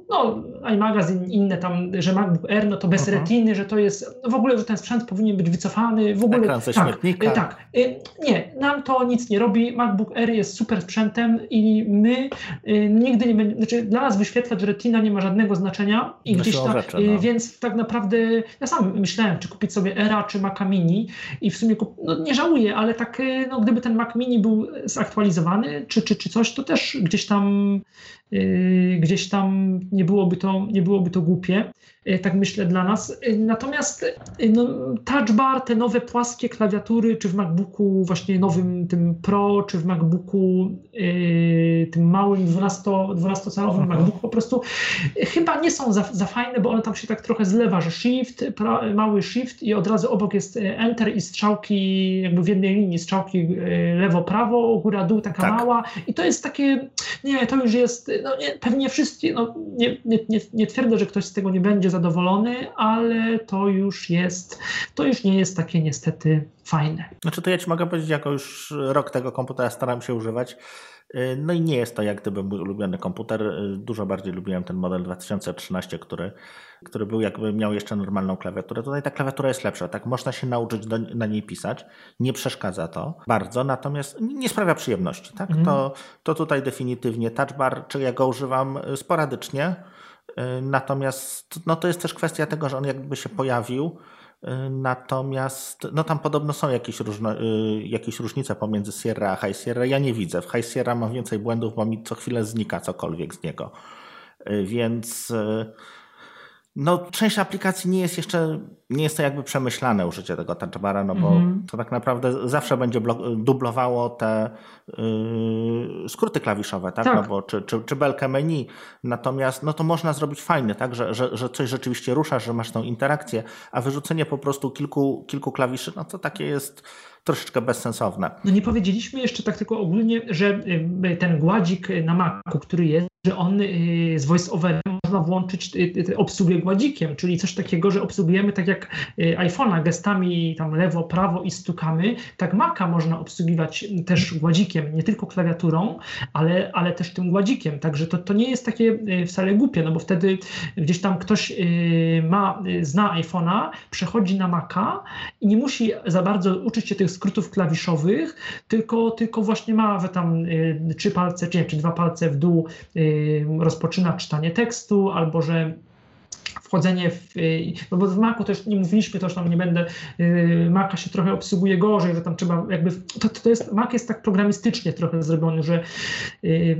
no, iMagazine, inne tam, że MacBook R, no to bez uh-huh. retiny, że to jest, no w ogóle, że ten sprzęt powinien być wycofany, w ogóle. Ekran ze tak, śmietnika. Tak, y, nie, nam to nic nie robi, MacBook R jest super sprzętem i my y, nigdy nie będziemy, znaczy dla nas wyświetlacz retina nie ma żadnego znaczenia i gdzieś tam, rzeczy, no. więc tak naprawdę ja sam myślałem, czy kupić sobie Era, czy Maca Mini i w sumie kup, no, nie żałuję, ale tak, no gdyby ten Mac Mini był zaktualizowany, czy, czy, czy coś, to też gdzieś tam, yy, gdzieś tam nie byłoby to, nie byłoby to głupie. E, tak myślę dla nas. E, natomiast e, no, touch bar, te nowe płaskie klawiatury, czy w MacBooku właśnie nowym tym Pro, czy w MacBooku yy, tym małym 12-calowym 12 MacBooku po prostu chyba nie są za, za, fajne, bo one tam się tak trochę zlewa, że shift, pra, mały shift i od razu obok jest enter i strzałki jakby w jednej linii, strzałki lewo-prawo, góra-dół, taka tak. mała i to jest takie, nie, to już jest, no nie, pewnie wszyscy, no nie, nie, nie, nie twierdzę, że ktoś z tego nie będzie zadowolony, ale to już jest, to już nie jest takie niestety fajne. Znaczy to ja Ci mogę powiedzieć, jako już rok tego komputera staram się używać, no i nie jest to jak gdyby mój ulubiony komputer. Dużo bardziej lubiłem ten model 2013, który, który był jakby miał jeszcze normalną klawiaturę. Tutaj ta klawiatura jest lepsza, tak można się nauczyć do, na niej pisać. Nie przeszkadza to bardzo, natomiast nie sprawia przyjemności. Tak? Mm. To, to tutaj definitywnie touch bar, czy ja go używam sporadycznie, natomiast no to jest też kwestia tego, że on jakby się pojawił. Y, natomiast no tam podobno są jakieś, różno, y, jakieś różnice pomiędzy Sierra a High Sierra. Ja nie widzę. W High Sierra mam więcej błędów, bo mi co chwilę znika cokolwiek z niego. Więc no, część aplikacji nie jest jeszcze, nie jest to jakby przemyślane użycie tego touchbara, no bo mm -hmm. to tak naprawdę zawsze będzie dublowało te yy, skróty klawiszowe, tak? tak? No bo, czy, czy, czy belkę menu. Natomiast no to można zrobić fajnie, tak? Że, że, że coś rzeczywiście ruszasz, że masz tą interakcję, a wyrzucenie po prostu kilku, kilku klawiszy, no to takie jest troszeczkę bezsensowne. No nie powiedzieliśmy jeszcze tak tylko ogólnie, że y, ten gładzik na Macu, który jest, że on y, z voice-overem można włączyć y, obsługę gładzikiem, czyli coś takiego, że obsługujemy tak jak iPhone'a gestami tam lewo, prawo i stukamy, tak Maca można obsługiwać też gładzikiem, nie tylko klawiaturą, ale, ale też tym gładzikiem, także to, to nie jest takie wcale głupie, no bo wtedy gdzieś tam ktoś ma, zna iPhone'a, przechodzi na Maca i nie musi za bardzo uczyć się tych skrótów klawiszowych, tylko, tylko właśnie ma, tam y, trzy palce, czy, nie, czy dwa palce w dół y, rozpoczyna czytanie tekstu, albo że wchodzenie w, no bo w Macu też nie mówiliśmy, to już tam nie będę, Maca się trochę obsługuje gorzej, że tam trzeba jakby, to, to jest, Mac jest tak programistycznie trochę zrobiony, że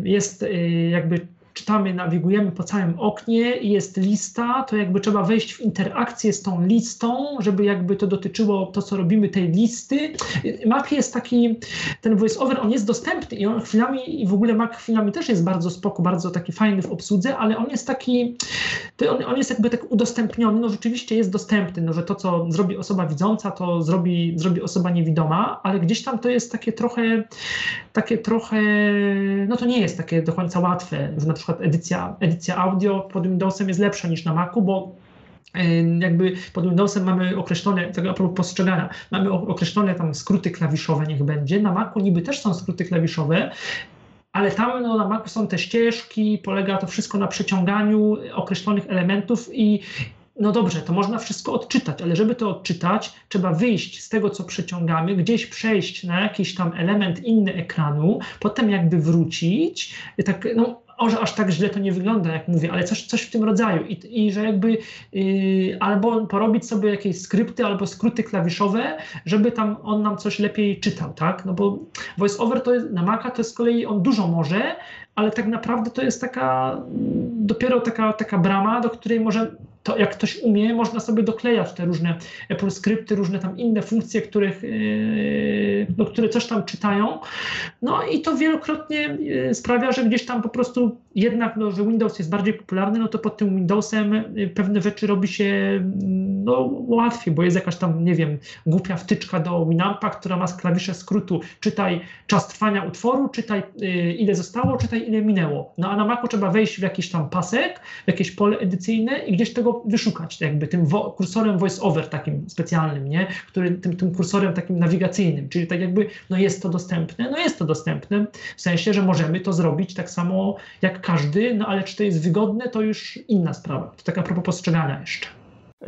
jest jakby czytamy, nawigujemy po całym oknie i jest lista, to jakby trzeba wejść w interakcję z tą listą, żeby jakby to dotyczyło to, co robimy tej listy. Mac jest taki, ten voiceover, on jest dostępny i on chwilami, i w ogóle Mac chwilami też jest bardzo spoko, bardzo taki fajny w obsłudze, ale on jest taki, on, on jest jakby tak udostępniony, no rzeczywiście jest dostępny, no że to, co zrobi osoba widząca, to zrobi, zrobi osoba niewidoma, ale gdzieś tam to jest takie trochę, takie trochę, no to nie jest takie do końca łatwe, że na przykład edycja, edycja audio pod Windowsem jest lepsza niż na Macu, bo jakby pod Windowsem mamy określone, tego a propos postrzegania, mamy określone tam skróty klawiszowe, niech będzie. Na Macu niby też są skróty klawiszowe, ale tam no, na Macu są te ścieżki, polega to wszystko na przeciąganiu określonych elementów i no dobrze, to można wszystko odczytać, ale żeby to odczytać, trzeba wyjść z tego, co przeciągamy, gdzieś przejść na jakiś tam element inny ekranu, potem jakby wrócić, tak, no może aż tak źle to nie wygląda, jak mówię, ale coś, coś w tym rodzaju. I, i że jakby yy, albo porobić sobie jakieś skrypty albo skróty klawiszowe, żeby tam on nam coś lepiej czytał, tak? No bo voiceover to jest, na Maca to jest z kolei on dużo może, ale tak naprawdę to jest taka dopiero taka, taka brama, do której może to jak ktoś umie, można sobie doklejać te różne Apple skrypty, różne tam inne funkcje, których, yy, no, które coś tam czytają. No i to wielokrotnie yy, sprawia, że gdzieś tam po prostu jednak, no, że Windows jest bardziej popularny, no to pod tym Windowsem yy, pewne rzeczy robi się no, łatwiej, bo jest jakaś tam, nie wiem, głupia wtyczka do Winampa, która ma klawisze skrótu czytaj czas trwania utworu, czytaj ile zostało, czytaj ile minęło. No a na Macu trzeba wejść w jakiś tam pasek, w jakieś pole edycyjne i gdzieś tego wyszukać, jakby tym kursorem voice-over takim specjalnym, nie? Który, tym, tym kursorem takim nawigacyjnym, czyli tak jakby, no jest to dostępne, no jest to dostępne, w sensie, że możemy to zrobić tak samo jak każdy, no ale czy to jest wygodne, to już inna sprawa. To taka propos postrzegania jeszcze.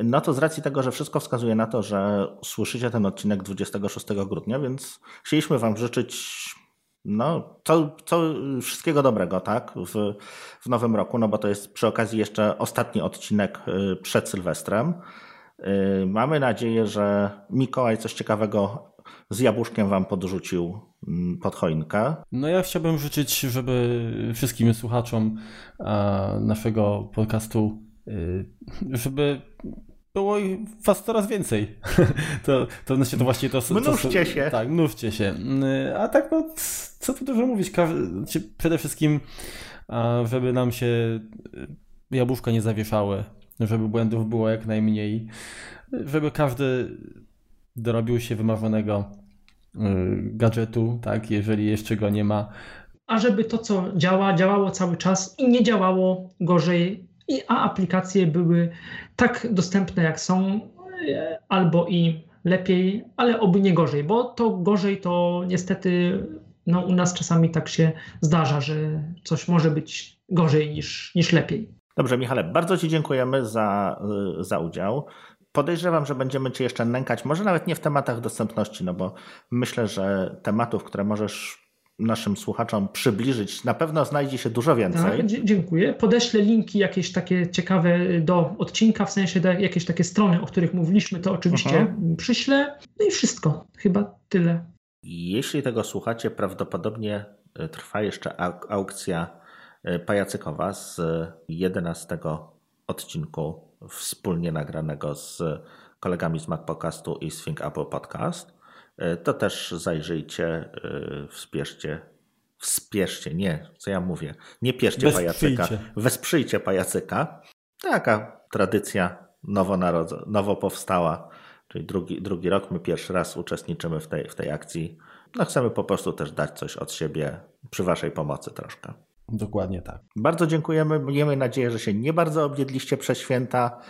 No to z racji tego, że wszystko wskazuje na to, że słyszycie ten odcinek 26 grudnia, więc chcieliśmy Wam życzyć no, to, to wszystkiego dobrego, tak, w, w nowym roku, no bo to jest przy okazji jeszcze ostatni odcinek y, przed Sylwestrem. Y, mamy nadzieję, że Mikołaj coś ciekawego z jabłuszkiem wam podrzucił pod choinkę. No ja chciałbym życzyć, żeby wszystkim słuchaczom naszego podcastu, y, żeby było was coraz więcej. to, to, znaczy to właśnie to... Mnóżcie się. Tak, mnóżcie się. A tak no, co tu dużo mówić, znaczy, przede wszystkim żeby nam się jabłuszka nie zawieszały, żeby błędów było jak najmniej, żeby każdy dorobił się wymarzonego gadżetu, tak, jeżeli jeszcze go nie ma. A żeby to, co działa, działało cały czas i nie działało gorzej i, a aplikacje były tak dostępne jak są, albo i lepiej, ale oby nie gorzej, bo to gorzej to niestety no, u nas czasami tak się zdarza, że coś może być gorzej niż, niż lepiej. Dobrze, Michale, bardzo Ci dziękujemy za, za udział. Podejrzewam, że będziemy Cię jeszcze nękać, może nawet nie w tematach dostępności, no bo myślę, że tematów, które możesz naszym słuchaczom przybliżyć. Na pewno znajdzie się dużo więcej. Tak, dziękuję. Podeślę linki jakieś takie ciekawe do odcinka, w sensie jakieś takie strony, o których mówiliśmy, to oczywiście Aha. przyślę. No i wszystko. Chyba tyle. Jeśli tego słuchacie, prawdopodobnie e, trwa jeszcze aukcja e, pajacykowa z 11 odcinku wspólnie nagranego z kolegami z Mac Podcastu i z Think Apple Podcast. E, to też zajrzyjcie, e, wspierzcie. Wspierzcie, nie, co ja mówię. Nie pierzcie pajacyka. Wesprzyjcie pajacyka. Taka tradycja nowo, nowo powstała, czyli drugi, drugi rok. My pierwszy raz uczestniczymy w tej, w tej akcji. No chcemy po prostu też dać coś od siebie przy Waszej pomocy troszkę. Dokładnie tak. Bardzo dziękujemy. Miejmy nadzieję, że się nie bardzo objedliście przez święta.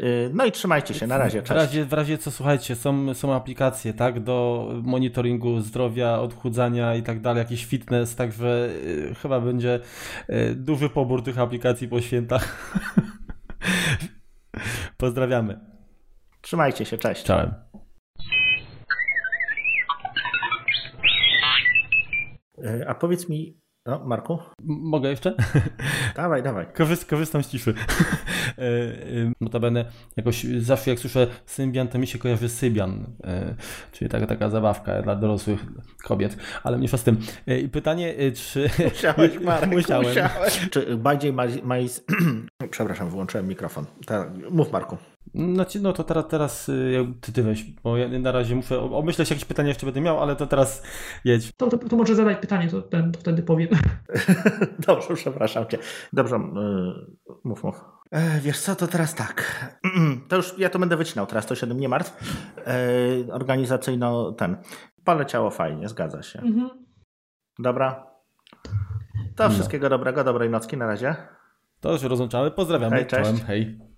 Y, no i trzymajcie się, na razie. Cześć. W razie, w razie co słuchajcie, są, są aplikacje, tak, do monitoringu zdrowia, odchudzania i tak dalej, jakiś fitness, także y, chyba będzie y, duży pobór tych aplikacji po świętach. Pozdrawiamy. Trzymajcie się, cześć. Czołem. A powiedz mi, No, Marku? Mogę jeszcze? Dawaj, dawaj. Korzyst, korzystam z ciszy. E, e, notabene jakoś zawsze jak słyszę Symbian, to mi się kojarzy Sybian, e, czyli taka, taka zabawka dla dorosłych kobiet, ale mniejsza z tym. Pytanie, czy... Musiałeś, Marek, Musiałem. musiałeś. Czy bardziej majs... Przepraszam, wyłączyłem mikrofon. Mów, Marku. Znaczy, no to teraz, teraz ty, ty weź, bo ja na razie muszę obmyśleć jakieś pytanie jeszcze będę miał, ale to teraz jedź. To, to, to może zadaj pytanie, to, ten, to wtedy powiem. Dobrze, przepraszam cię. Dobrze, yy, mów, mów. E, wiesz co, to teraz tak. To już ja to będę wycinał teraz, to się nie martw. E, organizacyjno ten. Poleciało fajnie, zgadza się. Mhm. Dobra. To no. wszystkiego dobrego, dobrej nocki na razie. To już rozłączamy. Pozdrawiamy. Hej, cześć. Hej.